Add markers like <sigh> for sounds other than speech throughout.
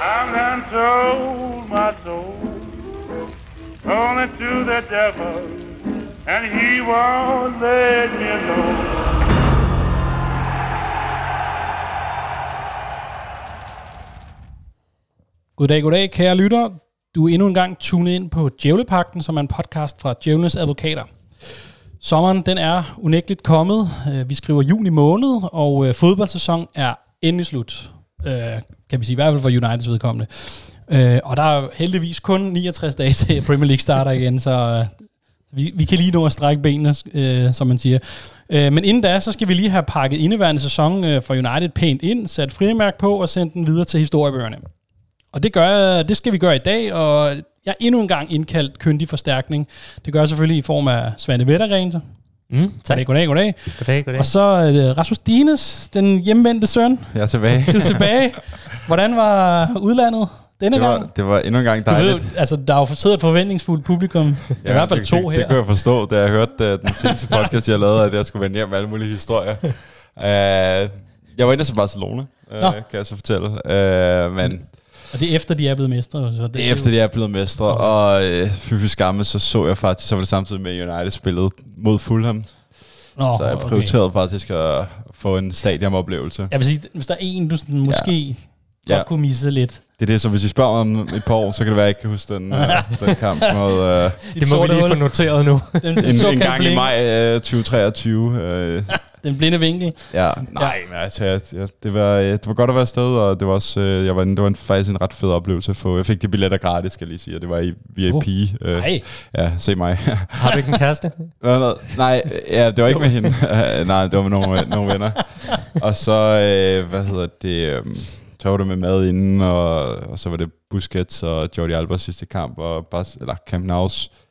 I'm done sold my soul it to the devil, and he won't let me alone. Goddag, goddag, kære lytter. Du er endnu en gang tunet ind på Djævlepakten, som er en podcast fra Djævlenes Advokater. Sommeren den er unægteligt kommet. Øh, vi skriver juni måned, og øh, fodboldsæsonen er endelig slut. Øh, Kan vi sige, i hvert fald for Uniteds vedkommende. Øh, Og der er heldigvis kun 69 dage til Premier League starter igen, så øh, vi, vi kan lige nå at strække benene, øh, som man siger. Øh, men inden da, så skal vi lige have pakket indeværende sæson øh, for United pænt ind, sat frimærk på og sendt den videre til historiebøgerne. Og det, gør, det skal vi gøre i dag, og jeg er endnu en gang indkaldt kyndig forstærkning. Det gør jeg selvfølgelig i form af Svante Vettergren. Mm, tak. Goddag, goddag, goddag. Goddag, goddag. Og så øh, Rasmus Dines, den hjemvendte søn. Jeg er tilbage. Du er tilbage. Hvordan var udlandet denne Det gang? var, det var endnu en gang Du dejligt. ved, altså, der er jo siddet et forventningsfuldt publikum. Ja, I hvert fald det, to det, her. Det kunne jeg forstå, da jeg hørte uh, den seneste podcast, jeg lavede, at jeg skulle vende hjem med alle mulige historier. Uh, jeg var inde til Barcelona, uh, Nå. kan jeg så fortælle. Uh, men Og det er efter, de er blevet mestre. Så det det efter de er blevet mestre, og uh, fy fy skamme, så så jeg faktisk, så var det samtidig med United spillede mod Fulham. Nå, så jeg okay. prioriterede faktisk at få en stadionoplevelse. Jeg vil sige, hvis der er en, du sådan, måske ja. Ja. godt kunne misse lidt. Det er det, så hvis I spørger om et par år, så kan det være, at jeg ikke kan huske den, uh, <laughs> den kamp mod... Uh, det må vi lige få noteret nu. Den, den, en, en gang i maj uh, 2023. Uh, Den blinde vinkel. Ja, nej, men altså, jeg, jeg, det, var, øh, det var godt at være afsted, og det var også, øh, jeg var, det var en, faktisk en ret fed oplevelse at få. Jeg fik de billetter gratis, skal jeg lige sige, og det var i VIP. Oh, øh, Nej, ja, se mig. <laughs> Har du ikke en kæreste? Nej, ja, det var ikke med hende. <laughs> Nej, det var med nogle, nogle venner. Og så, øh, hvad hedder det, øh, så var det med mad inden, og, og så var det Busquets og Jordi Albers sidste kamp, og Bas, eller Camp Nou's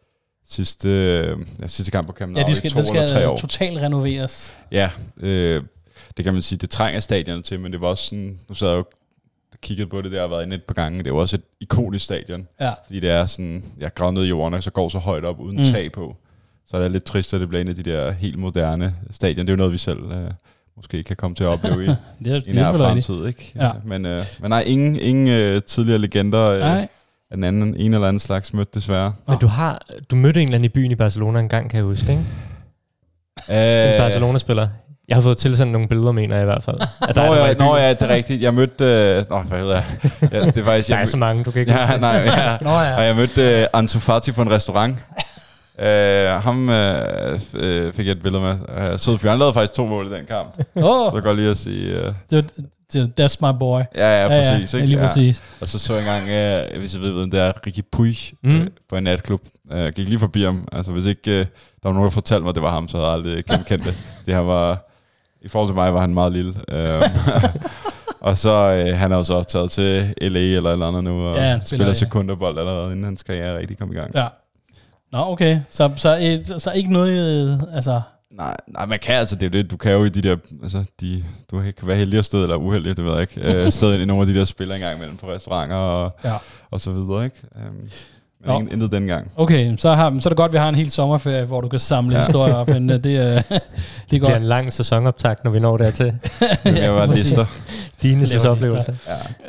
sidste, ja, sidste kamp på Camp Nou ja, de i skal, to det eller tre skal år. totalt renoveres. Ja, øh, det kan man sige, det trænger stadionet til, men det var også sådan, nu sad jeg jo og kiggede på det der, og været inde et par gange, det var også et ikonisk stadion, Ja. fordi det er sådan, jeg gravet ned i jorden, og så går så højt op uden Mm. tag på. Så det er lidt trist, at det bliver en af de der helt moderne stadion. Det er jo noget, vi selv øh, måske kan komme til at opleve i, <laughs> Det er, i er nær fremtid. Ikke? Ja. Men, øh, men nej, ingen, ingen øh, tidligere legender øh, Nej. Af den anden, en eller anden slags mødt, desværre. Men du har du mødte en eller anden i byen i Barcelona en gang, kan jeg huske, ikke? En Øh, Barcelona-spiller. Jeg har fået tilsendt nogle billeder, mener jeg i hvert fald. <laughs> At der, Nå, ja, nå ja, det er rigtigt. Jeg mødte... Øh, nå, hvad hedder jeg? Ja, det er faktisk... <laughs> der jeg er så mange, du kan ikke Ja, nej, ja. <laughs> Nå ja. Og jeg mødte uh, Ansu Fati på en restaurant. Uh, ham uh, uh, fik jeg et billede med. Sød fyr. Han lavede faktisk to mål i den kamp. Så Åh, det godt lige at sige... Det, det, that's my boy. ja, ja, præcis. ja, ikke? lige Ja. præcis. Og så så jeg engang, uh, hvis jeg ved, hvem det er, Ricky Puig Mm. mm. uh, på en natklub. Uh, gik lige forbi ham. Altså, hvis ikke uh, der var nogen, der fortalte mig, at det var ham, så havde jeg aldrig genkendt det. <laughs> det han var, I forhold til mig var han meget lille. Uh, <laughs> og så uh, han er jo så taget til LA eller et eller andet nu, og Ja, ja, spiller, spiller sekunderbold allerede, inden hans karriere rigtig kom i gang. Ja. Nå, okay. Så, så, øh, så, så ikke noget, øh, altså... Nej, nej, man kan altså, det er det, du kan jo i de der, altså, de, du kan være heldig at sted, eller uheldig, det ved jeg ikke, <laughs> øh, sted ind i nogle af de der spil engang imellem på restauranter og, Ja. og så videre, ikke? Um, men ingen, intet dengang. Okay, så, har, så er det godt, at vi har en hel sommerferie, hvor du kan samle ja. Ja. historier op, men det, øh, <laughs> det er Det bliver godt. en lang sæsonoptag, når vi når dertil. <laughs> Det kan være præcis. lister. Dine Laver oplevelser.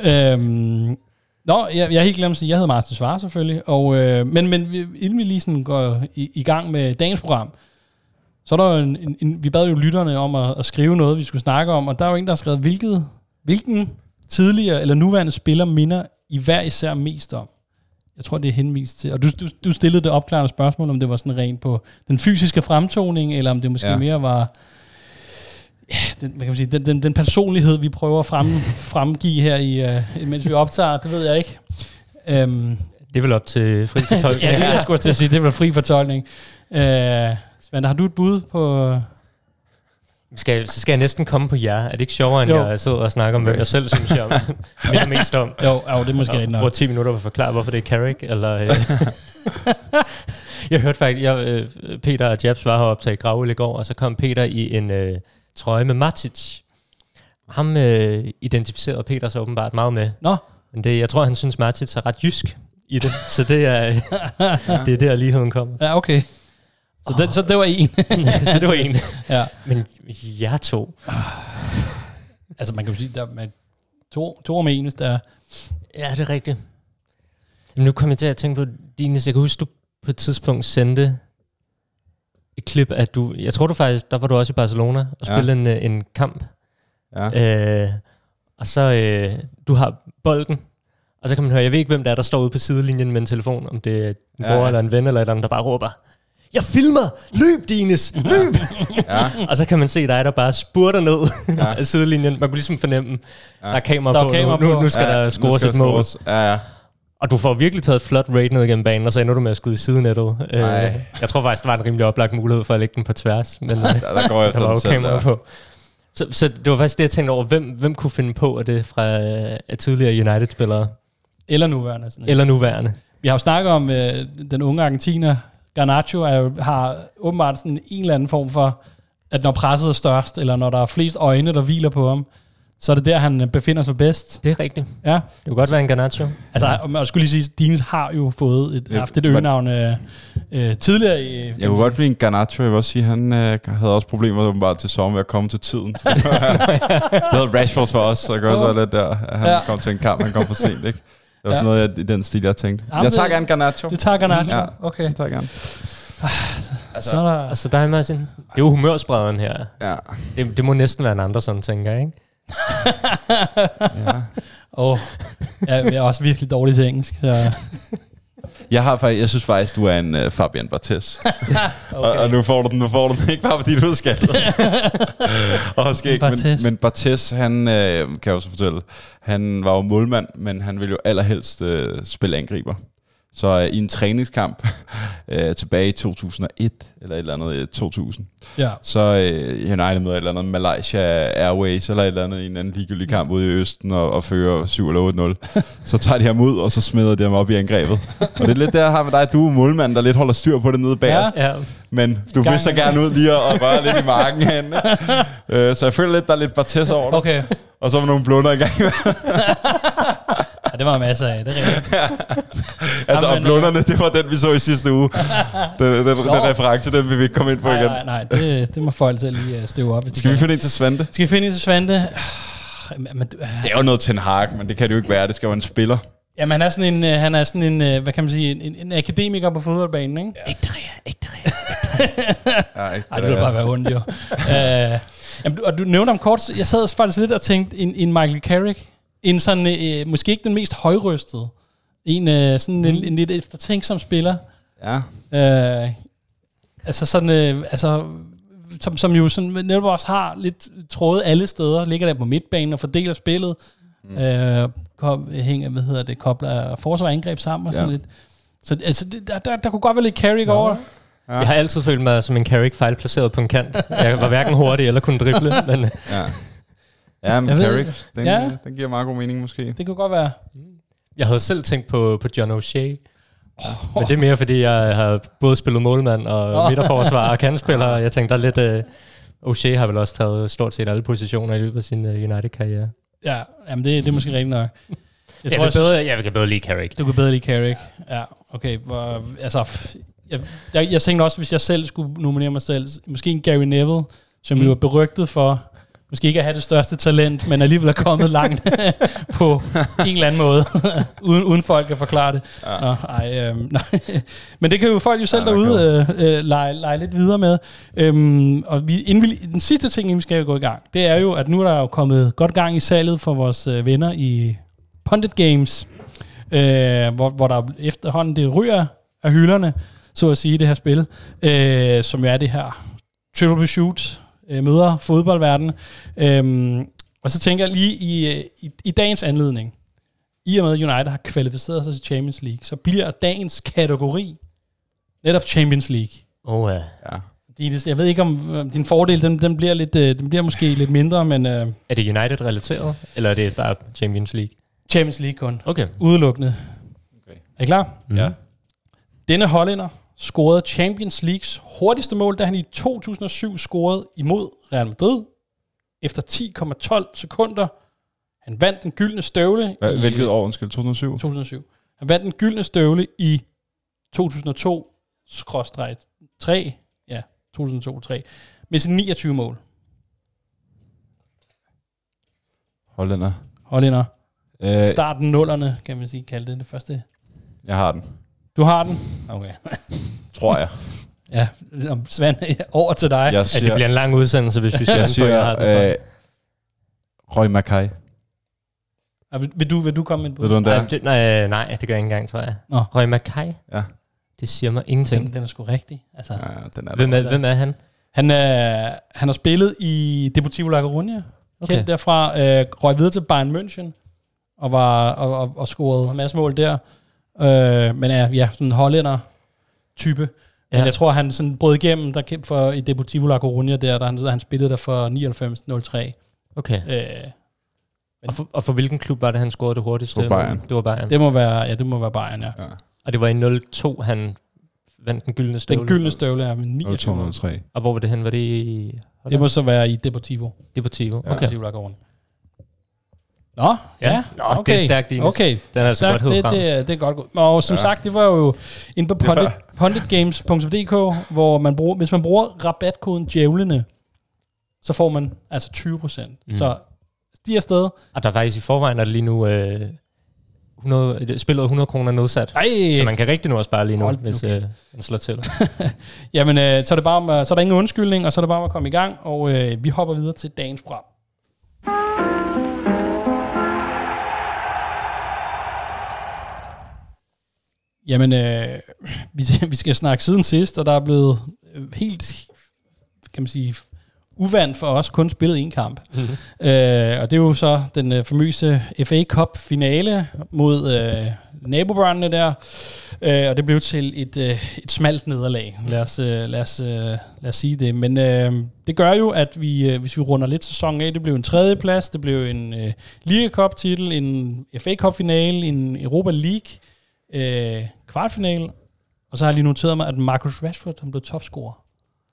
Ja. Øhm, nå, jeg, jeg har helt glemt at sige, jeg hedder Martin Svare selvfølgelig, og, øh, men, men vi- inden vi lige sådan går i, i gang med dagens program, så er der jo en, en, en, vi bad jo lytterne om at, at skrive noget, vi skulle snakke om, og der er jo en, der har skrevet, hvilket, hvilken tidligere eller nuværende spiller minder I hver især mest om? Jeg tror, det er henvist til. Og du, du, du stillede det opklarende spørgsmål, om det var sådan rent på den fysiske fremtoning, eller om det måske ja. Mere var ja, den, hvad kan man sige, den, den, den personlighed, vi prøver at frem, fremgive her, i, uh, mens vi optager. Det ved jeg ikke. Um, Det er vel op til fri fortolkning. <laughs> ja, det jeg skulle til at sige. Det var fri fortolkning. Uh, Svante, har du et bud på... Skal, så skal jeg næsten komme på jer. Er det ikke sjovere, end Jo. jeg sidder og snakker om, hvem jeg selv synes, jeg <laughs> minder mest om? Jo, jo det er måske og rigtig nok. bruger 10 minutter på at forklare, hvorfor det er Carrick, eller... Øh. jeg hørte faktisk, jeg, øh, Peter og Jabs var heroppe til Gravøl i går, og så kom Peter i en øh, trøje med Matic. Ham øh, identificerede Peter så åbenbart meget med. Nå, Men det, jeg tror, han synes, Matic er ret jysk i det. Så det er, <laughs> det er der ligheden kommer. ja, okay. Så, det, så det var en. <laughs> så det var en. <laughs> ja. Men jer to. Altså, man kan jo sige, der er to, to om en, hvis der er... Ja, det er rigtigt. Men nu kommer jeg til at tænke på, Dines, jeg kan huske, du på et tidspunkt sendte et klip, at du, jeg tror du faktisk, der var du også i Barcelona og Ja. spille en, øh, en kamp. Ja. Øh, og så, øh, du har bolden, og så kan man høre, jeg ved ikke, hvem der er, der står ude på sidelinjen med en telefon, om det er en Ja, bror ja. eller en ven eller et eller andet, der bare råber, jeg filmer! Løb, Dines! Løb! <laughs> ja. og så kan man se dig, der bare spurter ned Ja. af sidelinjen. Man kunne ligesom fornemme, Ja. der er kamera Der er på, kamera nu, på. nu, nu skal ja, der scores et mål. scores. Ja, ja. Og du får virkelig taget et flot rate ned gennem banen, og så ender du med at skyde i sidenettet. Øh, Nej. jeg tror faktisk, det var en rimelig oplagt mulighed for at lægge den på tværs, men Der, der går jeg <laughs> der var jo kamera på. Så, så det var faktisk det, jeg tænkte over. Hvem, hvem kunne finde på at det fra øh, af tidligere United-spillere, Eller nuværende. Sådan. eller nuværende? Vi har jo snakket om øh, den unge argentiner. Garnacho er jo, har åbenbart sådan en eller anden form for, at når presset er størst, eller når der er flest øjne, der hviler på ham, så er det der, han øh, befinder sig bedst. Det er rigtigt. Ja, Det kunne godt være en Garnacho. altså, og jeg skulle lige sige, Dines har jo fået et, Ja, haft et øgenavn øh, øh, tidligere i... Jeg kunne godt blive en Garnacho. Jeg vil også sige, han øh, havde også problemer åbenbart til sommer med at komme til tiden. <laughs> det havde Rashford for os, så det kan også være lidt der, at han Ja. ja. kom til en kamp, han kom for sent, ikke? Det var sådan Ja. noget jeg, i den stil, jeg tænkte. Jamen, jeg tager det- gerne Garnacho. Det tager Garnacho. Ja. Okay. Jeg tager gerne. Så er der... Altså dig, Martin. Det er jo humørsprederen her. Ja. Det, det må næsten være en Andersen, tænker jeg, ikke? <laughs> ja. Åh, jeg er også virkelig dårlig til engelsk, så... Jeg, har faktisk, jeg synes faktisk, du er en uh, Fabian Barthez. <laughs> okay. og, og, nu får du den, nu får du den ikke bare fordi du er skattet. <laughs> og skæg, Barthez. men, men Barthez, han øh, kan jeg også fortælle, han var jo målmand, men han ville jo allerhelst øh, spille angriber. Så øh, i en træningskamp <laughs> øh, tilbage i 2001, eller et eller andet, øh, 2000, Ja. så øh, United møder et eller andet Malaysia Airways, eller et eller andet i en anden ligegyldig kamp ude i Østen, og, og fører 7 eller 8-0. <laughs> så tager de ham ud, og så smider de ham op i angrebet. <laughs> Og det er lidt der, har med dig, du er målmand, der lidt holder styr på det nede bagerst. Ja. Men du vil så gerne ud lige og, og røre lidt i marken herinde. øh, så jeg føler lidt, der er lidt Barthes over dig. Okay. Og så var nogle blunder i gang. Ja, det var masser af, det rigtigt. <laughs> altså, og blunderne, det var den, vi så i sidste uge. den, den, den Nå. reference, den vil vi ikke komme ind på Nej, igen. nej, nej, det, det må folk selv lige øh, støve op. Hvis Skal vi finde ind til Svante? Skal vi finde en til Svante? <sighs> Men, du- Det er jo noget Ten Hag, men det kan det jo ikke være. Det skal jo være en spiller. Jamen, han er sådan en, øh, han er sådan en øh, hvad kan man sige, en, en, en akademiker på fodboldbanen, ikke? Ja. Ikke det, ikke det. Ja, ikke Ej, det vil bare være ondt, jo. uh, <laughs> jamen, du- og du nævnte om kort, jeg sad faktisk lidt og tænkte, en, en Michael Carrick, en sådan, øh, måske ikke den mest højrystede, en, øh, sådan Mm. en, en lidt eftertænksom spiller, Ja. Øh, altså sådan, øh, altså, som, som jo sådan, netop også har lidt tråde alle steder, ligger der på midtbanen og fordeler spillet, mm. øh, kom, hænger, hvad hedder det, kobler forsvar og angreb sammen og sådan Ja. lidt. Så altså, det, der, der, der kunne godt være lidt carry over. Ja. Jeg har altid følt mig som en Carrick fejlplaceret på en kant. Jeg var hverken hurtig eller kunne drible, <laughs> men Ja. Ja, men Jeg ved- Carrick, den, Ja. ja. den giver meget god mening måske. Det kunne godt være. jeg havde selv tænkt på, på John O'Shea. Oh. Men det er mere, fordi jeg har både spillet målmand og oh. midterforsvar og kandspiller. og Jeg tænkte, der er lidt... Uh, O'Shea har vel også taget stort set alle positioner i løbet af sin uh, United-karriere. Ja, jamen det, det er måske rigtigt nok. Jeg Jeg, tror, vil jeg, synes, bedre, jeg kan bedre lide Carrick. du kan bedre lide Carrick. Ja, okay. Hvor, altså, jeg, jeg, jeg tænkte også, hvis jeg selv skulle nominere mig selv, måske en Gary Neville, som mm. jo er berygtet for, måske ikke at have det største talent, men alligevel er kommet <laughs> langt <laughs> på en eller anden måde, <laughs> uden, uden folk kan forklare det. Ja. Nå, ej, øhm, nej. Men det kan jo folk jo selv Ja, der derude øh, øh, lege, lege lidt videre med. Øhm, og vi, inden vi, den sidste ting, inden vi skal gå i gang, det er jo, at nu er der jo kommet godt gang i salget for vores øh, venner i Pundit Games, øh, hvor, hvor der efterhånden det ryger af hylderne, så at sige, det her spil, øh, som jo er det her triple shoot, øh, møder fodboldverdenen. Øhm, og så tænker jeg lige i, øh, i, i dagens anledning, i og med at United har kvalificeret sig til Champions League, så bliver dagens kategori netop Champions League. Oh, Ja. Dines, jeg ved ikke om din fordel, den, den, bliver lidt, øh, den bliver måske lidt mindre, men øh, er det United-relateret, eller er det bare Champions League? Champions League kun. Okay. Udelukkende. Okay. Er I klar? Mm. Ja. Denne hollænder scorede Champions Leagues hurtigste mål, da han i 2007 scorede imod Real Madrid efter 10,12 sekunder. Han vandt den gyldne støvle Hva- i Hvilket år, undskyld, 2007? 2007. Han vandt den gyldne støvle i 2002-3, ja, 2002-3, med sin 29 mål. Hollænder. Hollænder. Øh, starten nullerne, kan man sige, kalde det det første. jeg har den, Du har den? Okay. <laughs> tror jeg. ja, om Svend, <laughs> over til dig. Jeg Ja, det siger, bliver en lang udsendelse, hvis vi skal jeg den på, jeg har den siger øh, Roy Mackay. Ja, vil, vil, du, vil du komme ind på Ved du, om det Nej, det, nej, nej, det gør jeg ikke engang, tror jeg. Nå. Roy Mackay? Ja. Det siger mig ingenting. den, den er sgu rigtig. Altså, Ja, den er Hvem der. er, hvem er han? han, er, han har spillet i Deportivo La Coruña. Okay. Okay. Kendt derfra. Øh, røg videre til Bayern München. Og, var, og, og, og scorede en masse mål der. Øh, men er ja, sådan en hollænder type. Ja. Men Ja. jeg tror, han sådan brød igennem der kæmpe for i Deportivo La Coruña der, der han, han spillede der for 99-03. Okay. Øh, Og for, og for hvilken klub var det, han scorede det hurtigste? Det var Bayern. Det var Bayern. det må være, ja, det må være Bayern, ja. Ja. Og det var i 02, han vandt den gyldne støvle. Den gyldne støvle er med 29 mål. 0203. Og hvor var det hen? Var det i Det må så være i Deportivo. Deportivo? Ja. Okay. Deportivo La Coruña. Nå, ja. Ja. Nå, det er stærkt, Ines. Okay, Den er altså Stærkt, godt det, frem. det, er- det er godt. Og som ja. Sagt, det var jo inde på punditgames.dk, hvor man bruger, hvis man bruger rabatkoden djævlene, så får man altså 20 procent. Mm. Så stiger afsted. Og der er faktisk i forvejen, er det lige nu øh, 100, spillet 100 kroner nedsat. Ej, Så man kan rigtig nu at spare lige nu, Hold hvis øh, man slår til. <laughs> Jamen, øh, så, er det bare om, at- så er der ingen undskyldning, og så er det bare om at komme i gang, og øh, vi hopper videre til dagens program. Jamen, øh, vi, <laughs> vi skal snakke siden sidst, og der er blevet øh, helt, kan man sige, uvandt for os, kun spillet en kamp. Mhm. <laughs> Øh, og det er jo så den øh, famøse FA Cup finale mod øh, nabobørnene der. Øh, og det blev til et, øh, et smalt nederlag. Lad os, øh, lad, os, øh, lad os sige det. Men øh, det gør jo, at vi, øh, hvis vi runder lidt sæsonen af, det blev en tredje plads, det blev en øh, Liga Cup titel, en FA Cup finale, en Europa League øh, kvartfinale. Og så har jeg lige noteret mig, at Marcus Rashford han blev topscorer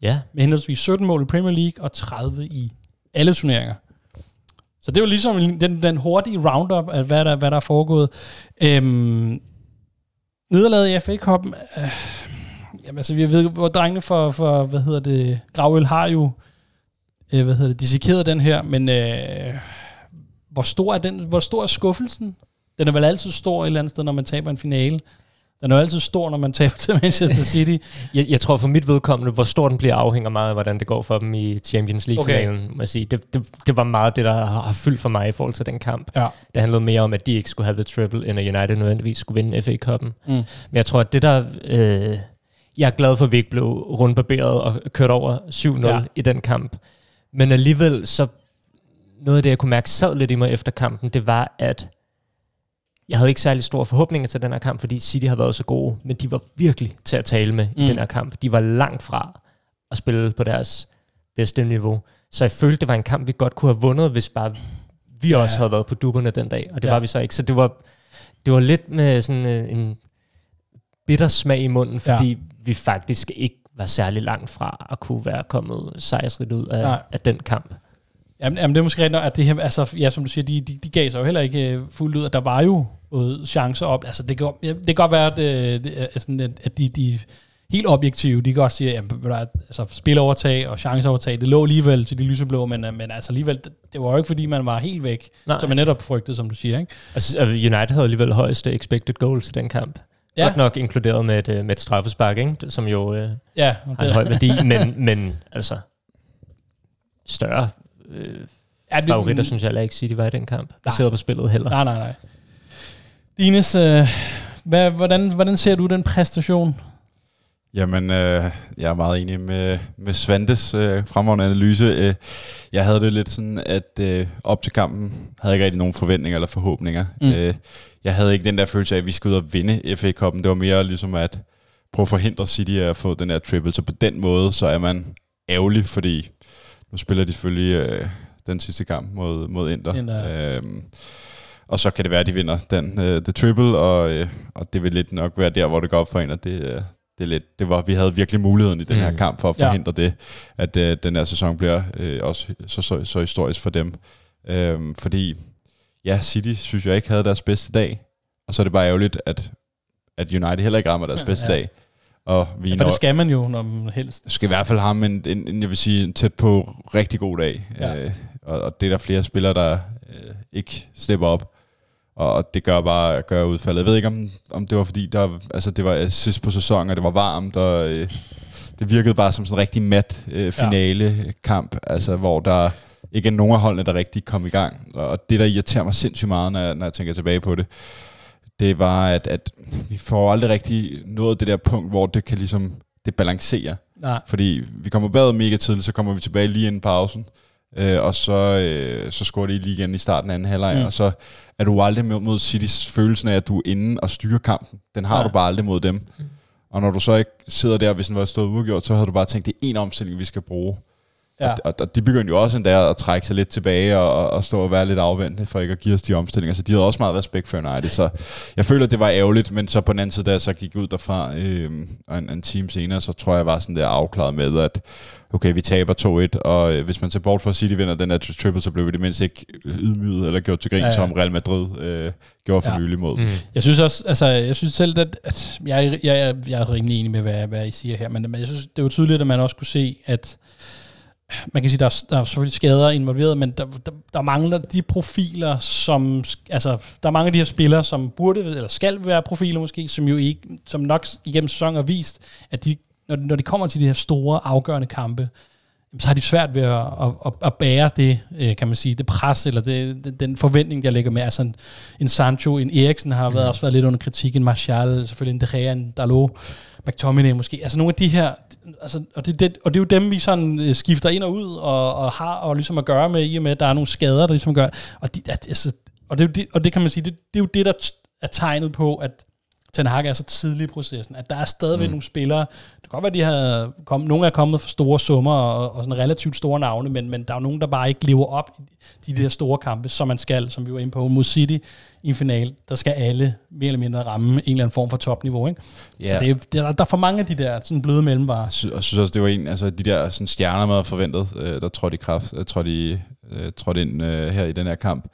Ja, med henholdsvis 17 mål i Premier League og 30 i alle turneringer. Så det var ligesom den, den hurtige roundup af, hvad der, hvad der er foregået. Øhm, nederlaget i FA Cup, øh, jamen altså, vi ved, hvor drengene for, for hvad hedder det, Gravøl har jo, øh, hvad hedder det, dissekeret den her, men øh, hvor stor er den, hvor stor er skuffelsen? Den er vel altid stor et eller andet sted, når man taber en finale. Den er jo altid stor, når man <laughs> taber til Manchester City. jeg, jeg tror for mit vedkommende, hvor stor den bliver, afhænger meget af, hvordan det går for dem i Champions League-finalen. Okay. Må jeg sige. Det, det, det var meget det, der har har fyldt for mig i forhold til den kamp. Ja. Det handlede mere om, at de ikke skulle have the triple, end at United nødvendigvis skulle vinde FA-cupen. Mm. Men jeg tror, at det der... Øh, jeg er glad for, at vi ikke blev rundbarberet og kørt over 7-0 Ja. ja. i den kamp. Men alligevel, så noget af det, jeg kunne mærke sad lidt i mig efter kampen, det var, at jeg havde ikke særlig store forhåbninger til den her kamp, fordi City har været så gode, men de var virkelig til at tale med mm. I den her kamp. De var langt fra at spille på deres bedste niveau. Så jeg følte, det var en kamp, vi godt kunne have vundet, hvis bare vi Ja. også havde været på dupperne den dag, og det Ja. ja. var vi så ikke. Så det var, det var lidt med sådan øh, en bitter smag i munden, fordi ja. vi faktisk ikke var særlig langt fra at kunne være kommet sejrsrigt ud af, Nej. af den kamp. Jamen, jamen, det er måske rigtigt, at det her, altså, ja, som du siger, de, de, de gav sig jo heller ikke øh, fuldt ud, at der var jo øh, chancer op. Altså, det kan, ja, det kan godt være, at, øh, det er sådan, at, at de, de helt objektive, de kan godt sige, at altså, spilovertag og chanceovertag, det lå alligevel til de lyseblå, men, øh, men altså alligevel, det, det var jo ikke, fordi man var helt væk, Nej. som man netop frygtede, som du siger, ikke? Altså, altså, United havde alligevel højeste expected goals i den kamp. Ja. Godt nok inkluderet med et, med et straffespark, ikke? Det, som jo øh, Ja, har en høj værdi, men, men altså større øh, ja, det- favoritter, synes jeg heller ikke City var i den kamp. Baseret på spillet heller. Nej, nej, nej. Dines, øh, hvad, hvordan, hvordan ser du den præstation? Jamen, øh, jeg er meget enig med, med Svantes øh, fremragende analyse. Øh, jeg havde det lidt sådan, at øh, op til kampen havde jeg ikke rigtig nogen forventninger eller forhåbninger. Mm. Øh, jeg havde ikke den der følelse af, at vi skulle ud og vinde FA-koppen. Det var mere ligesom at prøve at forhindre City at få den her triple. Så på den måde, så er man ærgerlig, fordi nu spiller de selvfølgelig øh, den sidste kamp mod, mod Inter. Inter. Øhm, og så kan det være, at de vinder den øh, the triple, og, øh, og det vil lidt nok være der, hvor det går op for en, og det, øh, det, er lidt, det var, vi havde virkelig muligheden i den her Mm. kamp for at Ja. forhindre det, at øh, den her sæson bliver øh, også så, så, så historisk for dem. Øhm, fordi, ja, City synes jeg ikke havde deres bedste dag, og så er det bare ærgerligt, at, at United heller ikke rammer deres Ja, bedste ja. dag. Og vi Ja, for det skal man jo, når man helst. skal i hvert fald have en, en, en, jeg vil sige, en tæt på rigtig god dag. Ja. Ja. Øh, og, og det er der flere spillere, der øh, ikke stepper op. Og det gør bare gør udfaldet. Jeg ved ikke, om, om det var fordi, der, altså, det var sidst på sæsonen, og det var varmt, og øh, det virkede bare som sådan en rigtig mat øh, finale kamp, altså, hvor der ikke er nogen af holdene, der rigtig kom i gang. Og det, der irriterer mig sindssygt meget, når jeg, når jeg tænker tilbage på det, det var, at, at vi får aldrig rigtig nået det der punkt, hvor det kan ligesom, det balancerer. Nej. Fordi vi kommer bagud mega tidligt, så kommer vi tilbage lige inden pausen. Øh, og så, øh, så scorer de lige igen i starten af anden halvleg, mm. og så er du aldrig mod, mod Citys følelsen af, at du er inde og styrer kampen. Den har Nej. du bare aldrig mod dem. Mm. Og når du så ikke sidder der, hvis den var stået udgjort, så havde du bare tænkt, det er en omstilling, vi skal bruge. Ja. Og, og, og de begyndte jo også endda at trække sig lidt tilbage og, og stå og være lidt afventende for ikke at give os de omstillinger. Så de havde også meget respekt for United. Så jeg føler, at det var ærgerligt, men så på den anden side, da jeg så gik ud derfra øh, og en, en time senere, så tror jeg, jeg var sådan der afklaret med, at okay, vi taber 2-1, og øh, hvis man til bort for at City vinder den her triple, så blev vi det mindst ikke ydmyget eller gjort til grin, Ja, ja, som Real Madrid øh, gjorde for ja. nylig mod. Mm. Jeg synes også, altså, jeg synes selv, at, at jeg, jeg, jeg, jeg er rimelig enig med, hvad, hvad I siger her, men, men jeg synes, det var tydeligt, at man også kunne se, at man kan sige, der er, der er selvfølgelig skader involveret, men der, der, der mangler de profiler, som, altså, der er mange af de her spillere, som burde, eller skal være profiler måske, som jo ikke, som nok igennem sæsonen har vist, at de, når, når de kommer til de her store, afgørende kampe, så har de svært ved at, at, at, at bære det, øh, kan man sige, det pres, eller det, den forventning, der ligger med. Altså en, en Sancho, en Eriksen har været, også været lidt under kritik, en Martial, selvfølgelig en De Gea, en Dalot, McTominay måske. Altså nogle af de her, altså, og, det, det, og det er jo dem, vi sådan øh, skifter ind og ud, og, og har og ligesom at gøre med, i og med, at der er nogle skader, der ligesom gør, og, de, at, altså, og, det, det, og det kan man sige, det, det er jo det, der er tegnet på, at Ten Hag er så tidlig i processen, at der er stadigvæk mm. nogle spillere, godt være, at de har kom, nogle er kommet for store summer og, og sådan relativt store navne, men, men der er jo nogen, der bare ikke lever op de der store kampe, som man skal, som vi var inde på, mod City i en finale, der skal alle mere eller mindre ramme en eller anden form for topniveau. Ikke? Ja. Så det er, det er, der er for mange af de der sådan bløde mellemvarer. Jeg synes også, det var en, altså de der sådan, stjerner, man havde forventet, øh, der trådte i kraft, øh, trådte, i, øh, trådte ind øh, her i den her kamp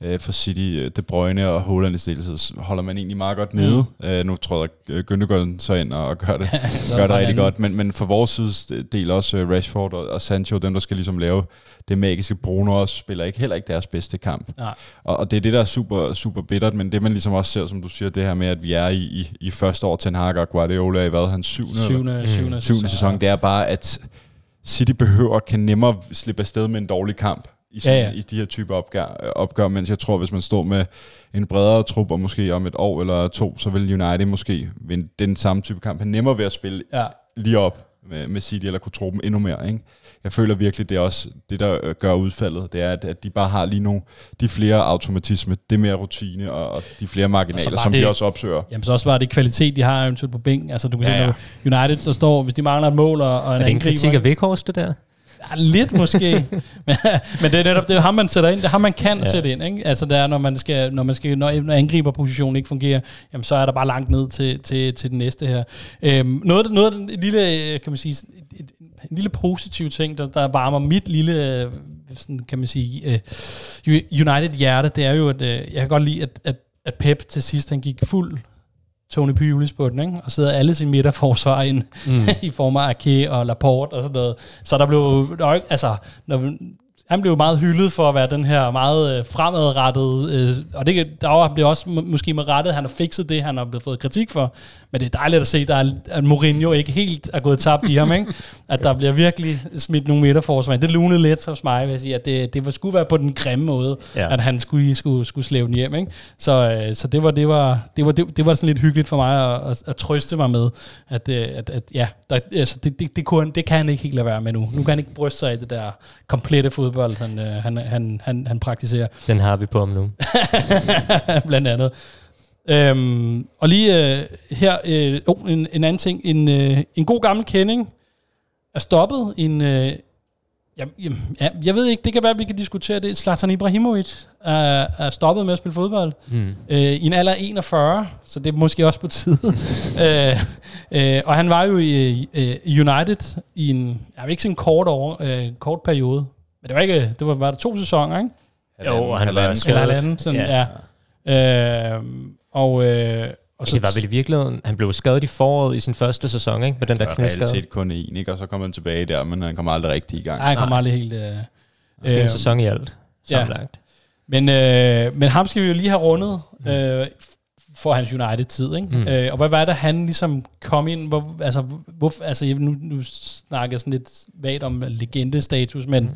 øh, for City. De Bruyne og Holland i stilletid holder man egentlig meget godt nede. Mm. Øh, nu tror jeg, Gündogan så ind og gør det, <laughs> gør det rigtig anden. godt. Men, men for vores side del også Rashford og, og Sancho, dem der skal ligesom lave det magiske. Bruno også spiller ikke heller ikke deres bedste kamp. Nej. Og, og det er det, der er super, super bittert, men det man ligesom også ser, som du siger, det her med, at vi er i, i, i første år, Ten Hag og Guardiola i hvad, hans syvende, eller? Syvende, syvende, syvende sæson, det er bare, at City behøver, kan nemmere slippe afsted med en dårlig kamp i, sådan, Ja, ja, ja. ja. i de her typer opgør, opgør, mens jeg tror, hvis man står med en bredere trup, og måske om et år eller to, så vil United måske vinde den samme type kamp, have nemmere ved at spille Ja. lige op med, med City, eller kunne tro dem endnu mere. Ikke? Jeg føler virkelig, det er også det, der øh, gør udfaldet, det er, at, at de bare har lige nogle, de flere automatisme, det mere rutine, og, og de flere marginaler, bare som det- de også opsøger. Jamen så også bare det kvalitet, de har eventuelt på bænken. Altså du kan Ja, ja, ja. United, der står, hvis de mangler et mål og, og en Er det en kritik af Vikhorst, det der? Ja, lidt måske. <laughs> men, men det er netop det er ham, man sætter ind. Det er ham, man kan Ja. sætte ind. Ikke? Altså det er, når man skal, når man skal, når, når angriberpositionen ikke fungerer, jamen, så er der bare langt ned til, til, til den næste her. Øhm, noget, noget af den lille, øh, kan man sige, et, en lille positiv ting, der, der varmer mit lille, øh, sådan, kan man sige, øh, United-hjerte, det er jo, at øh, jeg kan godt lide, at, at, at Pep til sidst, han gik fuld Tony Pulis på den, ikke? og sidder alle sin midterforsvar ind mm. <laughs> i form af Ake og Laporte og sådan noget. Så der blev, der var ikke- altså, når, han blev meget hyldet for at være den her meget øh, fremadrettet, øh, og det, der blev også må, måske med rettet, han har fikset det, han har blevet fået kritik for, men det er dejligt at se, der er, at Mourinho ikke helt er gået tabt i ham, ikke? at der bliver virkelig smidt nogle midterforsvar. Det lunede lidt hos mig, vil jeg sige, at det, det var, skulle være på den grimme måde, Ja. at han skulle, skulle, skulle slæve den hjem. Ikke? Så, øh, så det, var, det, var, det, var, det, det var sådan lidt hyggeligt for mig at, at, at trøste mig med, at, øh, at, at ja, der, altså, det, det, det, kunne, det kan han ikke helt lade være med nu. Nu kan han ikke bryste sig af det der komplette fodbold, han, øh, han, han, han, han praktiserer. Den har vi på ham nu. <laughs> blandt andet. Øhm, og lige øh, her, øh, oh, en, en anden ting. En, øh, en god gammel kending er stoppet. En, øh, jeg, ja, jeg ved ikke, det kan være, at vi kan diskutere det. Zlatan Ibrahimovic er, er stoppet med at spille fodbold Mm. øh, i en alder af 41, så det er måske også på tide. <laughs> øh, øh, og han var jo i øh, United i en, jeg vil ikke sige en kort, over, øh, kort periode, men det var ikke, det var, var det to sæsoner, ikke? Jo, og han var halvanden. skadet. Eller halvanden, sådan, Ja. ja. Øh, og, øh, og Og det var vel i virkeligheden, han blev skadet i foråret i sin første sæson, ikke? Med den der Der er reelt knæskade. set kun én, ikke? og så kommer han tilbage der, men han kommer aldrig rigtig i gang. Nej, han kom Nej. aldrig helt... Øh, Det er en sæson i alt, Ja. sammenlagt. Men, øh, men ham skal vi jo lige have rundet øh, for hans United-tid. Ikke? Mm. Mm. Øh, og hvad var det, han ligesom kom ind? Hvor, altså, hvor, altså, nu, nu snakker jeg sådan lidt vagt om legendestatus, men, mm.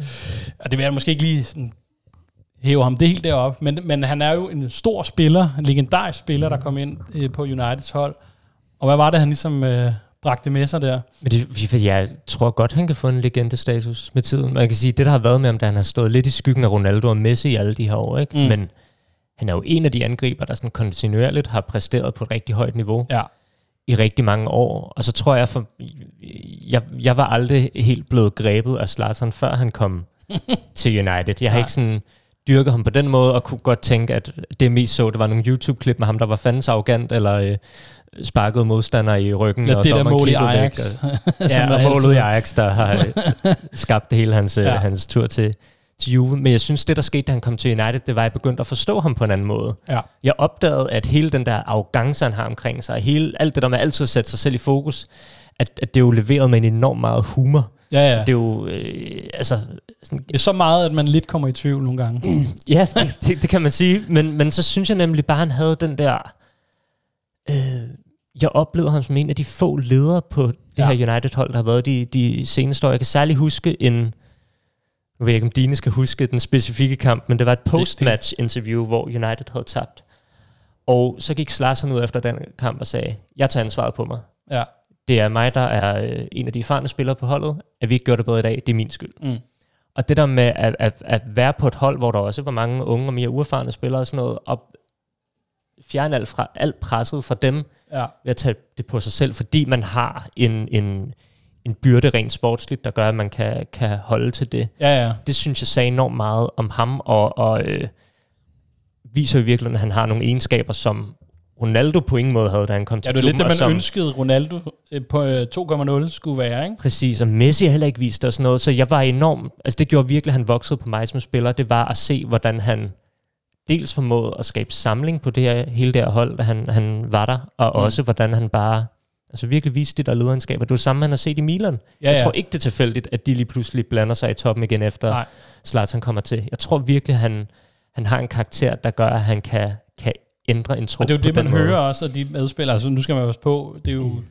og det vil jeg måske ikke lige sådan, hæve ham det helt derop, men, men han er jo en stor spiller, en legendarisk spiller, der kom ind øh, på Uniteds hold. Og hvad var det, han ligesom øh, bragte med sig der? Men det, jeg tror godt, han kan få en legendestatus med tiden. Man kan sige, det der har været med ham, da han har stået lidt i skyggen af Ronaldo og Messi i alle de her år, ikke? Mm. Mm. men han er jo en af de angriber, der sådan kontinuerligt har præsteret på et rigtig højt niveau Ja. i rigtig mange år. Og så tror jeg, for jeg, jeg var aldrig helt blevet grebet af Zlatan, før han kom <laughs> til United. Jeg har Nej. ikke sådan dyrket ham på den måde, og kunne godt tænke, at det mest så, det var nogle YouTube-klip med ham, der var fandens arrogant, eller øh, sparkede modstandere i ryggen. Ja, og det der mål i kiggede væk, Ajax. og- <laughs> Ja, og målet i Ajax, der har øh, <laughs> skabt det hele hans, ja. Ja. hans tur til, til Juve. Men jeg synes, det der skete, da han kom til United, det var, at jeg begyndte at forstå ham på en anden måde. Ja. Jeg opdagede, at hele den der arrogance, han har omkring sig, hele, alt det der med altid at sætte sig selv i fokus, at, at det er jo leveret med en enorm meget humor. Ja, ja. Det er jo, øh, altså, sådan, Det er så meget, at man lidt kommer i tvivl nogle gange. <clears throat> ja, det, det, det kan man sige. Men, men så synes jeg nemlig bare, han havde den der... Øh, jeg oplevede ham som en af de få ledere på det Ja. ja. her United-hold, der har været de, de seneste år. Jeg kan særlig huske en... Nu ved jeg ikke, om Dine skal huske den specifikke kamp, men det var et post-match-interview, hvor United havde tabt. Og så gik Slasson ud efter den kamp og sagde, jeg tager ansvaret på mig. Ja. Det er mig, der er øh, en af de erfarne spillere på holdet. At vi ikke gjorde det bedre i dag, det er min skyld. Mm. Og det der med at, at, at være på et hold, hvor der også var mange unge og mere uerfarne spillere og sådan noget, og fjerne alt, fra, alt presset fra dem Ja. ved at tage det på sig selv, fordi man har en, en, en byrde rent sportsligt, der gør, at man kan, kan holde til det. Ja, ja. Det synes jeg sagde enormt meget om ham, og, og øh, viser i virkeligheden, at han har nogle egenskaber, som Ronaldo på ingen måde havde, da han kom til Ja, det er lidt det, man som, ønskede Ronaldo øh, på øh, 2,0 skulle være, ikke? Præcis, og Messi heller ikke vist og sådan noget, så jeg var enormt, altså det gjorde virkelig, at han voksede på mig som spiller, det var at se, hvordan han dels formåede at skabe samling på det her, hele det her hold, da han, han var der, og mm. også hvordan han bare altså virkelig viste det der lederskaber. Det var det samme, man har set i Milan. Ja, jeg ja. tror ikke, det er tilfældigt, at de lige pludselig blander sig i toppen igen efter Nej. Zlatan kommer til. Jeg tror virkelig, at han, han har en karakter, der gør, at han kan, kan ændre en trup Og det er jo det, man måde. hører også af de medspillere. Altså, nu skal man passe på, det er jo,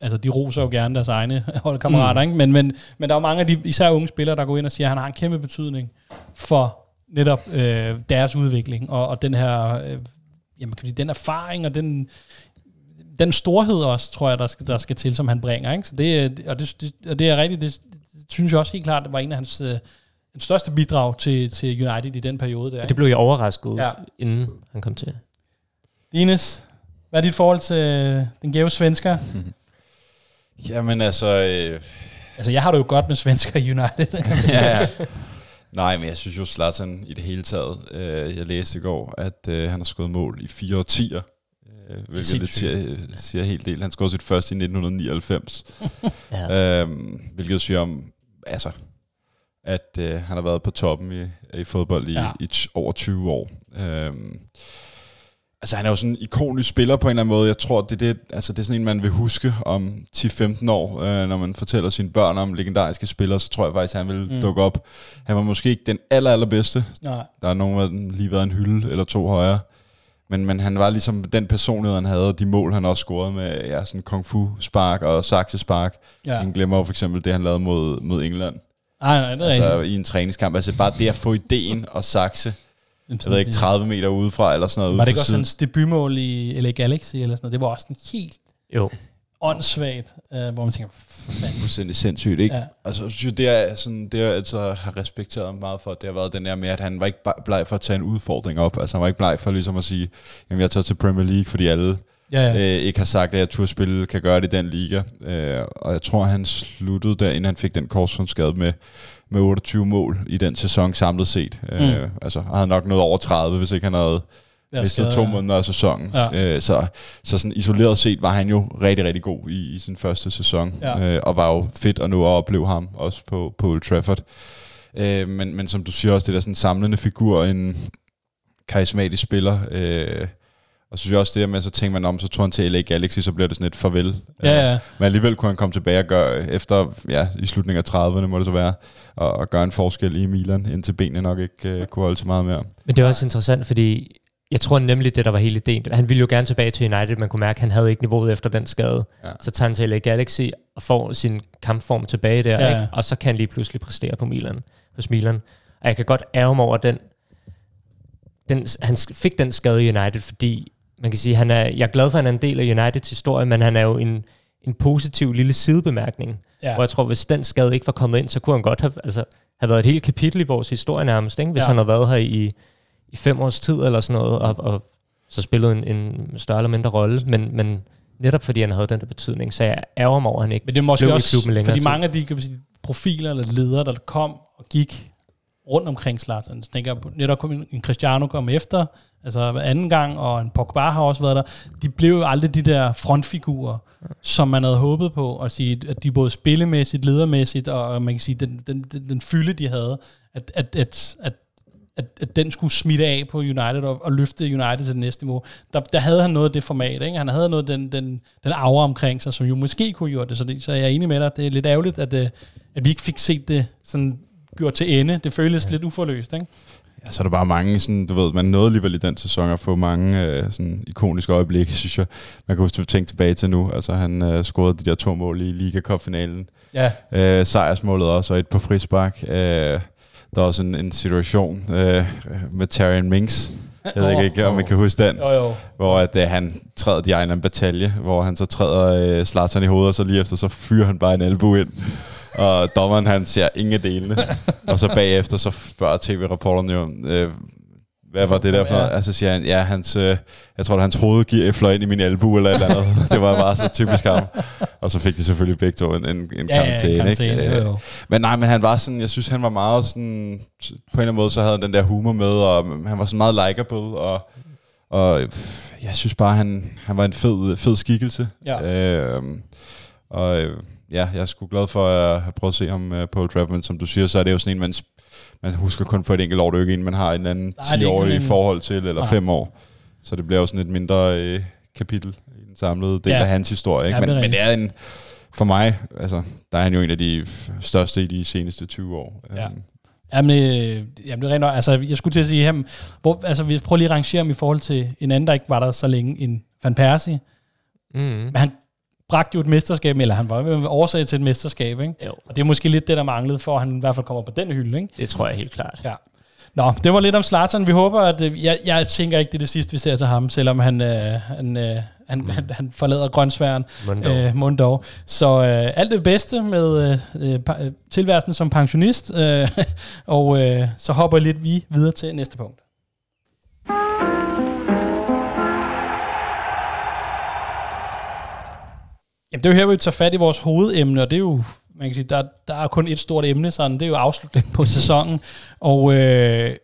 altså, de roser jo gerne deres egne <laughs> holdkammerater, mm. ikke? Men, men, men der er jo mange af de, især unge spillere, der går ind og siger, at han har en kæmpe betydning for netop øh, deres udvikling, og, og den her, øh, jamen, kan man sige, den erfaring, og den, den storhed også, tror jeg, der skal, der skal til, som han bringer, ikke? Så det, øh, og, det, det, og det er rigtigt, det, det synes jeg også helt klart, det var en af hans øh, den største bidrag til, til United i den periode der. Ikke? det blev jeg overrasket, Ja. inden han kom til. Dines, hvad er dit forhold til øh, den gave svensker? <laughs> Jamen altså... Øh, Altså, jeg har det jo godt med svensker i United. ja, <laughs> ja. Nej, men jeg synes jo, Zlatan i det hele taget, øh, jeg læste i går, at øh, han har skået mål i fire årtier. Øh, hvilket lidt siger, siger helt del. Han scorede sit første i 1999. <laughs> Ja. øhm, hvilket siger om, altså, at øh, han har været på toppen i, i fodbold i, Ja. i t- over 20 år. Øhm, altså, han er jo sådan en ikonisk spiller på en eller anden måde. Jeg tror, det er, det, altså, det er sådan en, man vil huske om 10-15 år, øh, når man fortæller sine børn om legendariske spillere, så tror jeg faktisk, han vil Mm. dukke op. Han var måske ikke den aller, allerbedste. Nej. Der er nogen dem lige været en hylde eller to højere. Men, men han var ligesom den personlighed, han havde, og de mål, han også scorede med ja, sådan kung fu spark og saksespark. Ja. Ja. Han glemmer jo for eksempel det, han lavede mod, mod England. Nej, nej, det er Altså rigtigt. i en træningskamp. Altså bare det at få ideen og sakse, Jamen, jeg ved ikke, 30 meter udefra eller sådan noget. Var det ikke også siden. hans debutmål i LA Galaxy eller sådan noget? Det var også en helt Jo. Åndssvagt, øh, hvor man tænker, "For fanden. fuldstændig sindssygt, ikke? Ja. Altså, jeg synes, det er sådan, det jeg altså har respekteret ham meget for, det har været den der med, at han var ikke bleg for at tage en udfordring op. Altså, han var ikke bleg for ligesom at sige, jamen, jeg tager til Premier League, fordi alle Ja, ja. øh, ikke har sagt, at jeg turde spille, kan gøre det i den liga. Øh, og jeg tror, han sluttede der, inden han fik den korsbåndsskade med, med 28 mål i den sæson samlet set. Mm. Øh, altså, han havde nok nået over 30, hvis ikke han havde Mistet skal- to måneder af sæsonen. Ja. Øh, så, så sådan isoleret set var han jo rigtig, rigtig god i, i sin første sæson. Ja. Øh, og var jo fedt at nå at opleve ham også på, på Old Trafford. Øh, men, men som du siger også, det der sådan samlende figur, en karismatisk spiller. Øh, Og så synes jeg også det der med, så tænker man om, så tog han til LA Galaxy, så bliver det sådan et farvel. Ja, ja. Men alligevel kunne han komme tilbage og gøre, efter, ja, i slutningen af 30'erne må det så være, og, og gøre en forskel i Milan, indtil benene nok ikke uh, kunne holde til meget mere. Men det er også interessant, fordi jeg tror nemlig, det der var hele ideen. Han ville jo gerne tilbage til United, man kunne mærke, at han havde ikke niveauet efter den skade. Ja. Så tager han til LA Galaxy og får sin kampform tilbage der, Ja, ikke? og så kan han lige pludselig præstere på Milan, hos Milan. Og jeg kan godt ærge mig over den, den, han fik den skade i United, fordi man kan sige, han er, jeg er glad for, at han er en del af Uniteds historie, men han er jo en, en positiv lille sidebemærkning. Ja. Og jeg tror, hvis den skade ikke var kommet ind, så kunne han godt have, altså, have været et helt kapitel i vores historie nærmest, ikke? hvis ja. han havde været her i, i fem års tid eller sådan noget, og, og så spillet en, en større eller mindre rolle, men, men netop fordi han havde den der betydning, så jeg ærger mig over, at han ikke Men det er måske blev i også, klubben længere fordi tid. mange af de kan man sige, profiler eller ledere, der kom og gik rundt omkring Zlatan. Tænker, netop kom en en Cristiano kom efter, altså anden gang, og en Pogba har også været der. De blev jo aldrig de der frontfigurer, som man havde håbet på, at sige, at de både spillemæssigt, ledermæssigt, og man kan sige, den, den, den, den fylde, de havde, at, at, at, at at, at den skulle smitte af på United og, og løfte United til det næste niveau. Der, der havde han noget af det format. Ikke? Han havde noget den, den, den aura omkring sig, som jo måske kunne gjort det. Så, det. så jeg er enig med dig. Det er lidt ærgerligt, at, øh, at vi ikke fik set det sådan gjort til ende. Det føles ja. lidt uforløst. Ikke? Ja, så er der bare mange, sådan, du ved, man nåede alligevel i den sæson at få mange øh, sådan, ikoniske øjeblikke, <laughs> synes jeg. Man kan huske tænke tilbage til nu. Altså, han øh, scorede de der to mål i Liga Cup-finalen. Ja. Øh, sejrsmålet også, og et på frispark. Øh, der er også en, en situation øh, med Tyrion Minks. Jeg ved Åh, ikke, om man kan huske den. Jo, jo. Hvor at, øh, han træder de en batalje, hvor han så træder øh, Zlatan i hovedet, og så lige efter, så fyrer han bare en albu ind. Og dommeren, han ser ingen af delene. <laughs> og så bagefter, så spørger tv-reporteren jo, øh, hvad var det der for noget? Ja. Altså siger han, ja, hans, øh, jeg tror, at hans hoved giver fløj ind i min albu eller et eller andet. <laughs> det var bare så typisk ham. Og så fik de selvfølgelig begge to en, en, en Ja, ja, karantæne. karantæne, ikke? jo, jo. Men nej, men han var sådan, jeg synes, han var meget sådan, på en eller anden måde, så havde han den der humor med, og han var sådan meget likable, og, og jeg synes bare, han, han var en fed, fed skikkelse. Ja. Øhm, og øh, ja, jeg er sgu glad for at have prøvet at se ham øh, på men som du siger, så er det jo sådan en, man, sp- man husker kun på et enkelt år, det er jo ikke en, man har en anden Nej, det er ikke 10 år sådan i en- forhold til, eller Nej. 5 år. Så det bliver jo sådan et mindre øh, kapitel i den samlede del Ja. af hans historie. Ikke? Ja, det er men, men det er en, for mig, altså, der er han jo en af de største i de seneste 20 år. Ja. Øhm, Jamen, øh, jamen, det er rent. Altså, jeg skulle til at sige ham, hvor, altså, vi prøver lige at rangere ham i forhold til en anden, der ikke var der så længe, en Van Persie. Mm. Men han bragte jo et mesterskab, eller han var årsag til et mesterskab, ikke? Jo, Og det er måske lidt det, der manglede, for at han i hvert fald kommer på den hylde, ikke? det tror jeg helt klart. Ja. Nå, det var lidt om Zlatan. Vi håber, at... øh, Jeg, jeg tænker ikke, det er det sidste, vi ser til ham, selvom han, øh, han, øh, han, mm. han, han forlader grønsværen. Mundo. Øh, Mundov. Så øh, alt det bedste med øh, øh, øh, tilværelsen som pensionist, øh, <laughs> og øh, så hopper lidt vi videre til næste punkt. Jamen, det er jo her, vi tager fat i vores hovedemne, og det er jo, man kan sige, der, der er kun et stort emne, sådan, det er jo afslutningen på sæsonen. Og, øh,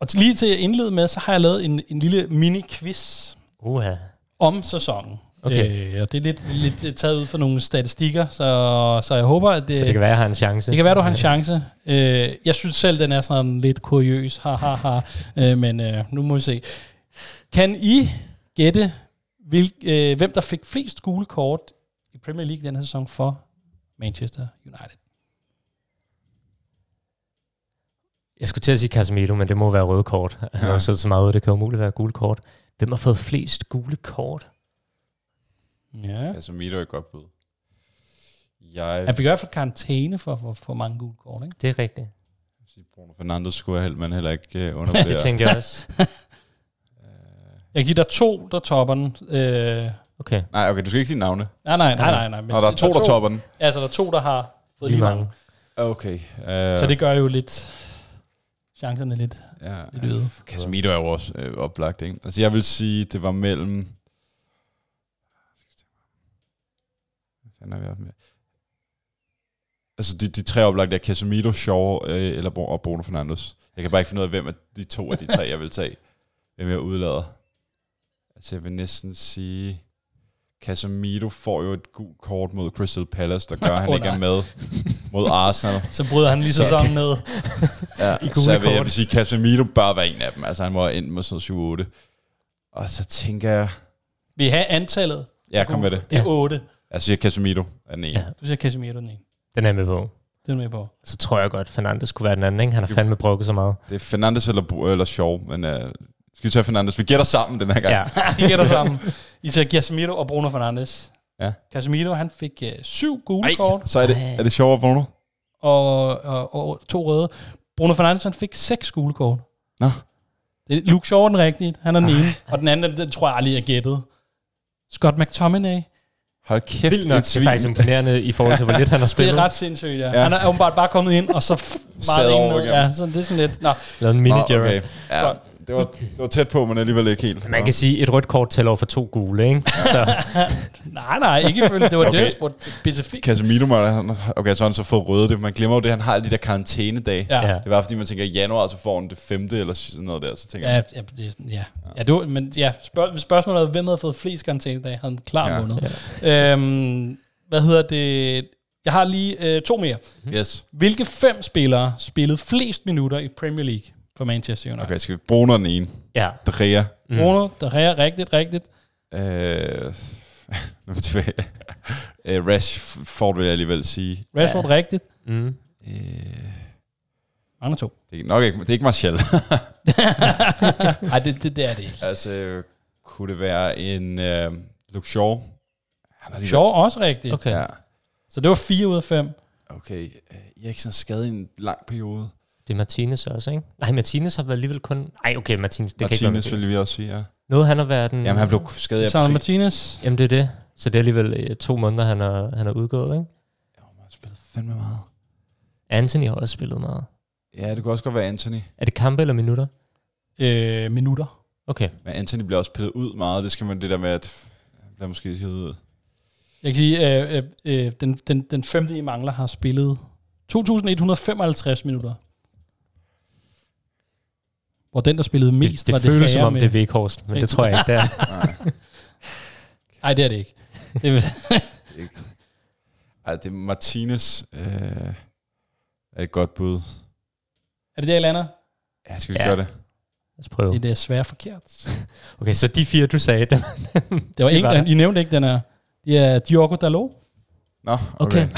og lige til at indlede med, så har jeg lavet en, en lille mini-quiz Uha. om sæsonen. Okay. Øh, og det er lidt, lidt taget ud fra nogle statistikker, så, så jeg håber, at det, Så det kan være, at jeg har en chance. det kan være, du har en chance. Øh, jeg synes selv, den er sådan lidt kuriøs, ha, ha, ha. Øh, men øh, nu må vi se. Kan I gætte, hvil, øh, hvem der fik flest gule kort i Premier League den her sæson for Manchester United? Jeg skulle til at sige Casemiro, men det må være røde kort. <laughs> Han har Ja. jo siddet så meget ud, det kan umuligt være gule kort. Hvem har fået flest gule kort? Ja. Casemiro er et godt bud. Jeg Han fik i hvert fald karantæne for, for, for mange gule kort, ikke? Det er rigtigt. vil sige, Bruno Fernandes skulle jeg men heller ikke <laughs> uh, Ja, undervurdere. det tænkte jeg også. <laughs> Jeg giver dig to, der topper den. Øh, Okay. Nej, okay, du skal ikke sige navne. nej, nej, nej, nej. nej men Nå, der er to, der topper den. Altså, der er to, der har fået Lige lige mange. mange. Okay. Uh, Så det gør jo lidt chancerne lidt, ja, lidt øget. Casemiro er jo også øh, oplagt, ikke? Altså, jeg vil sige, det var mellem... Hvad er vi med? Altså, de, de tre oplagte er Casemiro, Shaw øh, eller og Bruno Fernandes. Jeg kan bare ikke finde ud af, hvem af de to af de tre, jeg vil tage. Hvem jeg udlader. Altså, jeg vil næsten sige... Casemiro får jo et gult kort mod Crystal Palace, der gør, <laughs> at han Åh, ikke er med mod Arsenal. <laughs> Så bryder han lige sæsonen ned. <laughs> Ja, I gule så jeg vil, jeg vil sige, Casemiro bør være en af dem. Altså han må endt med sådan noget 7-8. Og så tænker jeg... Vi har antallet. Ja, kom med det. Det er Ja. 8. Jeg siger Casemiro er den ene. Ja. Du siger Casemiro den ene. Den er med på. Det er med på. Så tror jeg godt, Fernandes kunne være den anden. Ikke? Han har fandme brokket så meget. Det er Fernandes eller, eller Shaw, men uh, skal vi tage Fernandes? Vi gætter sammen den her gang. Ja. I gætter sammen. I tager Casemiro og Bruno Fernandes. Ja. Casemiro, han fik uh, syv gule Ej, kort så er det, er det sjovere, Bruno? og, og, og, to røde. Bruno Fernandes, han fik seks gule kort. Nå. Det er Luke Shaw er den rigtige. Han er den ene. Og den anden, den tror jeg aldrig, jeg gættede. Scott McTominay. Hold kæft, Vildt nok. et Det er faktisk imponerende i forhold til, hvor lidt han har <laughs> Det spillet. er ret sindssygt, ja. Ja. Han er åbenbart bare kommet ind, og så meget ind. Ja, så det er sådan lidt... Nå, Lavet en mini Gerrard. okay. Ja, det var, det var tæt på, men alligevel ikke helt. Man kan sige, et rødt kort tæller over for to gule, ikke? Så <laughs> nej, nej, ikke ifølge. Det var okay. det, Okay. jeg spurgte specifikt. Casemiro, må, han- okay, så har han så fået røde det. Man glemmer jo det, han har de der karantænedage. Ja. Ja. Ja. Det var fordi, man tænker, i januar, så får han det femte eller sådan noget der. Så tænker Ja, jeg, ja, det sådan, ja. ja det var, men ja, spørg, hvis spørgsmålet er, hvem havde fået flest karantænedag, havde han klar Ja. vundet. Øhm, hvad hedder det? Jeg har lige øh, to mere. yes. Hvilke fem spillere spillede flest minutter i Premier League for Manchester United? Okay, skal vi bruge den ene? ja. De Gea. Mm. Bruno, der er rigtigt, rigtigt. Øh, <laughs> nu er vi tilbage. øh, Rashford vil jeg alligevel sige. Rashford ja. rigtigt. Mm. Øh, Mange to. det er nok ikke, det er ikke Martial. <laughs> Nej, det, det, det er det ikke. altså, kunne det være en øh, Luke Shaw? Han er lige Shaw også rigtigt. Okay. Okay. Ja. Så det var fire ud af fem. Okay, øh, Eriksen er skadet i en lang periode. Det er Martinez også, ikke? Nej, Martinez har været alligevel kun... Nej, okay, Martinez, det kan ikke være Martinez Martinez. vil vi også sige, ja. Noget, han har været den... Jamen, han blev skadet Sandro april. Martinez. Jamen, det er det. Så det er alligevel øh, to måneder, han er, han er udgået, ikke? Jo, han har spillet fandme meget. Anthony har også spillet meget. Ja, det kunne også godt være Anthony. Er det kampe eller minutter? Øh, minutter. Okay. Men Anthony bliver også pillet ud meget. Det skal man det der med, at han bliver måske hivet ud. Jeg kan sige, øh, øh, øh, den, den, den femte, I mangler, har spillet 2.155 minutter. Hvor den, der spillede mest, det, var det føles det som om, med, det er Vekhorst, men det tror jeg ikke, det er. <laughs> Nej, det er det ikke. <laughs> Det er, ikke. Ej, det er Martinez. Øh, er et godt bud. er det der, I lander? Ja, skal vi Ja. gøre det? Lad os prøve. Det er desværre forkert. <laughs> Okay, så de fire, du sagde, dem, Det var der. I nævnte ikke den her. Det er Diogo Dalot. Nå, Okay. okay.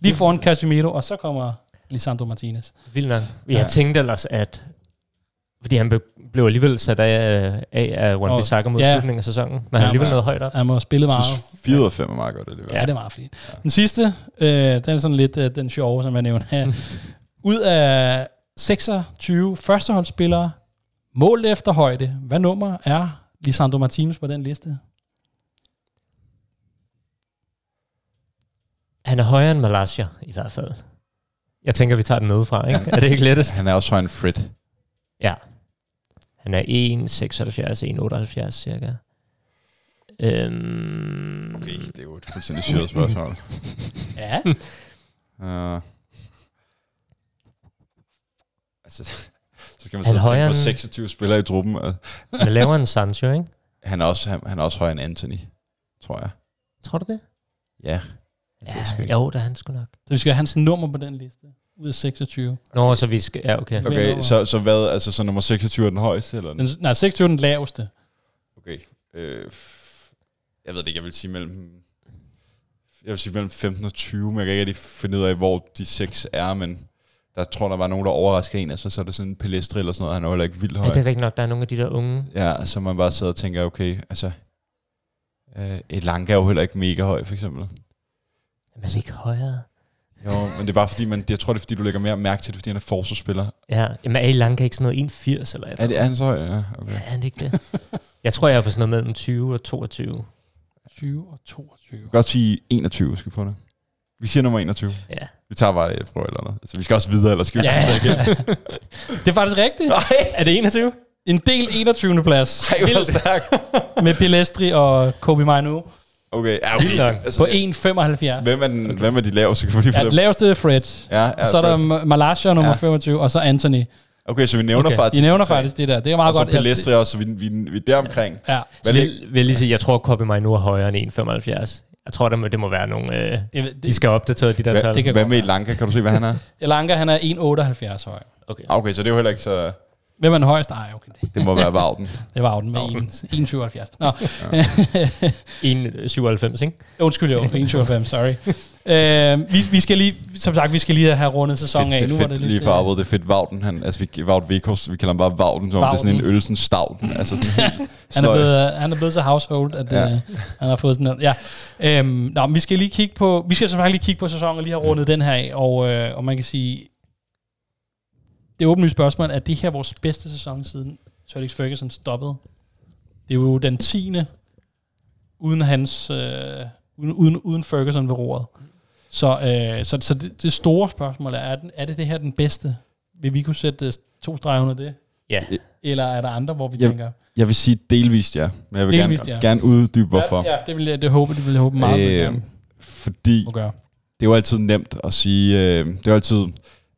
Lige foran Casemiro, og så kommer Lisandro Martinez. Vildt nok. Jeg Ja. tænkte ellers, at... Fordi han blev, alligevel sat af af, af Wan Og- Bissaka mod ja. slutningen af sæsonen. Men han Ja, er alligevel noget højt op. Han må spille Jeg meget. synes, 4 ud af 5 er meget godt alligevel. Ja, det er meget fint. Den sidste, øh, den er sådan lidt øh, den sjove, som jeg nævnte her. <laughs> Ud af 26 førsteholdsspillere, målt efter højde, hvad nummer er Lisandro Martinez på den liste? Han er højere end Malaysia, i hvert fald. Jeg tænker, vi tager den nedefra, ikke? Er det ikke lettest? <laughs> Han er også højere end Fred. Ja. Han er 1,76, 1,78 cirka. Øhm, Okay, det er jo et fuldstændig syret spørgsmål. <laughs> Ja. Uh, altså, så skal man Han sidde og tænke på end- 26 spillere i truppen. Han laver en Sancho, ikke? Han er også, han, han er også højere end Anthony, tror jeg. Tror du det? Ja. Ja, jo, det er han sgu nok. Så vi skal have hans nummer på den liste. Ud af 26. Nå, så vi skal... Ja, okay. Okay. Så, så hvad? Altså, så nummer 26 er den højeste? Eller? Den, nej, 26 er den laveste. Okay. Øh, jeg ved det ikke, jeg vil sige mellem... Jeg vil sige mellem 15 og 20, men jeg kan ikke rigtig finde ud af, hvor de seks er, men der tror der var nogen, der overrasker en, altså så er det sådan en Pelestri eller sådan noget, han er jo heller ikke vildt Ja, høj. det er rigtigt nok. Der er nogle af de der unge... Ja, så man bare sidder og tænker, okay, altså... Øh, Elanga er jo heller ikke mega høj, for eksempel. Men ikke højere. Jo, men det er bare fordi, man, jeg tror, det er fordi, du lægger mere mærke til det, fordi han er forsvarsspiller. Ja, jamen er I Lanka ikke sådan noget 81 eller et Er, det, er han så høj? Ja, okay. Ja, er det ikke det? jeg tror, jeg er på sådan noget mellem 20 og 22. 20 og 22. Jeg kan godt sige 21, skal vi få det. Vi siger nummer 21. Ja. Vi tager bare et frø eller noget. Altså, vi skal også videre, eller skal vi? Ja, <laughs> det er faktisk rigtigt. Er det 21? En del 21. plads Ej, hvor stærkt. med Pilestri og Kobe Mainu Okay, ja, okay. Vildt nok. på Altså, 1,75. hvem er, den, okay. hvem er de laveste? Kan vi lige Ja, den laveste er Fred. Ja, ja, Og så er der Fred. Malaysia nummer Ja. 25, og så Anthony. Okay, så vi nævner Okay. faktisk De nævner de faktisk det der. Det er meget Og så godt. Jeg- Pelestri også, så vi, vi, vi er deromkring. Ja, Så Hvad vil, vil jeg lige sige, jeg tror, at Kobe nu er højere end 1,75. Jeg tror, det må, det må være nogle... Øh, det, de det, skal opdatere de der tal. det hvad med Lanka? Kan du se, hvad han er? <laughs> Elanga, han er 1,78 høj. Okay. Ah, Okay, så det er jo heller ikke så... Hvem er den højeste? Ej, okay. Det, Det må være Vagten. <laughs> det var jo den med Nå. 1,77. Nå, 1,97, ikke? undskyld jo, 1,97, sorry. Øh, vi, vi skal lige, som sagt, vi skal lige have rundet sæsonen af. Nu det var er fedt, det lige lidt, for øh, arbejdet, det er fedt. Vagten, han, altså vi, Vaut Vikos, vi kalder ham bare Vagten, som om det er sådan en Vagten. ølsen stavten. Altså, sådan Han er, <laughs> blevet, han er blevet så household, at Ja. ja. han har fået sådan noget. Ja. Øhm, nå, men vi skal lige kigge på, vi skal selvfølgelig lige kigge på sæsonen og lige have rundet den her af, og, øh, og man kan sige, det åbenlyse spørgsmål, er det her vores bedste sæson siden Sir Alex Ferguson stoppede? Det er jo den tiende uden hans, øh, uden, uden, uden Ferguson ved roret. Så, øh, så, så det, det, store spørgsmål er, er, den, er det det her den bedste? Vil vi kunne sætte øh, to streger under det? Ja. Eller er der andre, hvor vi Jeg- tænker... Jeg vil sige delvist ja, men jeg vil Delvist, gerne, ja. gerne uddybe hvorfor. Ja, ja det vil jeg, det håber, det vil jeg håbe meget, øh, gerne Fordi det er jo altid nemt at sige, øh, det er jo altid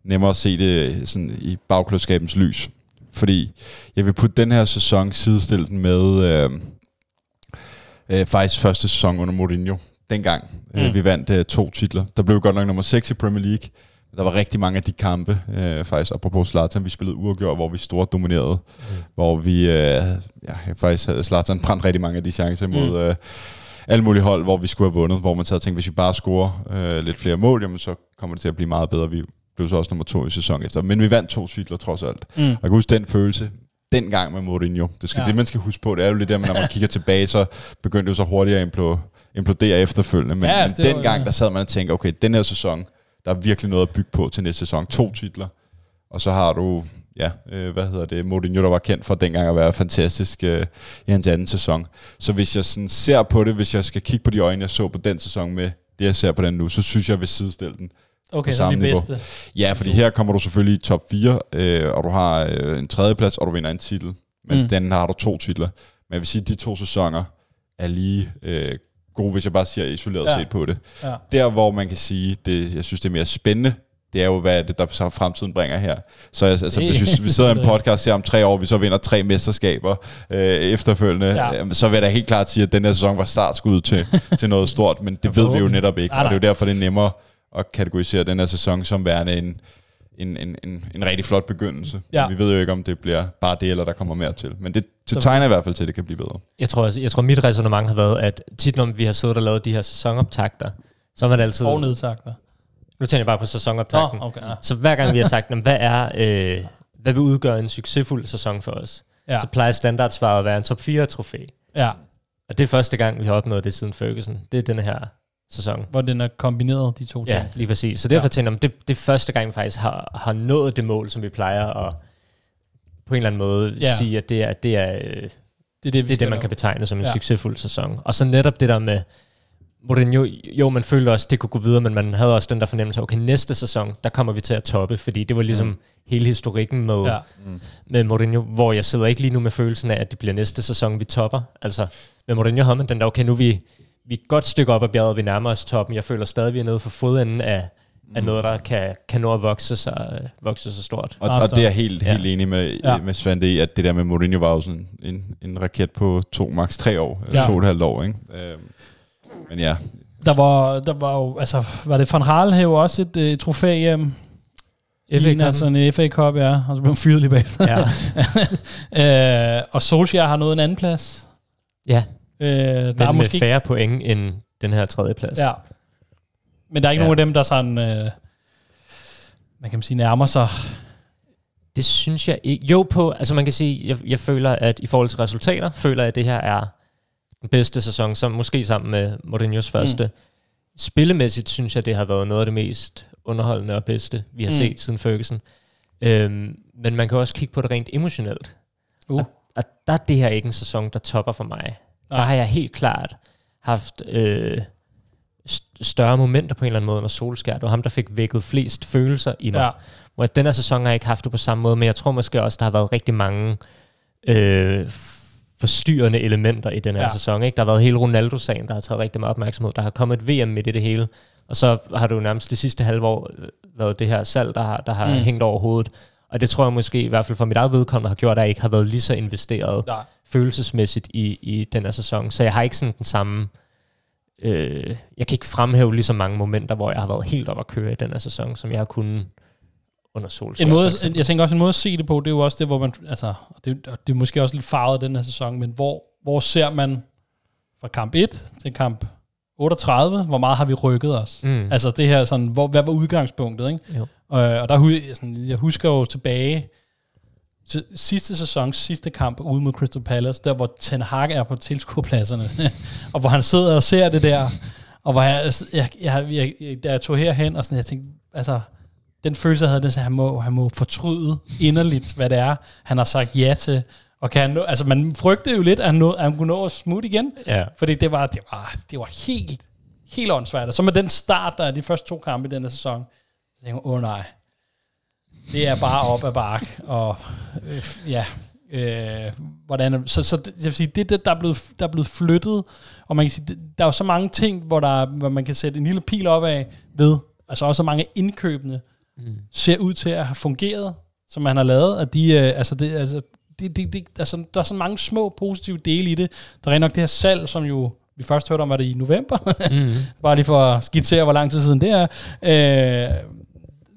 nemmere at se det sådan i bagklodskabens lys. Fordi jeg vil putte den her sæson sidestille den med øh, øh, faktisk første sæson under Mourinho. Dengang mm. Mm. øh, vi vandt øh, to titler. Der blev godt nok nummer 6 i Premier League. Der var rigtig mange af de kampe, øh, faktisk apropos Zlatan, vi spillede uafgjort, hvor vi stort dominerede. Mm. Hvor vi, øh, ja, faktisk havde Zlatan brændt rigtig mange af de chancer mod Mm. øh, alle mulige hold, hvor vi skulle have vundet. Hvor man så havde tænkt, hvis vi bare scorer øh, lidt flere mål, jamen så kommer det til at blive meget bedre. Vi blev så også nummer to i sæson efter. Men vi vandt to titler trods alt. Mm. Jeg kan huske den følelse, dengang med Mourinho. Det, skal, Ja. det man skal huske på, det er jo lidt der, men når man <laughs> kigger tilbage, så begyndte det jo så hurtigt at implo- implodere efterfølgende. Men, Ja, altså, men dengang, ja. der sad man og tænkte, okay, den her sæson, der er virkelig noget at bygge på til næste sæson. To titler. Og så har du, ja, øh, hvad hedder det, Mourinho, der var kendt for dengang at være fantastisk øh, i hans anden sæson. Så hvis jeg sådan ser på det, hvis jeg skal kigge på de øjne, jeg så på den sæson med det, jeg ser på den nu, så synes jeg, jeg vil sidestille den. Okay, på så samme det niveau. bedste. Ja, fordi her kommer du selvfølgelig i top 4, øh, og du har øh, en tredjeplads, og du vinder en titel. Mens Mm. den har du to titler. Men jeg vil sige, at de to sæsoner er lige øh, gode, hvis jeg bare siger isoleret Ja. set på det. Ja. Der, hvor man kan sige, det, jeg synes, det er mere spændende, det er jo, hvad det, der fremtiden bringer her. Så altså, Det- hvis vi, vi sidder i en <laughs> podcast her om tre år, vi så vinder tre mesterskaber øh, efterfølgende, Ja. ja. så vil jeg da helt klart sige, at den her sæson var startskud til, <laughs> til noget stort, men det ved vi jo netop ikke. Og det er jo derfor, det er nemmere at kategorisere den her sæson som værende en, en, en, en, en rigtig flot begyndelse. Ja. Vi ved jo ikke, om det bliver bare det, eller der kommer mere til. Men det, det tegner i hvert fald til, at det kan blive bedre. Jeg tror, jeg tror mit resonemang har været, at tit når vi har siddet og lavet de her sæsonoptagter, så har man altid... Og nedtakter. Nu tænker jeg bare på sæsonoptagten. Nå, okay. Ja. Så hver gang vi har sagt, "Nå, hvad er, øh, hvad vil udgøre en succesfuld sæson for os, Ja. så plejer standardsvaret at være en top 4 trofæ. ja, Og det er første gang, vi har opnået det siden Ferguson. Det er den her sæson. hvor den er kombineret, de to ting. Ja, lige præcis. Så derfor Ja. tænker jeg, det, det er første gang, vi faktisk har, har nået det mål, som vi plejer at på en eller anden måde Ja. sige, at det er, det er, øh, Det er det, det, er det man kan betegne som en Ja. succesfuld sæson. Og så netop det der med Mourinho, jo, man følte også, det kunne gå videre, men man havde også den der fornemmelse, okay, næste sæson, der kommer vi til at toppe, fordi det var ligesom mm. hele historikken med, Ja. ja. med Mourinho, hvor jeg sidder ikke lige nu med følelsen af, at det bliver næste sæson, vi topper. Altså, med Mourinho havde man den der, okay, nu er vi, vi er et godt stykke op ad bjerget, vi nærmer os toppen. Jeg føler stadig, vi er nede for fodenden af, af noget, der kan, kan nå at vokse sig, vokse sig stort. Og, og det er jeg større. helt, Ja. helt enig med, Ja. med Svante i, at det der med Mourinho var jo sådan en, en raket på to, maks tre år, eller Ja. to og et halvt år. Ikke? Øhm, men ja, Der var, der var jo, altså, var det Van jo også et øh, trofæ hjem. Ligner sådan en FA Cup, ja. Og så blev han fyret lige bagefter. Ja, <laughs> øh, og Solskjaer har nået en anden plads. ja. Øh, der men er med måske færre point end den her tredje plads. Ja. Men der er ikke Ja. nogen af dem, der sådan, øh, man kan sige, nærmer sig. Det synes jeg ikke. Jo, på, altså man kan sige, jeg, jeg føler, at i forhold til resultater, føler jeg, at det her er den bedste sæson, som måske sammen med Mourinho's første. Mm. Spillemæssigt synes jeg, det har været noget af det mest underholdende og bedste, vi har Mm. mm. set siden Ferguson. Øhm, men man kan også kigge på det rent emotionelt. Uh. Og, og der er det her ikke en sæson, der topper for mig. Der har jeg helt klart haft øh, st- større momenter på en eller anden måde, når Solskjaer. Det var ham, der fik vækket flest følelser i mig. Ja. Hvor den her sæson har jeg ikke haft det på samme måde, men jeg tror måske også, der har været rigtig mange øh, forstyrrende elementer i den her Ja. sæson. Ikke? Der har været hele Ronaldo-sagen, der har taget rigtig meget opmærksomhed. Der har kommet et VM midt i det hele. Og så har du nærmest det sidste halve år øh, været det her salg, der har, der har mm. hængt over hovedet. Og det tror jeg måske, i hvert fald for mit eget vedkommende, har gjort, at jeg ikke har været lige så investeret Nej. Følelsesmæssigt i, i den her sæson. Så jeg har ikke sådan den samme... Øh, jeg kan ikke fremhæve lige så mange momenter, hvor jeg har været helt op at køre i den her sæson, som jeg har kunnet under En solskin. måde, jeg tænker også, en måde at se det på, det er jo også det, hvor man, altså, det, det er måske også lidt farvet den her sæson, men hvor, hvor ser man fra kamp 1 til kamp 38, hvor meget har vi rykket os? Mm. Altså det her, sådan, hvor, hvad var udgangspunktet, ikke? Jo. Og, og der, sådan, jeg husker jo tilbage til sidste sæson, sidste kamp ude mod Crystal Palace, der hvor Ten Hag er på tilskuerpladserne, <laughs> og hvor han sidder og ser det der, og hvor jeg, jeg, jeg, jeg, jeg da jeg tog herhen, og sådan, jeg tænkte, altså, den følelse, jeg havde, det, så han må, han må fortryde inderligt, hvad det er, han har sagt ja til, og kan han nå, altså man frygtede jo lidt, at han, nå, at han kunne nå at smutte igen, Ja. fordi det var, det var, det var helt, helt åndssvagt. Og så med den start, der er de første to kampe i denne sæson, jeg, åh nej, det er bare op ad bark, og øh, ja, øh, hvordan, så, så det, jeg vil sige, det, det, der, er blevet, der er blevet flyttet, og man kan sige, det, der er jo så mange ting, hvor, der, hvor man kan sætte en lille pil op af ved, altså også så mange indkøbende, Mm. ser ud til at have fungeret, som man har lavet, at de, øh, altså det, altså, det, det, det, altså, der er så mange små positive dele i det. Der er nok det her salg, som jo, vi først hørte om, var det i november, Mm. <laughs> bare lige for at skitsere, hvor lang tid siden det er. Øh,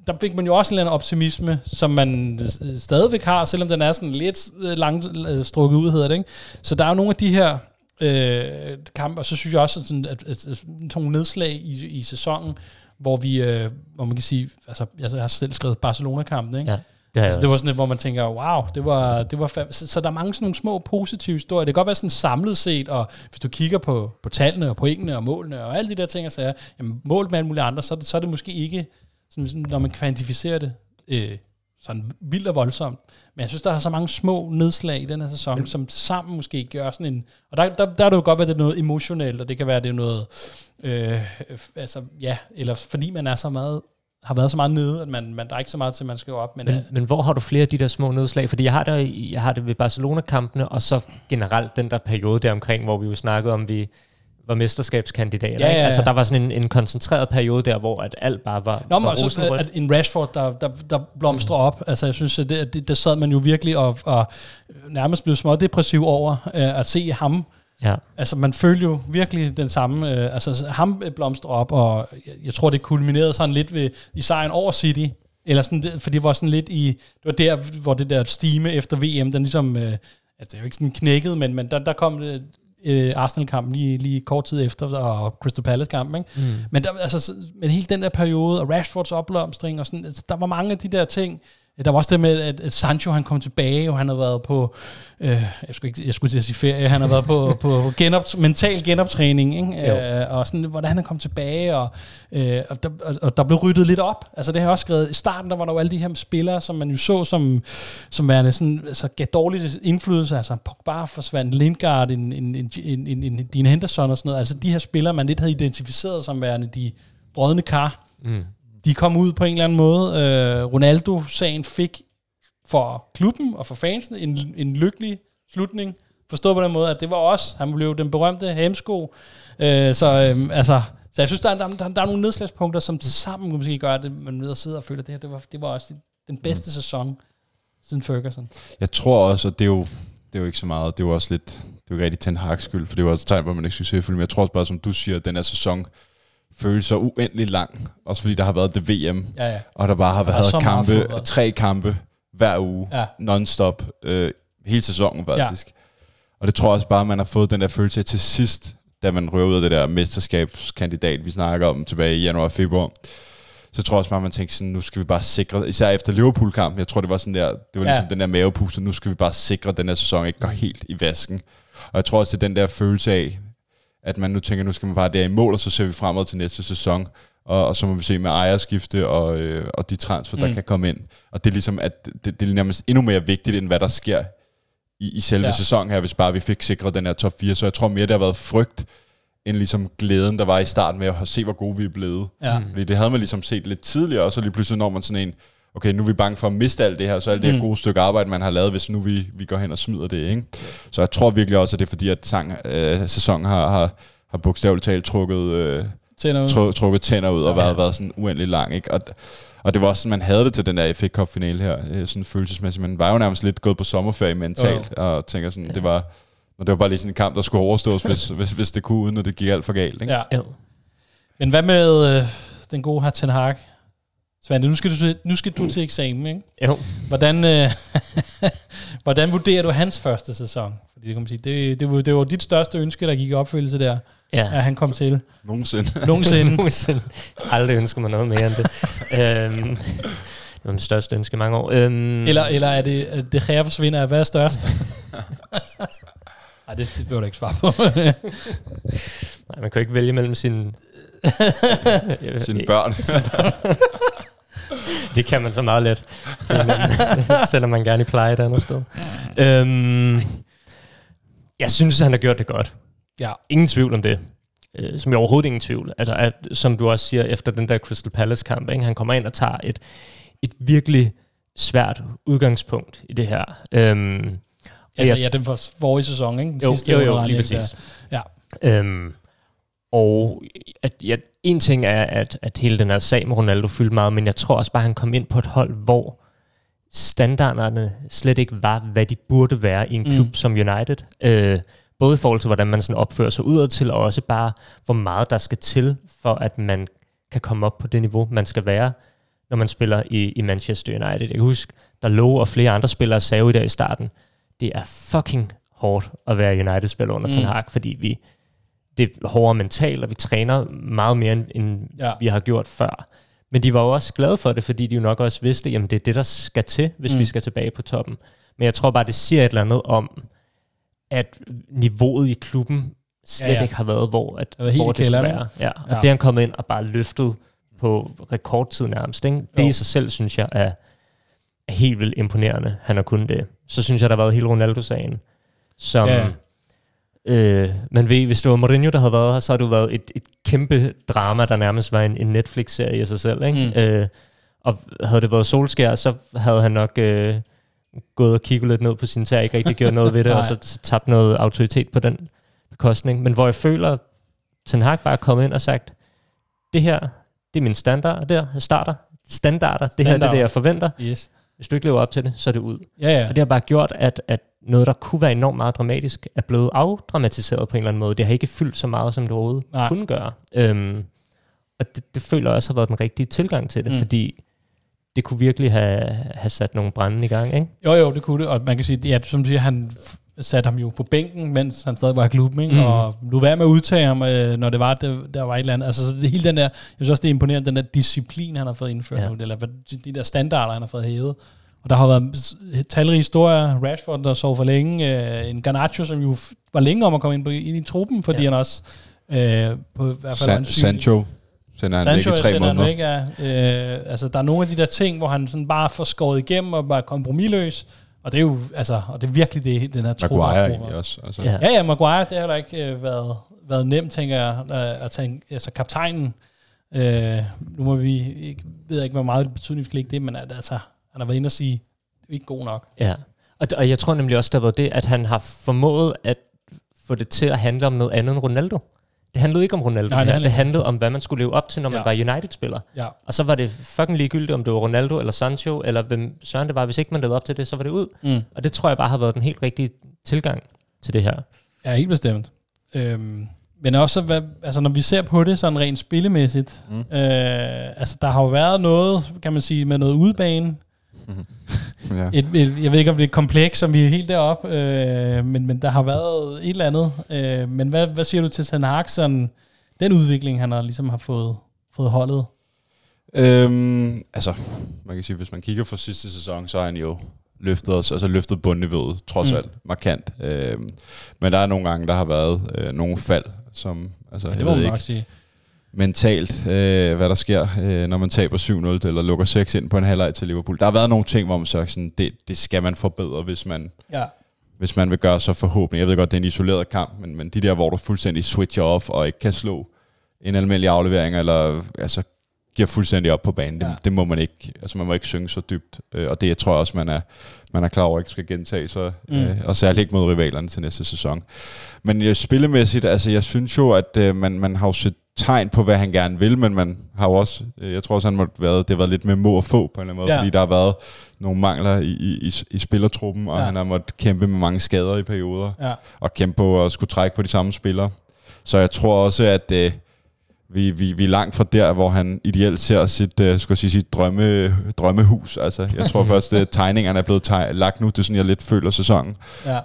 der fik man jo også en eller anden optimisme, som man øh, stadigvæk har, selvom den er sådan lidt øh, langt øh, strukket ud, hedder det. Ikke? Så der er jo nogle af de her øh, kampe, og så synes jeg også, sådan, at, at, at nogle nedslag i, i sæsonen, hvor vi, øh, hvor man kan sige, altså jeg har selv skrevet Barcelona-kampen, ikke? Ja, det, har Altså, det var sådan lidt, hvor man tænker, wow, det var, det var fam- så, så der er mange sådan nogle små positive historier. Det kan godt være sådan samlet set, og hvis du kigger på, på tallene og pointene og målene og alle de der ting, så er jamen, målt med alle mulige andre, så så er det måske ikke, sådan, når man kvantificerer det, øh, sådan vildt og voldsomt. Men jeg synes, der er så mange små nedslag i den her sæson, som sammen måske gør sådan en... Og der, der, der er det jo godt, at det er noget emotionelt, og det kan være, at det er noget... Øh, altså, ja, eller fordi man er så meget har været så meget nede, at man, man, der er ikke så meget til, man skal gå op. Men, Men, øh, men hvor har du flere af de der små nedslag? Fordi jeg har det, jeg har det ved Barcelona-kampene, og så generelt den der periode der omkring, hvor vi jo snakkede om, vi var mesterskabskandidater. Ja, ja, ikke? ja. Altså der var sådan en, en koncentreret periode der, hvor at alt bare var, Nå, men var også, at en Rashford, der, der, der blomstrer op. Altså, jeg synes, at det, det, der sad man jo virkelig og, og nærmest blev smådepressiv over øh, at se ham. Ja. Altså, man følte jo virkelig den samme... Øh, altså, ham blomstrer op, og jeg, jeg tror, det kulminerede sådan lidt ved, i sejren over City. Eller sådan, for det var sådan lidt i... Det var der, hvor det der stime efter VM, den ligesom... Øh, altså, det er jo ikke sådan knækket, men, men der, der kom det, øh, Arsenal-kampen lige, lige kort tid efter, og Crystal Palace-kampen, ikke? Mm. Men, der, altså, så- men hele den der periode, og Rashfords opblomstring, og sådan, altså, der var mange af de der ting. Der var også det med, at, at Sancho han kom tilbage, og han havde været på, øh, jeg, skulle ikke, jeg skulle til at sige ferie, han har været <laughs> på, på genop, mental genoptræning, ikke? Jo. Øh, og sådan, hvordan han kom tilbage, og, øh, og, der, og, og der blev ryddet lidt op. Altså det har jeg også skrevet, i starten der var der jo alle de her spillere, som man jo så som, som værende sådan, altså gav dårlig indflydelse, altså Pogba forsvandt, Lindgaard, en, en, en, en, en, en Dean Henderson og sådan noget, altså de her spillere, man lidt havde identificeret som værende de brødne kar, Mm. De kom ud på en eller anden måde. Øh, Ronaldo-sagen fik for klubben og for fansene en, en lykkelig slutning. Forstået på den måde, at det var os. Han blev den berømte hemsko. Øh, så, øh, altså, så jeg synes, der er, der, der, der er nogle nedslagspunkter, som til sammen måske gør, at man ved at sidde og føle, at det her det var, det var også den bedste mm. sæson siden Ferguson. Jeg tror også, at det er jo, det er jo ikke så meget, det er jo også lidt, det er jo rigtig Ten skyld, for det jo også et tegn på, at man ikke succesfuld, men jeg tror også bare, som du siger, at den her sæson føles så uendelig lang, også fordi der har været det VM, Ja, ja. og der bare har Der er været kampe, tre kampe hver uge, Ja. non-stop, øh, hele sæsonen faktisk. Ja. Og det tror jeg også bare, at man har fået den der følelse af til sidst, da man røver ud af det der mesterskabskandidat, vi snakker om tilbage i januar og februar. Så tror jeg også bare, man tænkte sådan, nu skal vi bare sikre, især efter Liverpool-kampen, jeg tror, det var sådan der, det var Ja. ligesom den der mavepuste, nu skal vi bare sikre, at den her sæson ikke går helt i vasken. Og jeg tror også, det er den der følelse af, at man nu tænker, nu skal man bare der i mål, og så ser vi fremad til næste sæson. Og, og så må vi se med ejerskifte og, øh, og de transfer, der Mm. kan komme ind. Og det er ligesom, at det, det er nærmest endnu mere vigtigt, end hvad der sker i, i selve ja. sæsonen her, hvis bare vi fik sikret den her top 4. Så jeg tror mere, det har været frygt, end ligesom glæden, der var i starten med at se, hvor gode vi er blevet. Ja. Fordi det havde man ligesom set lidt tidligere, og så lige pludselig når man sådan en, okay, nu er vi bange for at miste alt det her, så alt det her Mm. gode stykke arbejde, man har lavet, hvis nu vi, vi går hen og smider det, ikke? Så jeg tror virkelig også, at det er fordi, at sang, øh, sæsonen har, har, har bogstaveligt talt trukket, øh, Tænder ud. tru, trukket tænder ud, og Ja. været, været sådan uendelig lang, ikke? Og, og det var også sådan, man havde det til den der FA Cup finale her, øh, sådan følelsesmæssigt. Man var jo nærmest lidt gået på sommerferie mentalt, og tænker sådan, det var, og det var bare lige sådan en kamp, der skulle overstås, hvis, <laughs> hvis, hvis det kunne, uden at det gik alt for galt, ikke? Ja. Men hvad med øh, den gode her Ten Hag? Svante, nu skal, du, til- nu skal du <clears throat> til eksamen, ikke? Jo. Hvordan, øh, <laughs> hvordan vurderer du hans første sæson? Fordi det, kan man sige, det, det, var, det var dit største ønske, der gik i opfyldelse der, Ja. at han kom til. Nogensinde. <laughs> Nogensinde. Nogensinde. Aldrig ønsker mig noget mere end det. øhm, det var mit største ønske i mange år. Øhm, Eller, eller er det, at det her forsvinder hvad er størst? <laughs> Nej, det, det behøver du ikke svare på. Nej, man kan jo ikke vælge mellem sine... Sine børn. <laughs> Det kan man så meget let. <laughs> Selvom man gerne i pleje et andet sted. Øhm, jeg synes, han har gjort det godt. ja. Ingen tvivl om det. Øh, som jeg overhovedet ingen tvivl. Altså, at, som du også siger, efter den der Crystal Palace-kamp, ikke? han kommer ind og tager et, et virkelig svært udgangspunkt i det her. Øhm, Altså, jeg- ja, den for forrige sæson, ikke? Den jo, sidste jo, jo, lige præcis. der. Ja. Øhm, og at, ja, en ting er, at, at hele den her sag med Ronaldo fyldte meget, men jeg tror også bare, at han kom ind på et hold, hvor standarderne slet ikke var, hvad de burde være i en Mm. klub som United. Øh, både i forhold til, hvordan man sådan opfører sig udad til, og også bare, hvor meget der skal til, for at man kan komme op på det niveau, man skal være, når man spiller i, i Manchester United. Jeg kan huske, der lå og flere andre spillere sagde i dag i starten, det er fucking hårdt at være United-spiller under mm. Ten Hag, fordi vi, det er hårdere mentalt, og vi træner meget mere, end, Ja. vi har gjort før. Men de var jo også glade for det, fordi de jo nok også vidste, jamen det er det, der skal til, hvis Mm. vi skal tilbage på toppen. Men jeg tror bare, det siger et eller andet om, at niveauet i klubben slet Ja, ja. ikke har været, hvor, at, Det hvor det skulle være. Ja. Og Ja. det er han kommet ind og bare løftet på rekordtid nærmest. Ikke? Det Jo. i sig selv, synes jeg, er, er helt vildt imponerende, han har kunnet det. Så synes jeg, der har været hele Ronaldo-sagen, som... Ja. Øh, man ved, hvis det var Mourinho, der havde været her, så har det jo været et, et kæmpe drama, der nærmest var en, en Netflix-serie i sig selv. Ikke? Mm. Øh, og havde det været Solskær, så havde han nok øh, gået og kigget lidt ned på sin tær, ikke rigtig gjort noget ved det, <laughs> og så, så tabt noget autoritet på den bekostning. Men hvor jeg føler, Ten Hag bare er kommet ind og sagt, det her, det er min standard, der jeg starter. Standarder, det her det er det, jeg forventer. Yes. Hvis du ikke lever op til det, så er det ud. Ja, ja. Og det har bare gjort, at, at noget, der kunne være enormt meget dramatisk, er blevet afdramatiseret på en eller anden måde. Det har ikke fyldt så meget, som det overhovedet Nej. Kunne gøre. Øhm, og det, det føler jeg også har været den rigtige tilgang til det, Mm. fordi det kunne virkelig have, have sat nogle brænde i gang, ikke? Jo, jo, det kunne det. Og man kan sige, ja, som du siger, han satte ham jo på bænken, mens han stadig var i klubben, ikke? Mm. Og nu være med at udtage ham, øh, når det var, der, der var et eller andet. Altså, så det, hele den der, jeg synes også, det er imponerende, den der disciplin, han har fået indført ja. Nu, eller de der standarder, han har fået hævet. Og der har været talrige historier, Rashford, der sov for længe, øh, en Garnacho, som jo var længe om at komme ind, på, ind i truppen, fordi ja. Han også øh, på i hvert fald San, Sancho sender han Sancho væk i tre sender han måneder. væk, ja. Øh, altså, der er nogle af de der ting, hvor han sådan bare får skåret igennem og bare kompromisløs. Og det er jo, altså, og det er virkelig det, den her trup. Maguire også. Altså. Ja. Ja, ja, Maguire, det har heller ikke øh, været, været nemt, tænker jeg, øh, at tænke, altså kaptajnen, øh, nu må vi, ikke, ved jeg ikke, hvor meget betydning vi skal lægge det, men at, altså, han har været inde og sige, det er ikke god nok. Ja. Og, og jeg tror nemlig også, der var det, at han har formået at få det til at handle om noget andet end Ronaldo. Det handlede ikke om Ronaldo. Nej, Nej, det det, handlede det handlede om, hvad man skulle leve op til, når man Ja. var United-spiller. Ja, Og så var det fucking ligegyldigt, om det var Ronaldo eller Sancho, eller hvem søren det var. Hvis ikke man levede op til det, så var det ud. mm. Og det tror jeg bare har været den helt rigtige tilgang til det her. ja helt bestemt. Øhm, men også, hvad, altså, når vi ser på det sådan rent spillemæssigt, mm. Øh, altså, der har jo været noget, kan man sige, med noget udebane, Ja. et, et, jeg ved ikke, om det er kompleks, som vi er helt deroppe, øh, men, men der har været et eller andet. Øh, men hvad, hvad siger du til Ten Hag, sådan, den udvikling, han har ligesom har fået, fået holdet? Øhm, altså, man kan sige, hvis man kigger fra sidste sæson, så har han jo løftet os, altså løftet bundniveauet, trods Mm. alt, markant. Øhm, men der er nogle gange, der har været øh, nogle fald, som, altså, Ja, jeg det må ved man ikke, sige. Mentalt, øh, hvad der sker, øh, når man taber 7-0 eller lukker 6 ind på en halvleg til Liverpool. Der har været nogle ting, hvor man så sådan, det, det skal man forbedre, hvis man, Ja. hvis man vil gøre sig forhåbentlig. Jeg ved godt, det er en isoleret kamp, men, men de der, hvor du fuldstændig switcher off og ikke kan slå en almindelig aflevering, eller altså, giver fuldstændig op på banen, Ja. det, det må man ikke. Altså, man må ikke synge så dybt. Øh, og det jeg tror jeg også, man er, man er klar over, ikke skal gentage sig, Mm. øh, og særligt ikke mod rivalerne til næste sæson. Men øh, spillemæssigt, altså, jeg synes jo, at øh, man, man har jo set tegn på, hvad han gerne vil, men man har jo også, øh, jeg tror også, han måtte været, det har været lidt med må og få på en eller anden måde, Ja. fordi der har været nogle mangler i, i, i, spillertruppen, og ja. han har måttet kæmpe med mange skader i perioder Ja. og kæmpe på at skulle trække på de samme spillere. Så jeg tror også, at øh, vi, vi, vi er langt fra der, hvor han ideelt ser sit, uh, skal jeg sige, sit drømme, drømmehus. Altså, jeg tror <laughs> først, at tegningerne er blevet teg- lagt nu, det er sådan, jeg lidt føler sæsonen Ja. øh,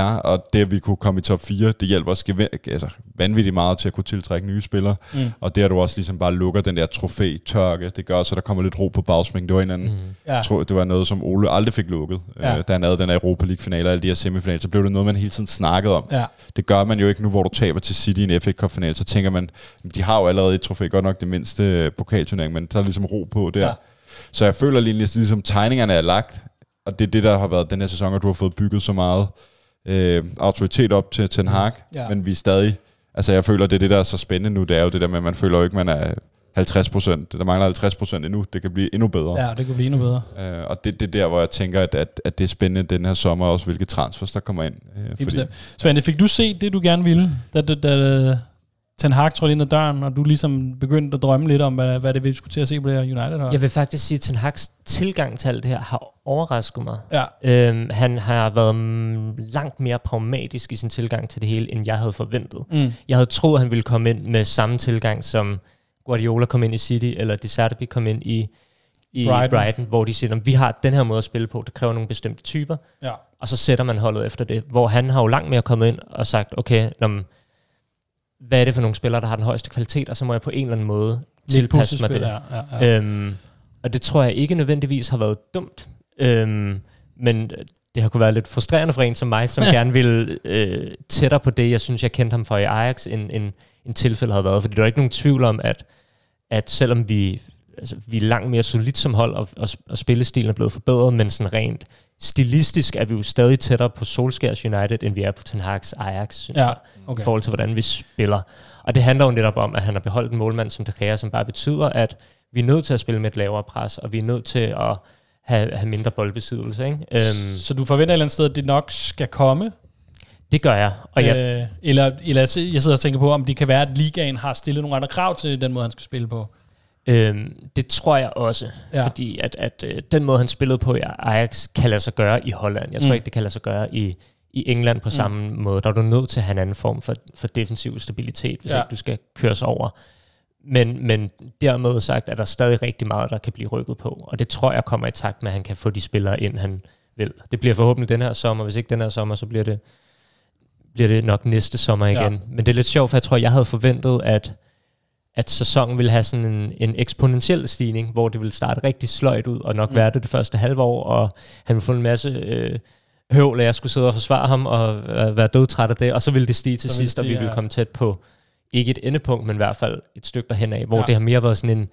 er, og det, at vi kunne komme i top 4, det hjælper os altså, vanvittigt meget til at kunne tiltrække nye spillere, Mm. og det at du også ligesom bare lukker den der trofæ-tørke, det gør at der kommer lidt ro på bagsmæng. Det var en anden, mm. Ja. tror, det var noget, som Ole aldrig fik lukket, Ja. øh, da han havde den her Europa League-finale og alle de her semifinaler, så blev det noget, man hele tiden snakkede om. Ja. Det gør man jo ikke nu, hvor du taber til City i en FA Cup-final, så tænker man, de har jo allerede et trofæ, godt nok det mindste øh, pokalturnering, men der er ligesom ro på der. Ja. Så jeg føler lige, ligesom tegningerne er lagt, og det er det, der har været den her sæson, at du har fået bygget så meget øh, autoritet op til Ten Hag, Ja. ja. men vi er stadig, altså jeg føler, det er det, der er så spændende nu, det er jo det der med, at man føler jo ikke, man er 50 procent, der mangler 50 procent endnu, det kan blive endnu bedre. ja, det kunne blive endnu bedre. Øh, og det, det er der, hvor jeg tænker, at, at, at det er spændende den her sommer også, hvilke transfers, der kommer ind. Øh, bestemt. Svante, fik du set det, du gerne ville, da, da, da Ten Hag trådte ind ad døren, og du ligesom begyndte at drømme lidt om, hvad, hvad det vi skulle til at se på det her United hold? Jeg vil faktisk sige, at Ten Hag's tilgang til alt det her har overrasket mig. Ja, Øhm, han har været langt mere pragmatisk i sin tilgang til det hele, end jeg havde forventet. mm. Jeg havde troet, at han ville komme ind med samme tilgang, som Guardiola kom ind i City, eller De Serbi kom ind i, i Brighton. Brighton. Hvor de siger, at vi har den her måde at spille på, det kræver nogle bestemte typer, ja. og så sætter man holdet efter det. Hvor han har jo langt mere kommet ind og sagt, okay, nå, men, hvad er det for nogle spillere, der har den højeste kvalitet, og så må jeg på en eller anden måde tilpasse mig det. ja, ja, ja. Øhm, og det tror jeg ikke nødvendigvis har været dumt. Øhm, men det har kunne være lidt frustrerende for en som mig, som gerne ville øh, tættere på det, jeg synes, jeg kendte ham for i Ajax, end, end, end tilfældet havde været. Fordi der er ikke nogen tvivl om, at, at selvom vi, altså, vi er langt mere solidt som hold, og, og, og spillestilen er blevet forbedret, men sådan rent stilistisk er vi jo stadig tættere på Solskjaers United, end vi er på Ten Hag's Ajax, Ja, okay. i forhold til, hvordan vi spiller. Og det handler jo netop om, at han har beholdt en målmand som De Gea, som bare betyder, at vi er nødt til at spille med et lavere pres, og vi er nødt til at have, have mindre boldbesiddelse. Ikke? Øhm, Så du forventer et eller andet sted, at det nok skal komme? det gør jeg. Og jeg, Øh, eller, eller jeg sidder og tænker på, om det kan være, at ligaen har stillet nogle andre krav til den måde, han skal spille på. Øhm, det tror jeg også, Ja. ja. fordi at, at øh, den måde, han spillede på i Ajax, kan lade sig gøre i Holland. Jeg tror Mm. mm. ikke, det kan lade sig gøre i, i England på samme måde. Der er du nødt til at have en anden form for, for defensiv stabilitet, hvis Ja. ja. ikke du skal køres over. Men, men dermed sagt, er der stadig rigtig meget, der kan blive rykket på. Og det tror jeg kommer i takt med, at han kan få de spillere ind, han vil. Det bliver forhåbentlig den her sommer. Hvis ikke den her sommer, så bliver det, bliver det nok næste sommer Ja. igen. Men det er lidt sjovt, for jeg tror, jeg havde forventet, at, at sæsonen ville have sådan en, en eksponentiel stigning, hvor det ville starte rigtig sløjt ud, og nok Mm. være det det første halve år, og han ville få en masse øh, høvl, at jeg skulle sidde og forsvare ham, og øh, være dødtræt af det, og så ville det stige til Så sidst, og vi ville ja. komme tæt på, ikke et endepunkt, men i hvert fald et stykke derhen af, hvor Ja. det har mere været sådan en,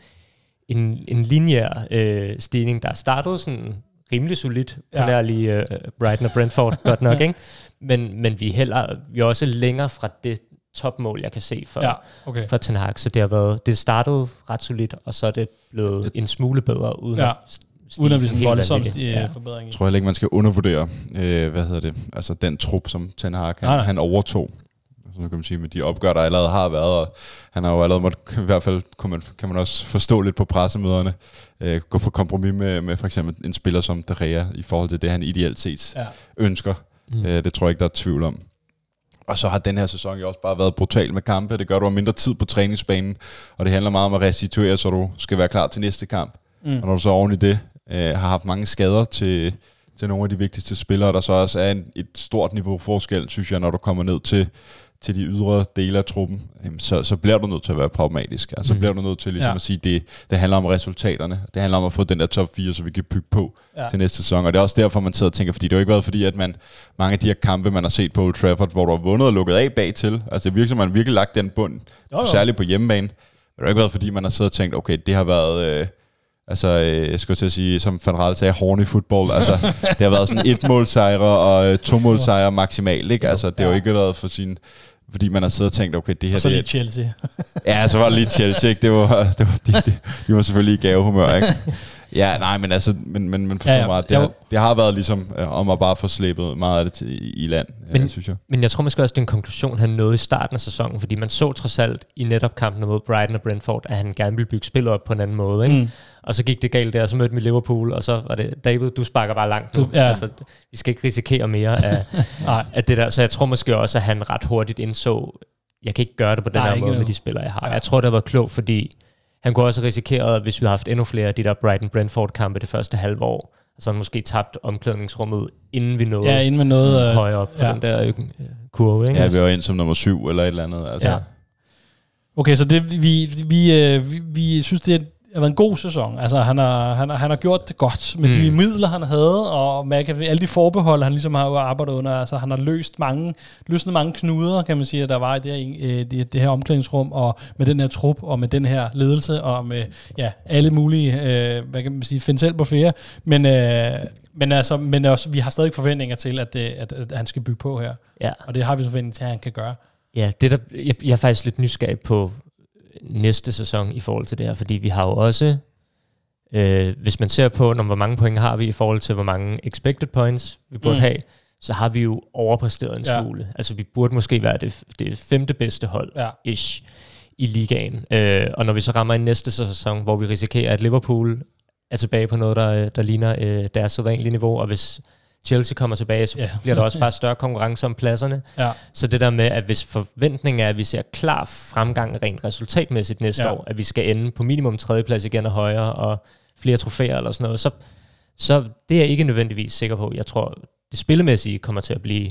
en, en lineær øh, stigning, der startede sådan rimelig solidt, på Ja. nær lige øh, Brighton og Brentford, godt nok, <laughs> ikke? Men, men vi, er heller, vi er også længere fra det topmål, jeg kan se for, Ja, okay. for Ten Hag. Så det har været, det startede ret solidt, og så er det blevet en smule bedre, uden Ja. at st- stige Uden at blive sådan en helt voldsom vanvittigt. øh, Ja. forbedring. i. Jeg tror heller ikke, man skal undervurdere, øh, hvad hedder det, altså den trup, som Ten Hag, han, Nej, nej. han overtog. Altså, nu kan man sige, med de opgør, der allerede har været, og han har jo allerede måtte, i hvert fald kan man, kan man også forstå lidt på pressemøderne, øh, gå på kompromis med, med for eksempel en spiller som De Gea, i forhold til det, han ideelt set Ja. ønsker. Mm. Øh, det tror jeg ikke, der er tvivl om. Og så har den her sæson jo også bare været brutal med kampe. Det gør, at du har mindre tid på træningsbanen, og det handler meget om at restituere, så du skal være klar til næste kamp. Mm. Og når du så oven i det øh, har haft mange skader til, til nogle af de vigtigste spillere, der så også er en, et stort niveau forskel, synes jeg, når du kommer ned til, til de ydre dele af truppen, jamen, så, så bliver du nødt til at være pragmatisk. Altså, så Mhm. bliver du nødt til ligesom Ja. at sige, det, det handler om resultaterne. Det handler om at få den der top 4, så vi kan bygge på Ja. til næste sæson. Og det er også derfor, man sidder og tænker, fordi det har jo ikke været fordi, at man, mange af de her kampe, man har set på Old Trafford, hvor du har vundet og lukket af bag til, altså det virker som, man har virkelig lagt den bund, Jo, jo. særligt på hjemmebane. Men det har ikke været, fordi man har siddet og tænkt, okay, det har været... Øh, Altså, øh, jeg skulle til at sige, som Van Raal sagde, horny football. Altså, det har været sådan et målsejre og øh, to <laughs> målsejre maksimalt, ikke? Altså, det har jo ikke været for sin fordi man har siddet og tænkt, okay, det her... Og så det, lige Chelsea. Ja, så var det lige Chelsea, ikke? Det var, det var, de, de, de var selvfølgelig i gavehumør, ikke? <laughs> Ja, nej, men altså, men, men, men forstår Ja, ja, mig, det, har, det har været ligesom øh, om at bare få slæbet meget af det til, i, i land, men, Men- synes jeg. Men jeg tror måske også, det er en konklusion, han nåede i starten af sæsonen, fordi man så trods alt i netop kampene mod Brighton og Brentford, at han gerne ville bygge spillet op på en anden måde. Ikke? Mm. Og så gik det galt der, så mødte vi Liverpool, og så var det, David, du sparker bare langt nu. Du- ja. Altså, vi skal ikke risikere mere af, <laughs> af det der. Så jeg tror måske også, at han ret hurtigt indså, jeg kan ikke gøre det på den Nej, her måde med de spillere, jeg har. Ja. Jeg tror, det har været klogt, fordi han kunne også risikere, hvis vi havde haft endnu flere af de der Brighton-Brentford-kampe det første halve år, så han måske tabt omklædningsrummet, inden vi nåede Ja, inden med noget... Øh, højere op på ja. den der øh, kurve. Ikke? Ja, vi var ind som nummer syv eller et eller andet. Altså. Ja. Okay, så det, vi, vi, øh, vi, vi synes, det har været en god sæson. Altså, han har, han har, han har gjort det godt med mm. de midler, han havde, og med alle de forbehold, han ligesom har arbejdet under. Altså, han har løst mange, løsnet mange knuder, kan man sige, der var i det her, øh, det, det her omklædningsrum, og med den her trup, og med den her ledelse, og med ja, alle mulige, øh, hvad kan man sige, finde selv på flere. Men, øh, men, altså, men også, vi har stadig forventninger til, at, det, at, at han skal bygge på her. Ja. Og det har vi forventninger til, at han kan gøre. Ja, det der, jeg, jeg er faktisk lidt nysgerrig på næste sæson i forhold til det her, fordi vi har jo også, øh, hvis man ser på, når, hvor mange point har vi i forhold til, hvor mange expected points vi burde Mm. have, så har vi jo overpræsteret en Ja. smule. Altså vi burde måske være det, det femte bedste hold, Ja. ish, i ligaen. Øh, og når vi så rammer i næste sæson, hvor vi risikerer, at Liverpool er tilbage på noget, der, der ligner øh, deres sædvanlige niveau, og hvis Chelsea kommer tilbage, så yeah. bliver der også bare større konkurrence om pladserne. Ja. Så det der med, at hvis forventningen er, at vi ser klar fremgang rent resultatmæssigt næste Ja. år, at vi skal ende på minimum tredjeplads igen og højere, og flere trofæer eller sådan noget, så, så det er jeg ikke nødvendigvis sikker på. Jeg tror, det spillemæssige kommer til at blive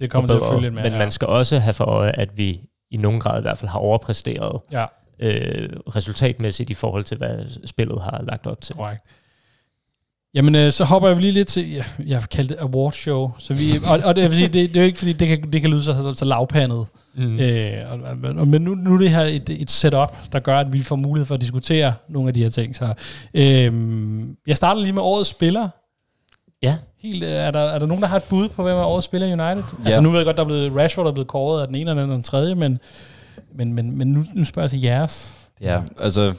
Det kommer til at forbedret, følge med. men ja. man skal også have for øje, at vi i nogen grad i hvert fald har overpræsteret Ja, øh, resultatmæssigt i forhold til, hvad spillet har lagt op til. korrekt. Jamen, øh, så hopper jeg lige lidt til, ja, jeg har kaldt det award show, så vi, og, og det, jeg vil sige, det, det er jo ikke, fordi det kan, det kan lyde så, så lavpandet, Mm. øh, og, og, men nu, nu er det her et, et setup, der gør, at vi får mulighed for at diskutere nogle af de her ting. Så, øh, jeg starter lige med årets spiller. Ja. Helt, øh, er, der, er der nogen, der har et bud på, hvem er årets spiller i United? Ja. Altså nu ved jeg godt, der er blevet, Rashford er blevet kåret af den ene eller den anden den tredje, men, men, men, men nu, nu spørger jeg til jeres. Ja, altså,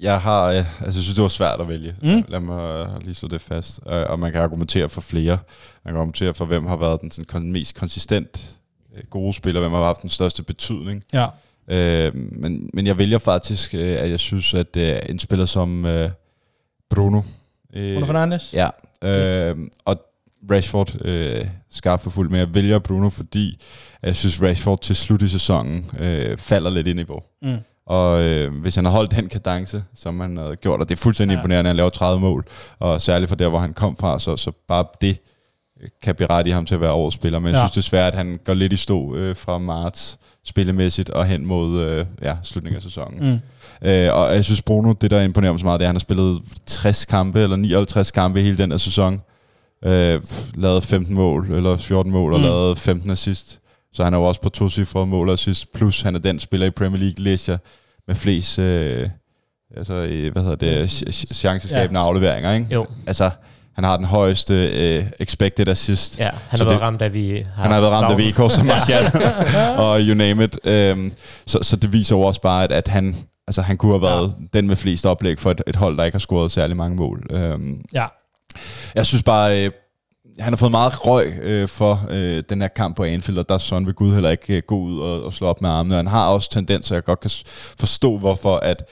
jeg har, øh, altså, jeg synes, det var svært at vælge. Mm. Lad mig øh, lige slå det fast. Og man kan argumentere for flere. Man kan argumentere for, hvem har været den sådan, mest konsistent øh, gode spiller, hvem har haft den største betydning. Ja. Øh, men, men jeg vælger faktisk, at jeg synes, at en spiller som øh, Bruno... Øh, Bruno Fernandes? Ja, øh, Yes. og Rashford øh, skarp for fuld, men jeg vælger Bruno, fordi jeg synes, Rashford til slut i sæsonen øh, falder lidt i niveau. Mm. Og øh, hvis han har holdt den kadence, som han havde gjort, og det er fuldstændig Ja. imponerende, at han laver 30 mål, og særligt for der, hvor han kom fra, så, så bare det kan berettige ham til at være årets spiller. Men jeg Ja. synes desværre, at han går lidt i stå øh, fra marts spillemæssigt og hen mod øh, ja, slutningen af sæsonen. Mm. Øh, og jeg synes Bruno, det der imponerer mig så meget, det er, at han har spillet 60 kampe, eller 59 kampe hele den her sæson. Øh, lavet 15 mål, eller 14 mål, og mm. lavet 15 assist. Så han er jo også på to cifrede mål og assist. Plus han er den spiller i Premier League, jeg, med flest øh, altså, hvad hedder det, ch- ch- chanceskabende Ja. afleveringer. Ikke? Jo, Altså, han har den højeste øh, expected assist. ja, han Så har været det- ramt af, vi har Han har været ramt af. VK som Martial, <laughs> og you name it. Øhm, så, så det viser jo også bare, at, at han, altså, han kunne have været ja. den med flest oplæg for et, et hold, der ikke har scoret særlig mange mål. Øhm, Ja. jeg synes bare, øh, han har fået meget røg øh, for øh, den her kamp på Anfield, og der er sådan vil Gud heller ikke øh, gå ud og, og slå op med armene. Og han har også tendenser, jeg godt kan forstå, hvorfor at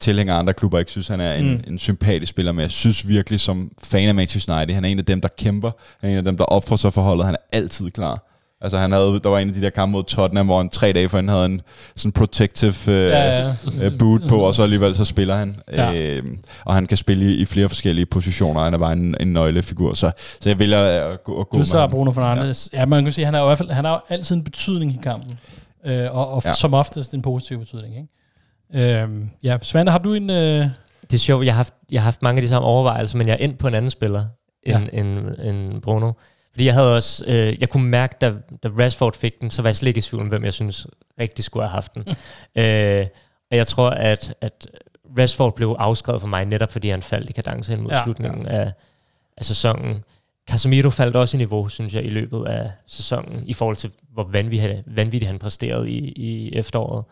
tilhængere af andre klubber ikke synes, han er en, Mm. en sympatisk spiller, men jeg synes virkelig som fan af Manchester United, han er en af dem, der kæmper, han er en af dem, der opfører sig for holdet, han er altid klar. Altså han havde, der var en af de der kampe mod Tottenham, hvor han tre dage før han havde en sådan protective øh, Ja, ja. øh, boot på, og så alligevel så spiller han. Ja. Øh, og han kan spille i, i flere forskellige positioner, han er bare en, en nøglefigur. Så, så jeg vælger at gå, at gå Du så med ham. Bruno Fernandes. Ja. ja, man kan sige, han har jo i hvert fald han har altid en betydning i kampen. Øh, og og ja. Som oftest en positiv betydning. Ikke? Øhm, ja, Svante, har du en... Øh, Det er sjovt, jeg har, haft, jeg har haft mange af de samme overvejelser, men jeg er endt på en anden spiller end, ja. end, end Bruno. Fordi jeg havde også, øh, jeg kunne mærke, da, da Rashford fik den, så var jeg slet ikke i tvivl om, hvem jeg synes rigtig skulle have haft den. øh, og jeg tror, at, at Rashford blev afskrevet for mig, netop fordi han faldt i kadence hen mod Ja, slutningen ja. Af, af sæsonen. Casemiro faldt også i niveau, synes jeg, i løbet af sæsonen, i forhold til, hvor vanvittigt, vanvittigt han præsterede i, i efteråret.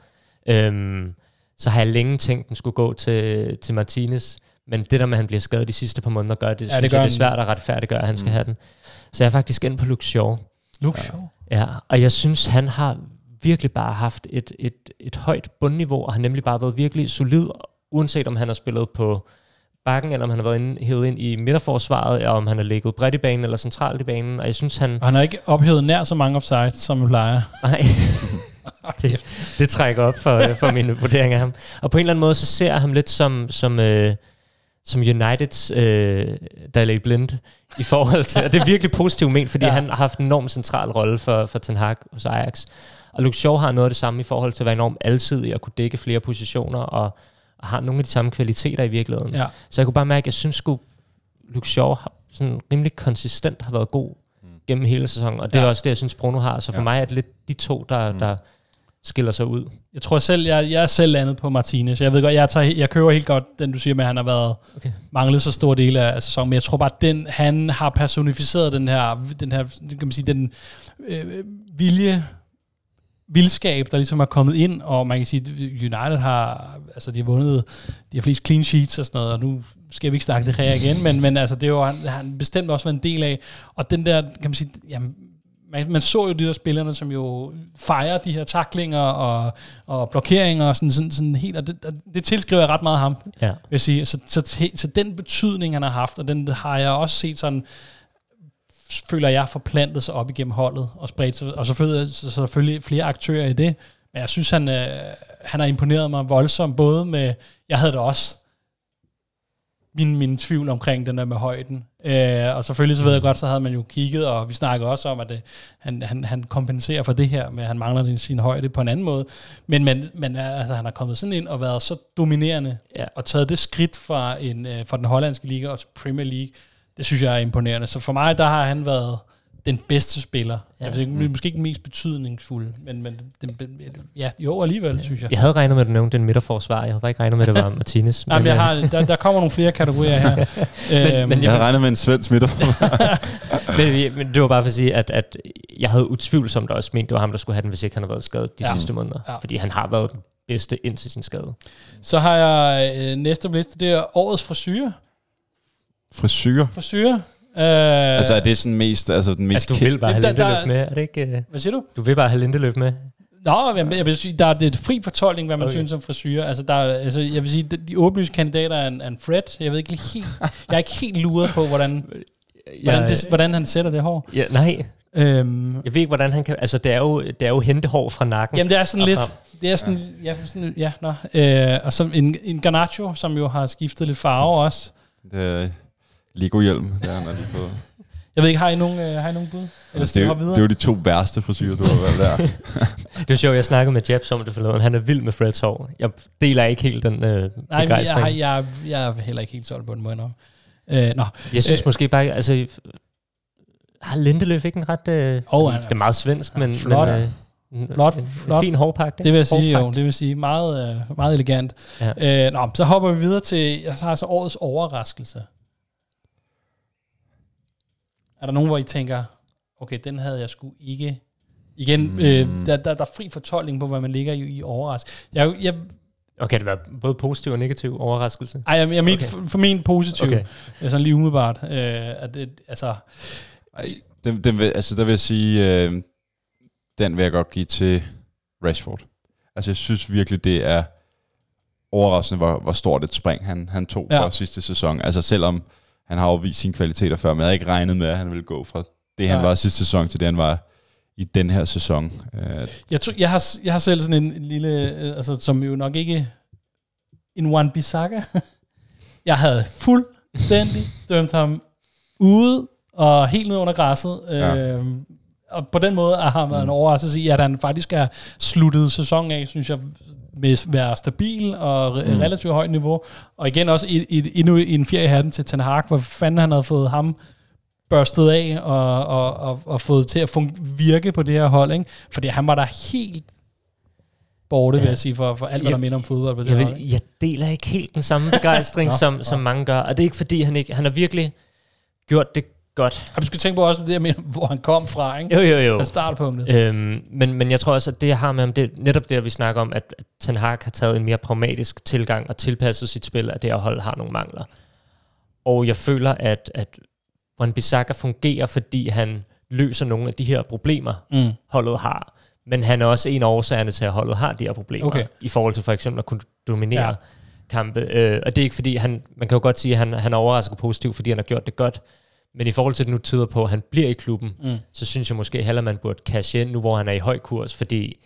Øhm, så har jeg længe tænkt, den skulle gå til, til Martinez. Men det der med, at han bliver skadet de sidste par måneder, gør det, Ja, det synes gør jeg, det er svært at retfærdiggøre, at han skal Mm. have den. Så jeg er faktisk ind på Luke Shaw. Luke Shaw. Ja, og jeg synes, han har virkelig bare haft et, et, et højt bundniveau, og har nemlig bare været virkelig solid, uanset om han har spillet på bakken, eller om han har været inde, hævet ind i midterforsvaret, eller om han har ligget bredt i banen eller centralt i banen. Og jeg synes, han... Og han har ikke ophævet nær så mange offside, som vi plejer. Nej. <laughs> det, det trækker op for, for min vurdering af ham. Og på en eller anden måde, så ser jeg ham lidt som, som, øh, som Uniteds øh, Daley Blind i forhold til, og det er virkelig positivt ment, fordi Ja. han har haft en enormt central rolle for, for Ten Hag hos Ajax. Og Luke Shaw har noget af det samme i forhold til at være enormt alsidig og kunne dække flere positioner, og, og har nogle af de samme kvaliteter i virkeligheden. Ja. Så jeg kunne bare mærke, at jeg synes sgu, Luke Shaw har sådan rimelig konsistent har været god Mm. gennem hele sæsonen, og det er Ja. også det, jeg synes, Bruno har. Så for Ja. mig er det lidt de to, der, Mm. der skiller sig ud. Jeg tror selv, jeg, jeg er selv landet på Martinez. Jeg ved godt, jeg, tager, jeg kører helt godt den, du siger med, at han har været Okay. manglet så stor del af, sæsonen. Men jeg tror bare, at den, han har personificeret den her, den her kan man sige, den øh, vilje, vildskab, der ligesom er kommet ind, og man kan sige, United har, altså de har vundet, de har flest clean sheets og sådan noget, og nu skal vi ikke snakke det her igen, men, men altså det jo, han, han bestemt også været en del af, og den der, kan man sige, jamen, man, man så jo de der spillerne, som jo fejrer de her taklinger og, og blokeringer og sådan, sådan, sådan helt, og det, det tilskriver jeg ret meget ham, Ja. vil jeg sige. Så, så, så, så den betydning, han har haft, og den har jeg også set sådan, føler jeg forplantet sig op igennem holdet og spredt sig, og selvfølgelig, så selvfølgelig flere aktører i det. Men jeg synes, han, øh, han har imponeret mig voldsomt, både med, jeg havde det også, min, min tvivl omkring den der med højden. Øh, og selvfølgelig så ved jeg godt, så havde man jo kigget, og vi snakker også om, at det, han, han, han kompenserer for det her, med at han mangler den- sin højde på en anden måde. Men, men, men altså, han har kommet sådan ind og været så dominerende, Ja. og taget det skridt fra, en, øh, fra den hollandske liga og til Premier League, det synes jeg er imponerende. Så for mig, der har han været den bedste spiller. Ja. Ja. Jeg ved ikke, måske ikke den mest betydningsfulde, men, men den, den, ja, jo alligevel, synes jeg. Jeg havde regnet med, at du nævnte den midterforsvar. Jeg havde bare ikke regnet med, at det var <laughs> Martinez. Jamen, jeg øh, har, der, der kommer nogle flere kategorier her. <laughs> øhm, men Jeg havde regnet med en svensk midter. <laughs> men, men det var bare for at sige, at, at jeg havde utvivlsomt også ment, det var ham, der skulle have den, hvis ikke han havde været skadet de Ja. ja. sidste måneder. Ja. Ja. Fordi han har været den bedste indtil sin skade. Så har jeg øh, næste på liste, det er årets frisyr. Frisyr. Frisyr. Øh, Altså er det sådan mest, altså den mest Altså, du vil bare have Der- der- Lindeløf med, er det ikke? øh, Hvad siger du? Du vil bare have Lindeløf med. Nå, jeg, jeg vil sige, der er det fri fortolkning, hvad man okay. Synes om frisyrer. Altså, der er, altså, jeg vil sige, de, de åbenlyse kandidater er en, er en Fred. Jeg ved ikke helt, jeg er ikke helt luret på, hvordan, <laughs> hvordan, det, hvordan han sætter det hår. Ja, nej, Øhm, jeg ved ikke, hvordan han kan... Altså, det er jo, det er jo hentehår fra nakken. jamen, det er sådan Og lidt, frem. det er sådan, ja, sådan, ja, nå. Øh, og så en, en Garnacho, som jo har skiftet lidt farve også. Det Lego-hjelm, der han er lige på. <laughs> Jeg ved ikke, har I nogen, øh, har I nogen bud? Eller skal det, vi er jo, videre? det er jo de to værste frisyrer, du har valgt der. <laughs> Det er sjovt, jeg snakkede med Jabs om det forleden. Han er vild med Freds hår. Jeg deler ikke helt den øh, Nej, men jeg, begejstring. har, jeg, jeg er heller ikke helt solgt på den måde. Øh, nå, Jeg synes Øh, måske bare, altså... Har Lindeløf ikke en ret... Øh, Åh, han er det er meget svensk, han er men... flot. men øh, en, Flot, en, flot. Fin hårpakke. det vil jeg sige, jo. Hårpragt. Det vil sige meget, øh, meget elegant. Ja. Øh, nå, så hopper vi videre til, jeg har altså årets overraskelse. Er der nogen, hvor I tænker, okay, den havde jeg sgu ikke... Igen, mm. øh, der, der, der er fri fortolkning på, hvad man ligger i, i overraskelse. Jeg, jeg, Og kan det være både positiv og negativ overraskelse? ej, jeg, jeg mente Okay. for, for min positiv, okay. Okay. sådan lige umiddelbart, øh, at det, altså, Ej, den, den vil, altså, der vil jeg sige, øh, den vil jeg godt give til Rashford. Altså, jeg synes virkelig, det er overraskende, hvor, hvor stort et spring han, han tog ja. fra sidste sæson. Altså, selvom han har overvist sine kvaliteter før, men jeg havde ikke regnet med, at han ville gå fra det, han Nej. var sidste sæson, til det, han var i den her sæson. Øh, Jeg, tror, jeg, har, jeg har selv sådan en, en lille, øh, altså, som jo nok ikke en one Bissaka. jeg havde fuldstændig dømt ham ude og helt ned under græsset. Ja. Øh, og på den måde har han været en overraskelse i, at han faktisk er sluttet sæsonen af, synes jeg, med at være stabil og re- Mm. relativt højt niveau. Og igen også et, et, endnu en fjer i hatten til Ten Hag, hvor fanden han havde fået ham børstet af og, og, og, og fået til at fun- virke på det her hold. Ikke? Fordi han var der helt borte, ja. Vil jeg sige, for, for alt, hvad Jeg- der minder om fodbold på det Jeg, her hold. Vil, jeg deler ikke helt den samme begejstring, <laughs> som, som mange gør. Og det er ikke fordi, han ikke... Han har virkelig gjort det godt. Og du skal tænke på også det, jeg mener, hvor han kom fra. Ikke? Jo, jo, jo. Altså startpunktet. Øhm, men, men jeg tror også, at det, jeg har med ham, det netop det, vi snakker om, at Ten Hag har taget en mere pragmatisk tilgang og tilpasset sit spil, at det her hold har nogle mangler. Og jeg føler, at, at Wan Bissaka fungerer, fordi han løser nogle af de her problemer, Mm. holdet har. Men han er også en af årsagerne til, at holdet har de her problemer. Okay. I forhold til for eksempel at kunne dominere Ja. kampe. Øh, og det er ikke fordi, han, man kan jo godt sige, at han, han er overrasket positivt, fordi han har gjort det godt. Men i forhold til, det nu tyder på, at han bliver i klubben, Mm. så synes jeg måske heller, man burde cash ind, nu hvor han er i høj kurs, fordi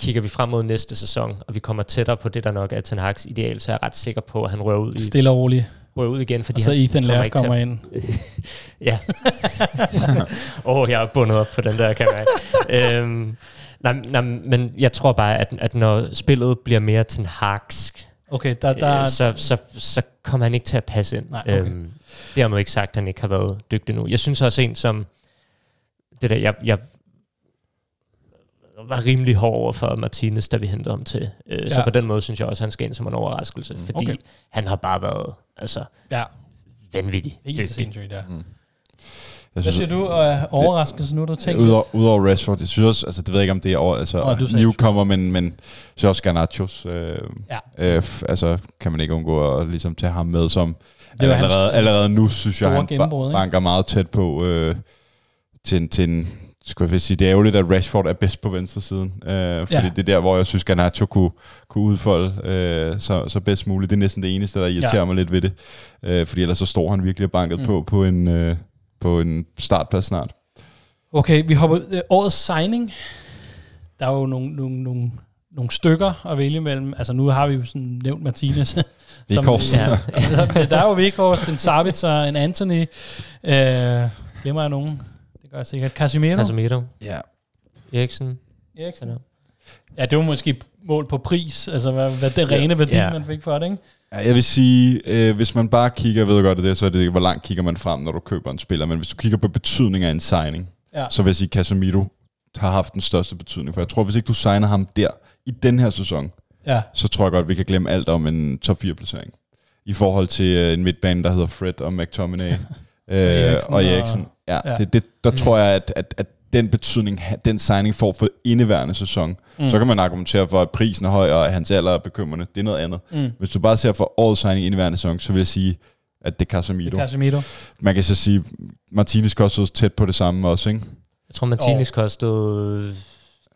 kigger vi frem mod næste sæson, og vi kommer tættere på det, der nok er Ten Hag's ideal, så er jeg ret sikker på, at han rører ud, i, Stille og roligt. rører ud igen. Fordi Og så han Ethan Laird at- kommer ind. <laughs> Ja. <laughs> Åh, oh, jeg er bundet op på den der, kan jeg mærke. øhm, nej, nej, men jeg tror bare, at, at når spillet bliver mere Ten Hagsk, Okay, der, der, øh, så, så, så kommer han ikke til at passe ind. Nej, okay. øhm, dermed ikke sagt, at han ikke har været dygtig nu. Jeg synes også en som... Det der, jeg, jeg var rimelig hård over for Martinez, da vi hentede ham til. Øh, ja. Så på den måde synes jeg også, at han skal ind som en overraskelse, fordi Okay. han har bare været altså, ja, vanvittig helt dygtig. sindssygt, ja. Jeg Hvad synes, siger du? Og overraskelse nu, du tænker? Udover, udover Rashford, jeg synes også, altså det ved jeg ikke, om det er over, altså oh, newcomer, men, men så også Garnachos. Øh, Ja. øh, altså kan man ikke undgå at ligesom tage ham med som var hans allerede, allerede nu, synes jeg, han banker meget tæt på øh, til, til en, skulle jeg sige, det er ærgerligt, at Rashford er bedst på venstre siden, øh, fordi Ja. det er der, hvor jeg synes, Garnacho kunne, kunne udfolde øh, så, så bedst muligt. Det er næsten det eneste, der irriterer Ja. mig lidt ved det, øh, fordi ellers så står han virkelig banket mm. på, på en, øh, på en startplads snart. Okay, vi hopper øh, årets signing. Der er jo nogle, nogle, nogle, nogle stykker at vælge mellem. Altså nu har vi jo sådan nævnt Martinez. <laughs> som- Weghorst. Ja. der er jo Weghorst, en Sabitzer, en Anthony. Øh, glemmer jeg nogen? Det gør jeg sikkert. Casemiro. Casemiro, Ja. Eriksen. Eriksen. Ja. Ja, det var måske mål på pris. Altså hvad, hvad det rene værdi, Ja. man fik for det, ikke? Ja, Jeg vil sige, øh, hvis man bare kigger, jeg ved godt det, er, så er det, hvor langt kigger man frem, når du køber en spiller, men hvis du kigger på betydning af en signing, Ja. så vil jeg sige, Casemiro har haft den største betydning, for jeg tror, hvis ikke du signer ham der i den her sæson, Ja, så tror jeg godt, vi kan glemme alt om en top 4 placering. I forhold til øh, en midtbane, der hedder Fred og McTominay <laughs> øh, Eriksen og og- Eriksen. Ja, ja. Det, det, der mm. tror jeg, at, at, at den betydning, den signing får for indeværende sæson, Mm. så kan man argumentere for, at prisen er høj, og at hans alder er bekymrende. Det er noget andet. mm. Hvis du bare ser for årets signing i indeværende sæson, så vil jeg sige, at det er Casemiro. det er Casemiro. Man kan så sige, Martinez kostede tæt på det samme også, ikke? Jeg tror, Martinez kostede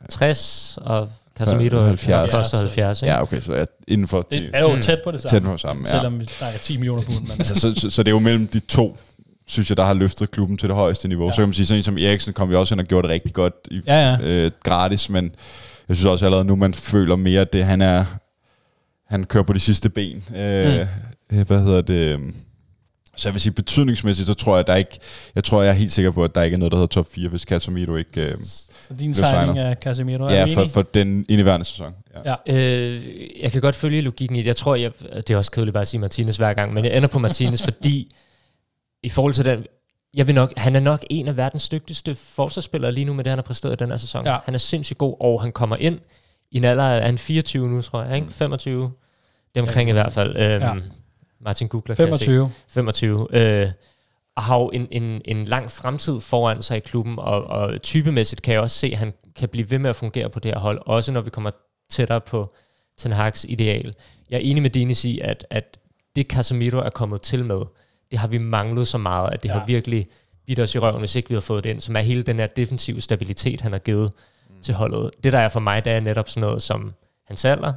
60, og Casemiro 70. koster 70. Ikke? Ja, okay, så er inden for Det er jo tæt på det samme. tæt på det samme. Ja. Selvom vi snakker 10 millioner pund. Men, Altså, så, så, så det er jo mellem de to, synes jeg, der har løftet klubben til det højeste niveau. Ja. Så kan man sige, sådan en som Eriksen kom jo også ind og gjorde det rigtig godt i, ja, ja. øh, gratis, men jeg synes også allerede nu, man føler mere, at det, han er, han kører på de sidste ben. Øh, mm. Hvad hedder det? Så jeg vil sige, betydningsmæssigt, så tror jeg, der ikke, jeg tror, jeg er helt sikker på, at der ikke er noget, der hedder top 4, hvis Casemiro ikke... Øh, Så din signing er Casemiro. Er ja, for, for den indeværende sæson. Ja. Ja. Øh, jeg kan godt følge logikken i det. Jeg tror, jeg, det er også kedeligt bare at sige Martinez hver gang, men jeg ender på Martinez, <laughs> fordi i forhold til den, jeg vil nok, han er nok en af verdens dygtigste forsvarsspillere lige nu med det, han har præsteret i den her sæson. Ja. Han er sindssygt god, og han kommer ind i en alder af en 24 nu, tror jeg, ikke? 25. Det er omkring Ja. i hvert fald. Øhm, Ja. Martin Gugler kan jeg se. 25. 25. Øh, og har jo en, en, en lang fremtid foran sig i klubben, og, og typemæssigt kan jeg også se, at han kan blive ved med at fungere på det her hold, også når vi kommer tættere på Ten Hag's ideal. Jeg er enig med Dennis i, at, at det Casemiro er kommet til med, det har vi manglet så meget, at det Ja. har virkelig bidt os i røven, hvis ikke vi har fået det ind, som er hele den her defensive stabilitet, han har givet mm. til holdet. Det der er for mig, det er netop sådan noget som hans alder,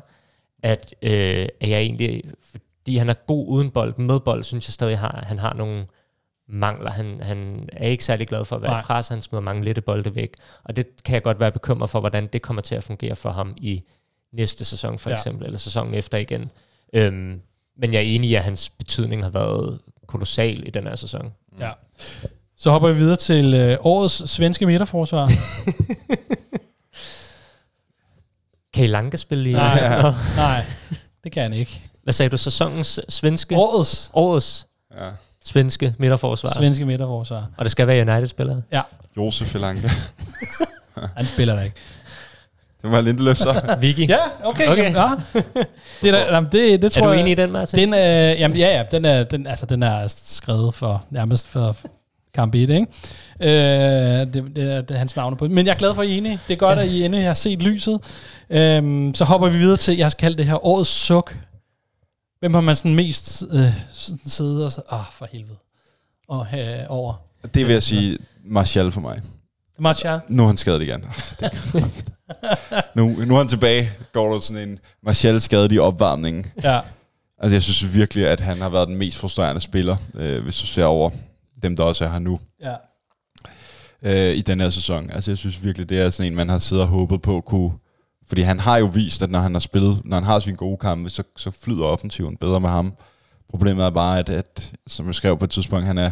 at, øh, at jeg egentlig, fordi han er god uden bold, med bold, synes jeg stadig, har, han har nogle mangler. Han, han er ikke særlig glad for at være Nej. pres, han smider mange lette bolde væk, og det kan jeg godt være bekymret for, hvordan det kommer til at fungere for ham i næste sæson for ja. eksempel, eller sæsonen efter igen. Øhm, men jeg er enig i, at hans betydning har været kolossal i den her sæson. Ja. Så hopper vi videre til øh, årets svenske midterforsvar. <laughs> Kan I Lange spille i? Nej. Nå, Nej, det kan han ikke. Hvad sagde du? Sæsonens svenske? Årets Årets ja. svenske midterforsvar. svenske midterforsvar. Og det skal være United-spillere. Josef Elanke. Han spiller der ikke. Det var Lindeløf så. <laughs> Vicky, Ja, okay. Okay. Ja. Det, der, jamen, det, det er tror du jeg, enig i den, Martin? Den, øh, jamen, ja, ja, den er, den, altså, den er skrevet for, nærmest for kamp 1, ikke? Øh, det, det, er, det er hans navn på. Men jeg er glad for, at I er enige. Det er godt, at I er enige. Jeg har set lyset. Øhm, så hopper vi videre til, jeg skal kalde det her årets suk. Hvem har man sådan mest øh, siddet og så, ah, for helvede. Og øh, over. Det vil jeg sige, Martial for mig. Martial. Nu er han skadet igen. Nu, nu er han tilbage. Går der sådan en Martial skadet i opvarmningen. Ja. Altså jeg synes virkelig, at han har været den mest frustrerende spiller, øh, hvis du ser over dem, der også er her nu ja. øh, i den her sæson. Altså jeg synes virkelig, det er sådan en, man har siddet og håbet på kunne Fordi han har jo vist, at når han har spillet, når han har sine gode kampe, så, så flyder offensiven bedre med ham. Problemet er bare, at, at som jeg skrev på et tidspunkt, han er,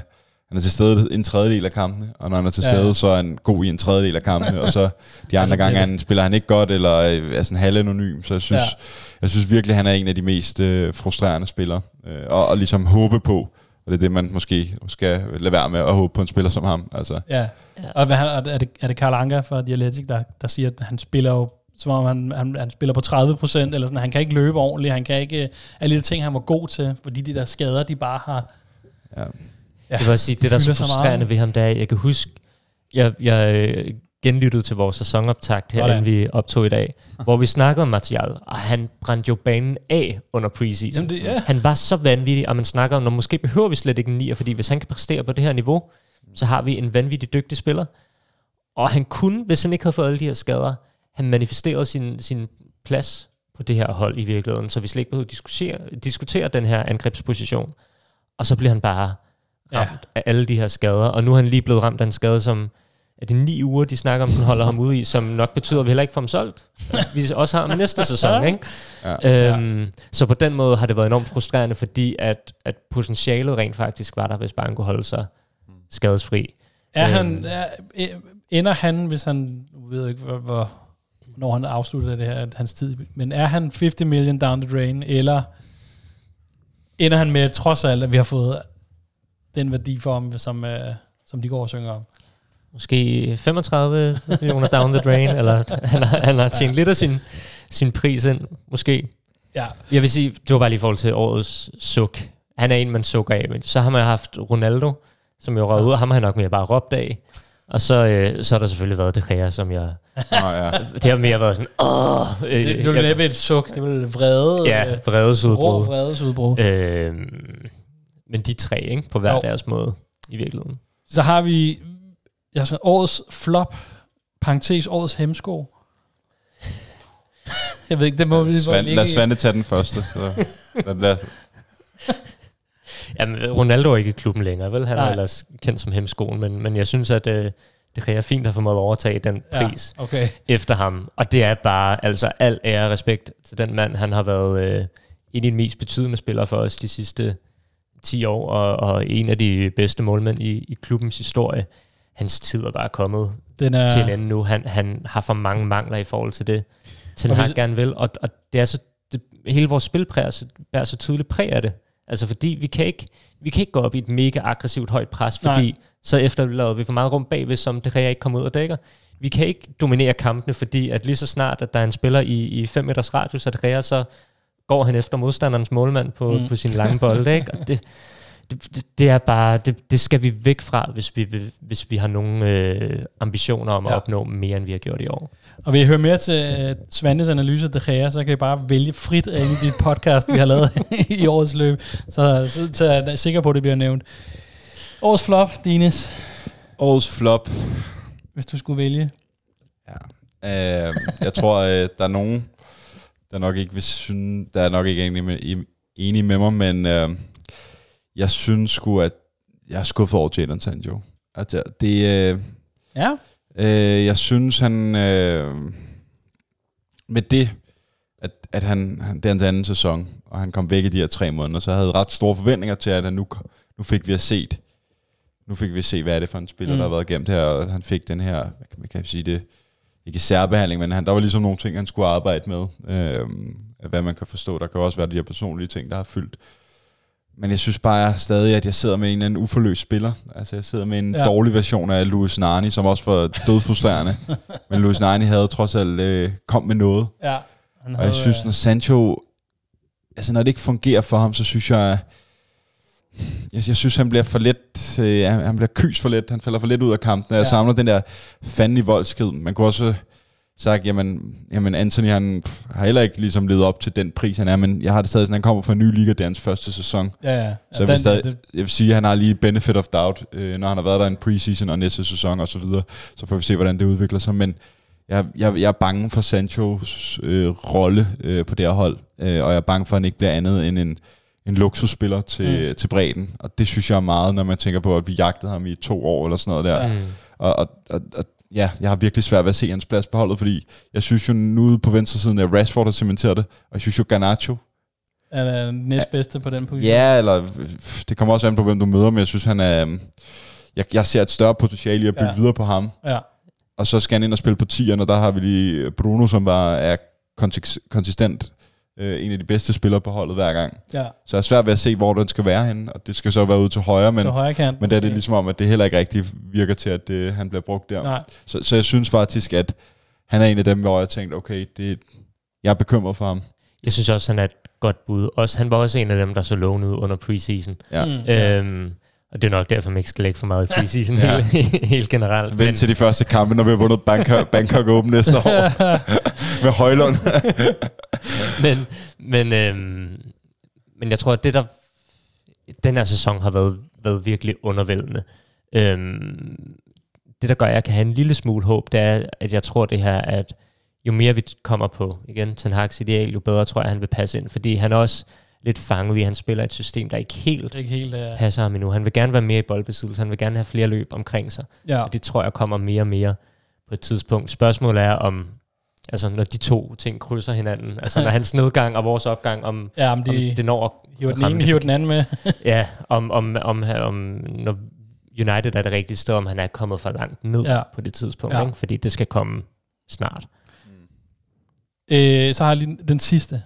han er til stede en tredjedel af kampene, og når han er til Ja. stede, så er han god i en tredjedel af kampene, og så de andre Altså, gange han, spiller han ikke godt, eller øh, er sådan halvanonym, så jeg synes, Ja. ja. jeg synes virkelig, han er en af de mest øh, frustrerende spillere, øh, og, og ligesom håbe på, og det er det, man måske skal lade være med at håbe på en spiller som ham. Altså, Ja. Og hvad, han, er det, er det Karl Anker fra The Athletic, der, der siger, at han spiller jo som om han, han, han spiller på 30 procent, eller sådan, han kan ikke løbe ordentligt, han kan ikke, alle de ting, han var god til, fordi de der skader, de bare har, ja. Ja, Jeg vil også sige, det, der er så så frustrerende meget. ved ham, det er, jeg kan huske, jeg, jeg øh, genlyttede til vores sæsonoptakt her, inden vi optog i dag, hvor vi snakkede om Martial, og han brændte jo banen af under preseason. Jamen det- ja. Han var så vanvittig, og man snakker om, når måske behøver vi slet ikke en nier, fordi hvis han kan præstere på det her niveau, så har vi en vanvittig dygtig spiller. Og han kunne, hvis han ikke havde fået alle de her skader, han manifesterede sin, sin plads på det her hold i virkeligheden, så vi slet ikke behøver at diskutere, diskutere den her angrebsposition. Og så bliver han bare. Ramt ja. af alle de her skader, og nu er han lige blevet ramt af en skade, som er det ni uger, de snakker om, den holder ham ude i, som nok betyder, at vi heller ikke får ham solgt. Vi også har ham næste sæson, ikke? Ja. Øhm, så på den måde har det været enormt frustrerende, fordi at, at potentialet rent faktisk var der, hvis bare han kunne holde sig skadesfri. er Øhm. han, er, øh, ender han, hvis han, nu ved ikke, hvor, hvor, når han afslutter det her, hans tid, men er han 50 million down the drain, eller ender han med, trods alt, at vi har fået den værdi for ham, som, øh, som de går og synger om? Måske 35 millioner down the drain, eller han har, han har tjent lidt af sin, sin pris ind, måske. Ja, Jeg vil sige, det var bare lige i forhold til årets suk. Han er en, man sukker af. Men så har man haft Ronaldo, som jo røget ud, og ham har jeg nok mere bare råbt af. Og så, øh, så har der selvfølgelig været det her, som jeg... Nå, ja. Det har mere været sådan... Åh, øh, det, det ville næppe et suk, det ville vrede, Ja, øh, rå vredesudbrud. vredesudbrud. Men de tre, ikke? På hver Jo. deres måde, i virkeligheden. Så har vi jeg skal, årets flop, parentes årets hemsko. <laughs> jeg ved ikke, det må vi Svend, ligge lad. Svante tage den første. Så. Lad, lad, <laughs> Jamen, Ronaldo er ikke i klubben længere, vel? Han Nej. er ellers kendt som hemskoen, men, men jeg synes, at øh, det er fint at få måde at overtage den Ja, pris. okay. efter ham. Og det er bare, altså al ære og respekt til den mand. Han har været øh, en af de mest betydende spillere for os de sidste 10 år, og, og en af de bedste målmænd i, i klubbens historie. Hans tid er bare kommet Den er, til en ende nu. Han, han har for mange mangler i forhold til det, til han hvis- gerne vil. Og, og det er så, det, hele vores spil bærer så, bærer så tydeligt præg af det. Altså fordi vi kan ikke, vi kan ikke gå op i et mega aggressivt højt pres, fordi Nej. så efterlader vi for meget rum bagved, som det ikke kommer ud og dækker. Vi kan ikke dominere kampene, fordi at lige så snart, at der er en spiller i, i 5 meters radius af Rea, så går han efter modstanderens målmand på, Mm. på sin lange bolde. Ikke? Og det, det, det, er bare, det, det skal vi væk fra, hvis vi, hvis vi har nogle øh, ambitioner om at Ja. opnå mere, end vi har gjort i år. og vil I høre mere til uh, Svandes analyse af De Gea, så kan I bare vælge frit af i dit podcast, vi har lavet <laughs> i årets løb. Så, så, så er jeg sikker på, at det bliver nævnt. Årets flop, Dines, årets flop. hvis du skulle vælge. Øh, jeg tror, øh, der er nogen, der nok ikke vil synes, der er nok ikke enige med, enige med mig, men øh, jeg synes sgu, at jeg er skuffet over Jadon Sancho. Altså, det, øh, Ja, øh, jeg synes, han øh, med det, at, at han, han, det er hans anden sæson, og han kom væk i de her tre måneder, så jeg havde ret store forventninger til, at han nu, nu fik vi at set, nu fik vi at se, hvad er det for en spiller, Mm. der har været gemt her, og han fik den her, hvad kan, man kan sige det, ikke særbehandling, men han, der var ligesom nogle ting, han skulle arbejde med, øh, hvad man kan forstå. Der kan også være de her personlige ting, der har fyldt. Men jeg synes bare stadig, at jeg sidder med en eller anden uforløst spiller. Altså jeg sidder med en Ja. dårlig version af Louis Nani, som også var dødfrustrerende. <laughs> men Louis Nani havde trods alt øh, kom med noget. ja. Han Og jeg synes, når Sancho... Altså, når det ikke fungerer for ham, så synes jeg... Jeg, jeg synes, han bliver for let... Øh, han han bliver kys for let. Han falder for let ud af kampen. Jeg Ja. ja. samler den der fanden i voldskid. Man kunne også sagt, jamen, jamen Anthony, han har heller ikke ligesom levet op til den pris, han er, men jeg har det stadig sådan, han kommer fra en ny liga, det er hans første sæson. ja, ja. Så jeg vil, stadig, jeg vil sige, at han har lige benefit of doubt, øh, når han har været der en preseason og næste sæson og så videre. Så får vi se, hvordan det udvikler sig. Men jeg, jeg, jeg er bange for Sanchos øh, rolle øh, på det her hold, øh, og jeg er bange for, at han ikke bliver andet end en, en luksusspiller til, Mm. til bredden. Og det synes jeg er meget, når man tænker på, at vi jagtede ham i to år eller sådan noget der. Mm. Og, og, og, og ja, jeg har virkelig svært ved at se hans plads på holdet, fordi jeg synes jo nu på venstre siden af Rashford, der cementerer det, og jeg synes jo Garnacho, Er næstbedste på den position? ja, eller det kommer også an på, hvem du møder, men jeg synes, han er, øhm, jeg, jeg ser et større potentiale i at bygge Ja. videre på ham, Ja. og så skal han ind og spille på 10'erne, og der har vi lige Bruno, som bare er konsistent, øh, en af de bedste spillere på holdet hver gang. ja. Så jeg er svært ved at se, hvor den skal være henne, og det skal så være ude til højre, men, Så højre kant. men der er det ligesom om, at det heller ikke rigtig virker til, at det, han bliver brugt der. Nej. Så, så jeg synes faktisk, at han er en af dem, hvor jeg tænkte, okay, det, jeg er bekymret for ham. Jeg synes også, han er et godt bud. Også, han var også en af dem, der så lovende ud under preseason. Ja. Mm. Øhm, og det er nok derfor, man ikke skal lægge for meget i preseason Ja. helt, <laughs> helt generelt. Vent til de første kampe, når vi har vundet Bangkok, Bangkok Open næste år <laughs> med Højlund. <laughs> men, men, øhm, men jeg tror, at det der den her sæson har været, været virkelig undervældende. Øhm, det, der gør, at jeg kan have en lille smule håb, det er, at jeg tror det her, at jo mere vi kommer på, igen, Ten Hag's ideal, jo bedre tror jeg, han vil passe ind. Fordi han også lidt fanget i, han spiller et system, der ikke helt ikke helt... Uh, passer ham endnu. Han vil gerne være mere i boldbesiddelse, han vil gerne have flere løb omkring sig. ja. Og det tror jeg kommer mere og mere på et tidspunkt. Spørgsmålet er om, altså når de to ting krydser hinanden, altså når <laughs> hans nedgang og vores opgang, om, ja, om om de det når at hiver den ene, hiver den anden med. <laughs> Ja, om, om, om, om når United er det rigtige sted, om han er kommet for langt ned Ja. ja. på det tidspunkt, Ja. ja. ikke? fordi det skal komme snart. Øh, så har jeg lige den sidste.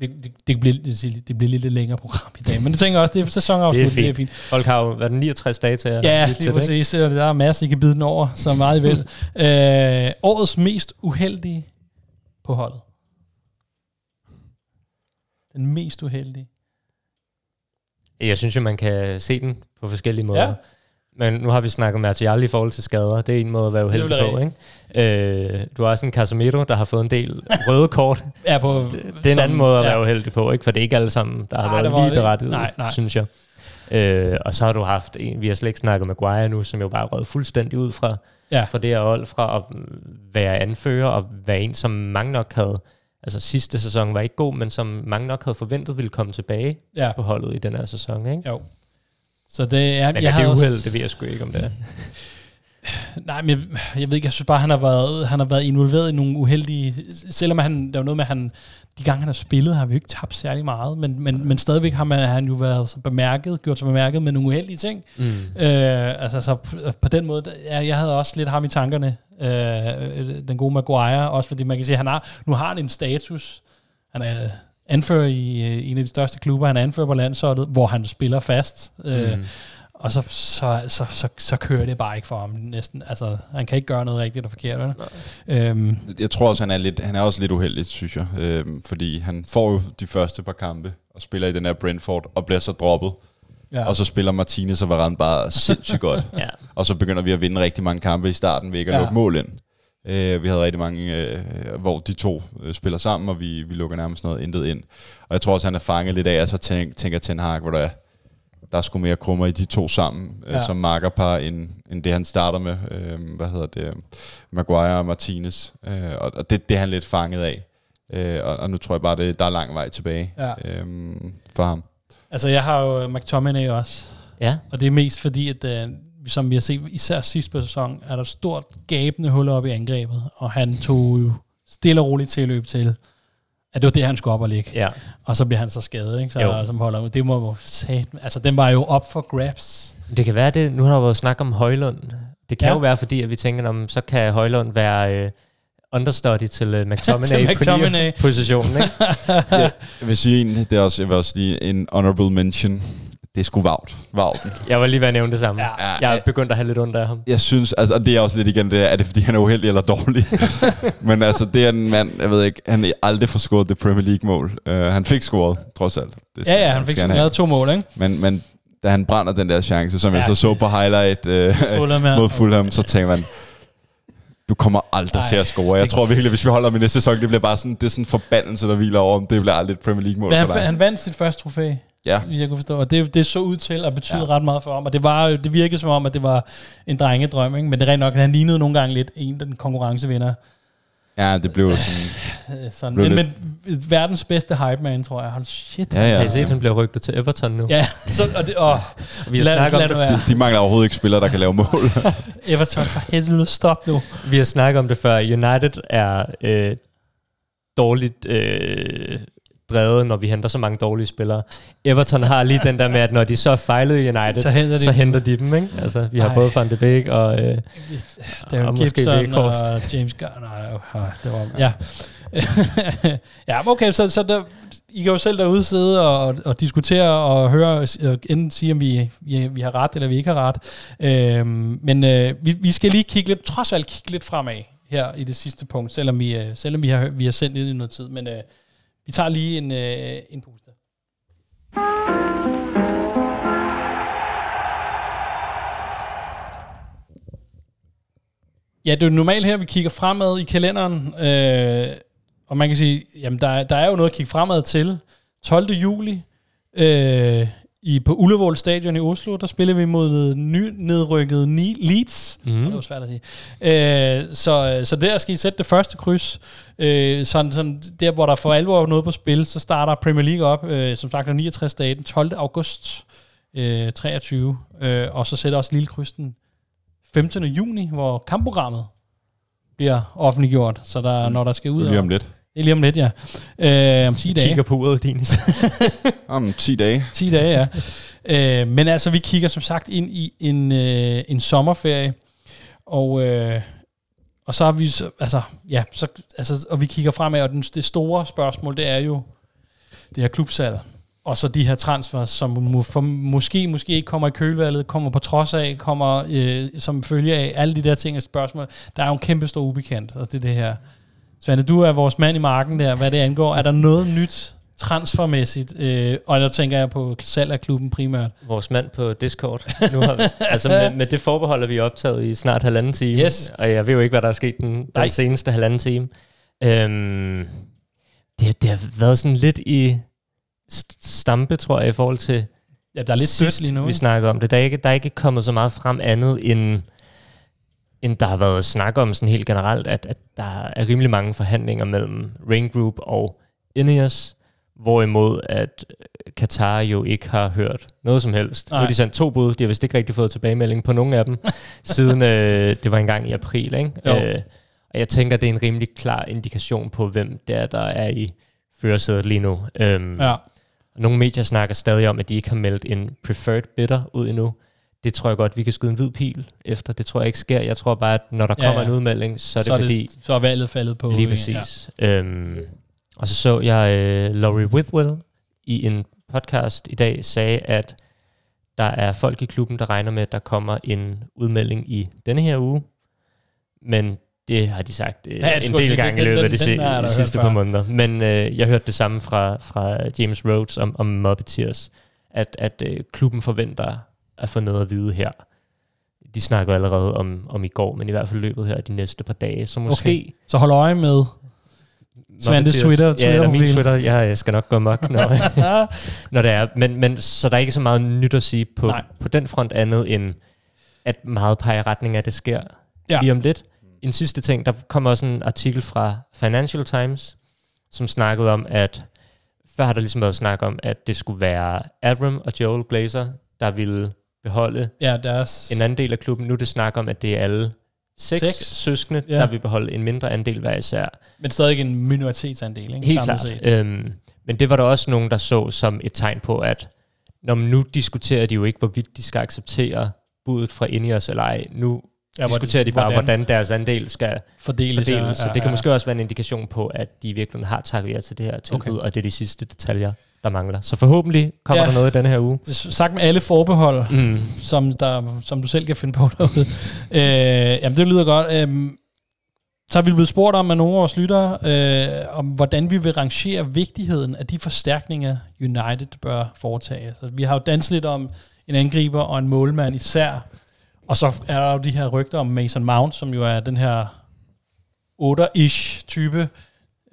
Det, det, bliver, det, bliver lidt et længere program i dag, men det tænker jeg også, det er sæsonafslut, Det det er fint. Folk har jo været 69 dage til at Ja, lige præcis. Og Der er masser, I kan bide den over, så meget I vil. <laughs> øh, årets mest uheldige på holdet. Den mest uheldige. Jeg synes jo, man kan se den på forskellige måder. Ja. Ja. Men nu har vi snakket Martial i forhold til skader. Det er en måde at være uheldig på. Ikke? Øh, du har også en Casemiro, der har fået en del røde kort. Er på, Det, det er en som- anden måde at ja. være uheldig på, ikke? for det er ikke alle sammen, der har Nej, været lige berettiget, Nej, nej. synes jeg. Øh, og så har du haft en, vi har slet ikke snakket med Maguire nu, som jo bare rød fuldstændig ud fra, Ja. fra det her hold, fra at være anfører og være en, som mange nok havde, altså sidste sæson var ikke god, men som mange nok havde forventet ville komme tilbage Ja, på holdet i den her sæson. Ikke? jo. Så det er... Men jeg jeg er det også- uheld, det ved jeg sgu ikke, om det er. <laughs> Nej, men jeg, jeg ved ikke, jeg synes bare, han har været, han har været involveret i nogle uheldige... Selvom han, der var noget med, han, de gange han har spillet, har vi jo ikke tabt særlig meget, men, men, men stadigvæk har man, han jo været så bemærket, gjort sig bemærket med nogle uheldige ting. Mm. Øh, altså, så på, på den måde, ja, jeg havde også lidt ham i tankerne, øh, den gode Maguire, også fordi man kan sige, han har, nu har han en status, han er anfører i øh, en af de største klubber, han er anfører på landsholdet, hvor han spiller fast, øh, Mm. og så, så, så, så, så kører det bare ikke for ham næsten, altså han kan ikke gøre noget rigtigt og forkert, vel? Øhm, Jeg tror også, han er, lidt, han er også lidt uheldig, synes jeg. Øhm, fordi han får jo de første par kampe og spiller i den her Brentford og bliver så droppet. ja. Og så spiller Martinez og Varane bare sindssygt godt. <laughs> Ja. Og så begynder vi at vinde rigtig mange kampe i starten ved ikke at ja. lukke mål ind. Øh, vi havde rigtig mange, øh, hvor de to øh, spiller sammen, og vi, vi lukker nærmest noget intet ind. Og jeg tror også, han er fanget lidt af, og så tænk, tænker Ten Hag, hvor der er, der er sgu mere krummer i de to sammen, øh, Ja. som markerpar, end, end det han starter med. Øh, hvad hedder det? Maguire og Martinez. Øh, og og det, det er han lidt fanget af. Øh, og, og nu tror jeg bare, det, der er lang vej tilbage Ja. øh, for ham. Altså jeg har jo McTominay også, ja. og det er mest fordi, at øh, som vi har set, især sidst på sæsonen, er der et stort gabende hul op i angrebet, og han tog jo stille og roligt tilløb til, at det var det, han skulle op og ligge. ja. Og så bliver han så skadet, ikke? Så, Jo. som holder, det må jo sat, altså den var jo op for grabs. Det kan være det, nu har der været snak om Højlund. Det kan Ja. ja. jo være, fordi at vi tænker, om så kan Højlund være øh, understudy til øh, <laughs> McTominay, Til McTominay. på positionen. Ikke? <laughs> Jeg vil sige en, det er også, jeg vil også lige en honorable mention. Det er sgu Vaut. Vauten. Jeg var lige ved at nævne det samme. Ja. Jeg er begyndt at have lidt ondt af ham. Jeg synes, altså, og det er også lidt igen, det er, er det fordi han er uheldig eller dårlig? <laughs> Men altså, det er en mand, jeg ved ikke, han er aldrig får scoret det Premier League-mål. Uh, han fik scoret, trods alt. Det Ja, ja, han fik skal lavet to mål, ikke? Men, men da han brænder den der chance, som ja. Jeg så så på highlight uh, Fulham, ja. mod Fulham, så tænker man, du kommer aldrig Ej, til at score. Jeg tror virkelig, hvis vi holder med næste sæson, det bliver bare sådan, det er sådan en forbandelse, der hviler over, om det bliver aldrig et Premier League-mål Men for han, dig. han vandt sit første trofæ, Ja, hvis jeg kunne forstå, og det, det så ud til at betyde ja. Ret meget for ham, og det, var, jo- det virkede som om, at det var en drengedrøm, ikke? men det er rent nok, at han lignede nogle gange lidt en, den konkurrencevinder. ja, det blev sådan øh, sådan. Blev Men, men verdens bedste hype man, tror jeg. Hold shit. Ja, ja. Har I set, at han bliver rygtet til Everton nu? Ja, <laughs> så, og det, åh, Vi har lad, snakket om det, det. De, de mangler overhovedet ikke spillere, der kan lave mål. <laughs> Everton, for helvede, stop nu. Vi har snakket om det før. United er øh, dårligt øh, drevet, når vi henter så mange dårlige spillere. Everton har lige den der med, at når de så er fejlet i United, Så henter de så henter de dem. Ikke? Altså, vi har Ej. både Van de Beek og... Øh, Darren og måske Gibson og James Gunn. Nej, det var... Ja. <laughs> ja, okay, så, så der, I kan jo selv derude sidde og, og diskutere og høre, og enten sige, om vi, vi, vi har ret, eller vi ikke har ret. Øhm, men øh, vi, vi skal lige kigge lidt, trods alt kigge lidt fremad her i det sidste punkt, selvom vi, øh, selvom vi, har, vi har sendt ind i noget tid. Men øh, vi tager lige en, øh, en puste. Ja, det er jo normalt her, vi kigger fremad i kalenderen, øh, og man kan sige, jamen der, der er jo noget at kigge fremad til. 12. juli øh, i, på Ullevål Stadion i Oslo, der spiller vi mod ny, nedrykket Ni- Leeds. Mm. Mhm. Det var svært at sige. Øh, så, så der skal I sætte det første kryds. Øh, sådan, sådan, der, hvor der for alvor er noget på spil, så starter Premier League op, øh, som sagt, den 69. dag, den 12. august øh, 23. Øh, og så sætter også lille kryds den 15. juni, hvor kampprogrammet bliver offentliggjort. Så der, når der skal ud... Lige om lidt. Det er lige om lidt, ja. Øh, om 10 dage. kigger på uret, Dinis. <laughs> Om 10 dage. 10 dage, ja. øh, men altså, vi kigger som sagt ind i en, øh, en sommerferie, og, øh, og så har vi, så, altså, ja, så, altså, og vi kigger fremad, og den, det store spørgsmål, det er jo det her klubsalg, og så de her transfers, som må, for, måske, måske ikke kommer i kølvalget, kommer på trods af, kommer øh, som følge af alle de der ting og spørgsmål. Der er jo en kæmpe stor ubekendt, og det er det her. Svante, du er vores mand i marken der, hvad det angår. Er der noget nyt transfermæssigt? Øh, og der tænker jeg på salg af klubben primært. Vores mand på Discord. Nu har vi, <laughs> altså med, med det forbehold, at vi er optaget i snart halvanden time. Yes. Og jeg ved jo ikke, hvad der er sket den, Nej. den seneste halvanden time. Øhm, det, det har været sådan lidt i st- stampe, tror jeg, i forhold til Ja, der er lidt sidst, lige nu. vi snakkede om det. Der er, ikke, der er ikke kommet så meget frem andet, end, end der har været snak om sådan helt generelt, at, at der er rimelig mange forhandlinger mellem Rain Group og Ineos, hvorimod at øh, Qatar jo ikke har hørt noget som helst. Nej. Nu har de sendt to bud, de har vist ikke rigtig fået tilbagemelding på nogen af dem, <laughs> siden øh, det var engang i april. Ikke? Jo. Øh, og jeg tænker, det er en rimelig klar indikation på, hvem det er, der er i førersædet lige nu. Øhm, Ja. nogle medier snakker stadig om, at de ikke har meldt en preferred bidder ud endnu. Det tror jeg godt, vi kan skyde en hvid pil efter. Det tror jeg ikke sker. Jeg tror bare, at når der Ja, kommer ja. en udmelding, så er det så, er fordi... det, så er valget faldet på. Lige en, præcis. Ja. Øhm, og så så jeg øh, Laurie Withwell i en podcast i dag sagde, at der er folk i klubben, der regner med, at der kommer en udmelding i denne her uge. Men det har de sagt øh, Ja, en del gange i løbet af de, den de sidste par måneder. Men øh, jeg hørte det samme fra, fra James Rhodes om, om Muppeteers, at, at øh, klubben forventer at få noget at vide her. De snakkede allerede om, om i går, men i hvert fald løbet her de næste par dage. Så måske... Okay. Så hold øje med. Svantes Muppeteers- Twitter- Ja, min. Twitter. Jeg, jeg skal nok gå mok, når, <laughs> når det er. Men, men så der er ikke så meget nyt at sige på, Nej. på den front andet end, at meget peger retning af, at det sker Ja. ja. lige om lidt. En sidste ting, der kom også en artikel fra Financial Times, som snakkede om, at før har der ligesom været snak om, at det skulle være Abram og Joel Glazer, der ville beholde Ja, deres... en anden del af klubben. Nu er det snak om, at det er alle seks, Seks. søskende, Ja. der vil beholde en mindre andel hver især. Men stadig en minoritetsandel, ikke? Helt klart. set. Øhm, men det var der også nogen, der så som et tegn på, at når man nu diskuterer de jo ikke, hvorvidt de skal acceptere budet fra Ineos eller ej. Nu Ja, diskuterer de bare, hvordan hvordan, deres andel skal Fordeles. fordeles. ja, Ja, så ja, det kan måske også være en indikation på, at de i virkeligheden har takket ja til det her tilbud, okay. og det er de sidste detaljer, der mangler. Så forhåbentlig kommer Ja. der noget i denne her uge. Sagt med alle forbehold, Mm. som, der, som du selv kan finde på derude. øh, jamen, det lyder godt. Øh, så har vi blevet spurgt om af nogle af vores lyttere, øh, om hvordan vi vil rangere vigtigheden af de forstærkninger, United bør foretage. Så vi har jo danset lidt om en angriber og en målmand især. Og så er der jo de her rygter om Mason Mount, som jo er den her 8-ish type,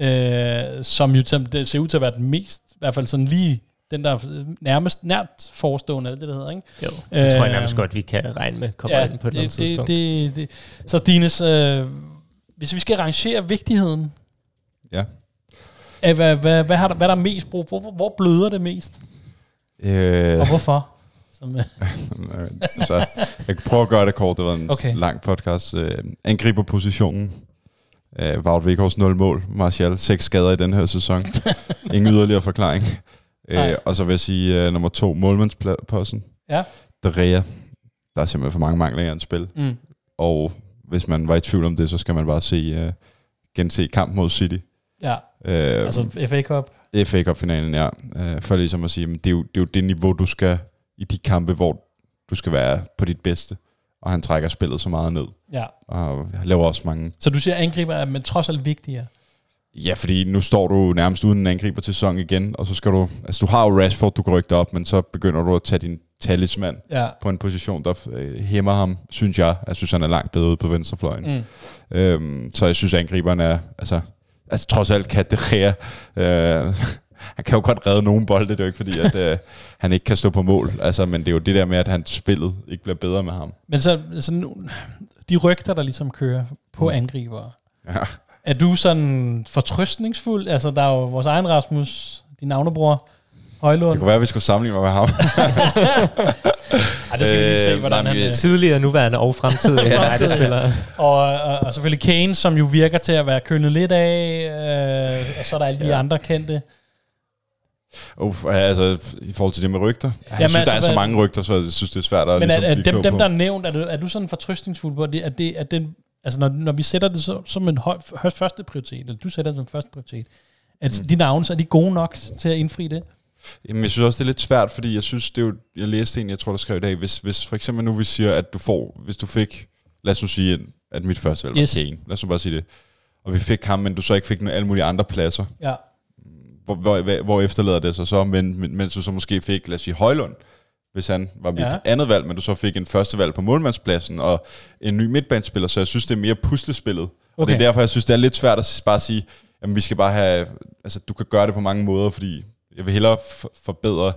øh, som jo det ser ud til at være den mest, i hvert fald sådan lige den der nærmest nært forestående, er det det, der hedder, ikke? Jo, det tror jeg nærmest godt, vi kan regne med kommer ja, ind på et eller andet det, tidspunkt. det, det, det. Så Dines, øh, hvis vi skal rangere vigtigheden Ja. Æh, hvad, hvad, hvad, har der, hvad er der mest brug for? Hvor, hvor bløder det mest? Øh, Og hvorfor? Som, øh, Øh, <laughs> så jeg kan prøve at gøre det kort. Det var en okay. lang podcast. Øh, angriber positionen. Øh, Wout Weghorst 0 mål. Martial 6 skader i den her sæson. <laughs> Ingen yderligere forklaring. Øh, og så vil jeg sige øh, nummer to, målmandsposten. Ja. De Rea. Der er simpelthen for mange mangler i hans spil. mm, Og hvis man var i tvivl om det, så skal man bare se, øh, gense kamp mod City. ja, Øh, altså FA Cup. FA Cup-finalen, ja. Øh, for ligesom at sige, men det, er jo, det er jo det niveau, du skal i de kampe, hvor du skal være på dit bedste. Og han trækker spillet så meget ned. Ja. Og laver også mange... Så du siger, at angriber er men trods alt vigtigere. Ja, fordi nu står du nærmest uden en angriber til sæson igen, og så skal du... Altså, du har jo Rashford, du kan rykke op, men så begynder du at tage din talisman Ja. på en position, der øh, hæmmer ham, synes jeg. Jeg synes, han er langt bedre ude på venstrefløjen. Mm. Øhm, så jeg synes, at angriberen er... Altså, altså trods alt kan det øh, han kan jo godt redde nogle bolde, det er jo ikke fordi, at øh, han ikke kan stå på mål. Altså, men det er jo det der med, at han spillet ikke bliver bedre med ham. Men så, så nu, de rygter, der ligesom kører på angribere, Ja. er du sådan fortrøstningsfuld? Altså, der er jo vores egen Rasmus, din navnebror, Højlund. Det kunne være, at vi skulle sammenligne mig med ham. <laughs> Ej, det skal vi lige se, Øh, hvordan nej, han... øh, Tidligere, nuværende og fremtidige <laughs> United-spillere. Og, og, og selvfølgelig Kane, som jo virker til at være kønnet lidt af, øh, og så er der alle de Ja. andre kendte. Uff, altså, i forhold til det med rygter. Jeg Jamen, synes, altså, der er så hvad- mange rygter, så jeg synes, det er svært at Men er, ligesom er blive dem, dem der er nævnt, er du, er du sådan fortrøstningsfuld på, at det, at det, at den, altså når, når vi sætter det så, som en høj, første prioritet, eller du sætter det som første prioritet, at mm. de navne, så er de gode nok til at indfri det? Jamen, jeg synes også, det er lidt svært, fordi jeg synes, det er jo, jeg læste en, jeg tror, der skrev i dag, hvis, hvis for eksempel nu vi siger, at du får, hvis du fik, lad os nu sige, at- at mit første valg var Yes. Kane, lad os nu bare sige det, og vi fik ham, men du så ikke fik nogle alle mulige andre pladser, Ja. Hvor, hvor, hvor, efterlader det sig så, men, men, mens du så måske fik, lad os sige, Højlund, hvis han var mit Ja. andet valg, men du så fik en første valg på målmandspladsen, og en ny midtbanespiller, så jeg synes, det er mere puslespillet. Okay. Og det er derfor, jeg synes, det er lidt svært at bare sige, at vi skal bare have, altså du kan gøre det på mange måder, fordi jeg vil hellere forbedre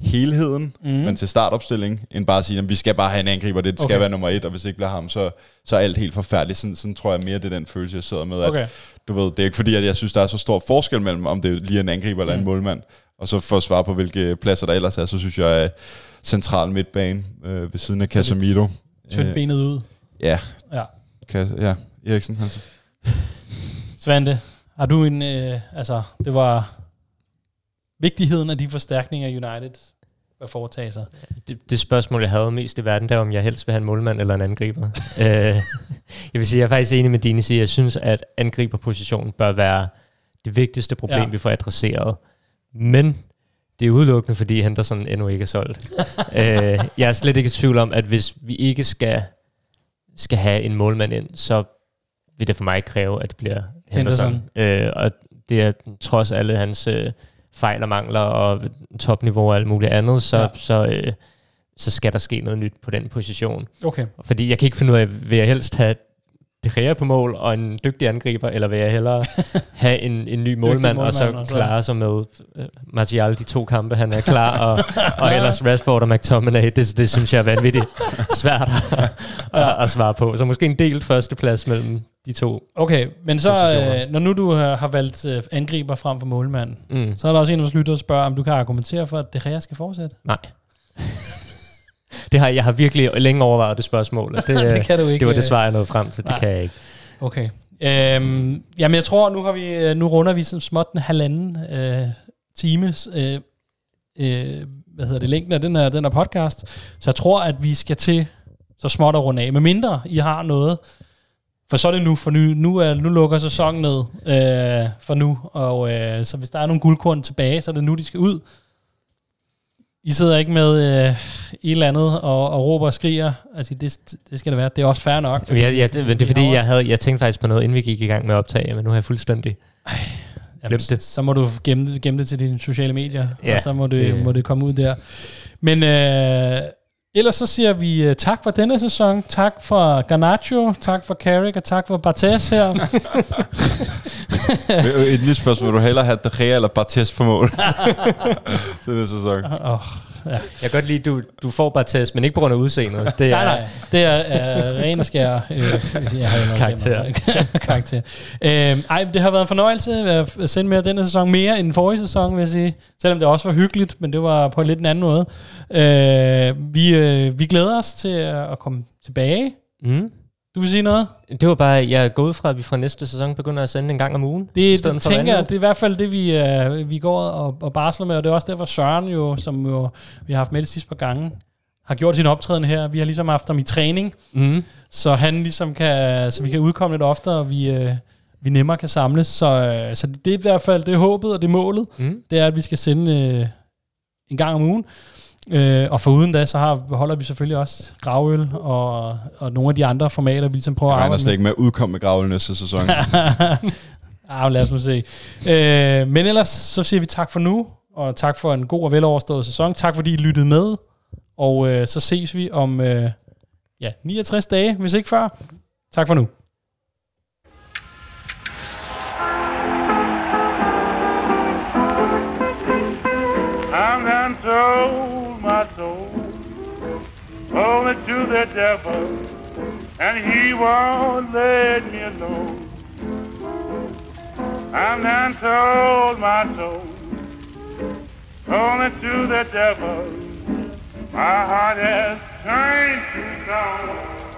helheden, Mm. men til startopstilling, end bare at sige, at vi skal bare have en angriber, det skal Okay. være nummer et, og hvis ikke bliver ham, så, så er alt helt forfærdeligt. Sådan, sådan tror jeg mere, det er den følelse, jeg sidder med, at Okay. du ved, det er ikke fordi, at jeg synes, der er så stor forskel mellem, om det lige er en angriber eller Mm. en målmand. Og så for at svare på, hvilke pladser der ellers er, så synes jeg, at central midtbane øh, ved siden af Så Casemiro. Tynd Øh, benet ud. ja, Ja. Kas- ja, Eriksen. Altså. Svante, har du en, øh, altså, det var vigtigheden af de forstærkninger, United bør foretage sig. Det, det spørgsmål, jeg havde mest i verden, der er, om jeg helst vil have en målmand eller en angriber. <laughs> øh, jeg vil sige, jeg er faktisk enig med Dine sige, jeg synes, at angriberpositionen bør være det vigtigste problem, Ja. vi får adresseret. Men det er udelukkende, fordi Henderson endnu ikke er solgt. <laughs> øh, jeg er slet ikke i tvivl om, at hvis vi ikke skal, skal have en målmand ind, så vil det for mig kræve, at det bliver Henderson. Øh, og det er trods alle hans øh, fejl og mangler og topniveau og alt muligt andet, så, Ja. så, øh, så skal der ske noget nyt på den position. Okay. Fordi jeg kan ikke finde ud af, vil jeg helst have De Gea på mål og en dygtig angriber, eller vil jeg hellere <laughs> have en, en ny målmand, og så målmand, og så- klare sig med uh, Martial de to kampe, han er klar, og, og ellers Rashford og McTominay, det, det synes jeg er vanvittigt svært at, at, at svare på. Så måske en delt førsteplads mellem de to. Okay, men så, øh, når nu du har, har valgt øh, angriber frem for målmand, Mm. så er der også en af vores lyttere, der spørger, om du kan argumentere for, at De Gea skal fortsætte. Nej. <laughs> Det har, jeg har virkelig længe overvejet det spørgsmål. og Det, <laughs> det kan du ikke. det var det øh, svar, jeg nåede frem til. Det nej. kan jeg ikke. Okay. Øhm, jamen, jeg tror, nu har vi øh, nu runder vi sådan småt en halvanden øh, times øh, øh, hvad hedder det, længden af den her, den her podcast. Så jeg tror, at vi skal til så småt at runde af. Med mindre I har noget, for så er det nu, for nu, nu, er, nu lukker sæsonen ned øh, for nu, og øh, så hvis der er nogle guldkorn tilbage, så er det nu, de skal ud. I sidder ikke med øh, et eller andet og, og råber og skriger. Altså, det, det skal det være. Det er også fair nok. Jeg, jeg, det, men det er fordi, jeg, havde, jeg tænkte faktisk på noget, inden vi gik i gang med at optage, men nu har jeg fuldstændig Jamen, Glem det. Så må du gemme det, gemme det til dine sociale medier, Ja, og så må det, det- må det komme ud der. Men øh, ellers så siger vi øh, tak for denne sæson. Tak for Garnacho, tak for Carrick, og tak for Bartes her. <laughs> Et nyt spørgsmål. Vil du hellere have De Gea eller Bartes på mål? <laughs> Til den sæson. Oh, ja. Jeg kan godt lide, du, du får bare test, men ikke på grund af udseendet. Det er, Nej, nej. Det er uh, ren og skær øh, jeg har jo noget <laughs> Karakter. <laughs> karakter. Øh, ej, det har været en fornøjelse at sende med denne sæson. Mere end forrige sæson, vil jeg sige. Selvom det også var hyggeligt, men det var på en lidt en anden måde. Øh, vi, øh, vi glæder os til at komme tilbage. Mm. Du vil sige noget? Det var bare, jeg er gået fra, at vi fra næste sæson begynder at sende en gang om ugen. Det, det tænker jeg, det er i hvert fald det, vi, øh, vi går og, og barsler med, og det er også derfor Søren jo, som jo, vi har haft med det sidste par gange, har gjort sin optræden her. Vi har ligesom haft ham i træning, Mm. så han ligesom kan, så vi kan udkomme lidt oftere, og vi, øh, vi nemmere kan samles. Så, øh, så det er i hvert fald det er håbet, og det er målet, Mm. det er, at vi skal sende øh, en gang om ugen. Øh, og foruden da, så har, holder vi selvfølgelig også gravøl og, og nogle af de andre formater, vi ligesom prøver Jeg at arbejde med. ikke med at udkomme med gravlen næste sæson. <laughs> ah, lad os nu se. Øh, men ellers så siger vi tak for nu, og tak for en god og veloverstået sæson. Tak fordi I lyttede med, og øh, så ses vi om øh, ja, 69 dage, hvis ikke før. Tak for nu. I'm done sold my soul only to the devil, and he won't let me alone. I'm done told my soul only to the devil. My heart has turned to stone.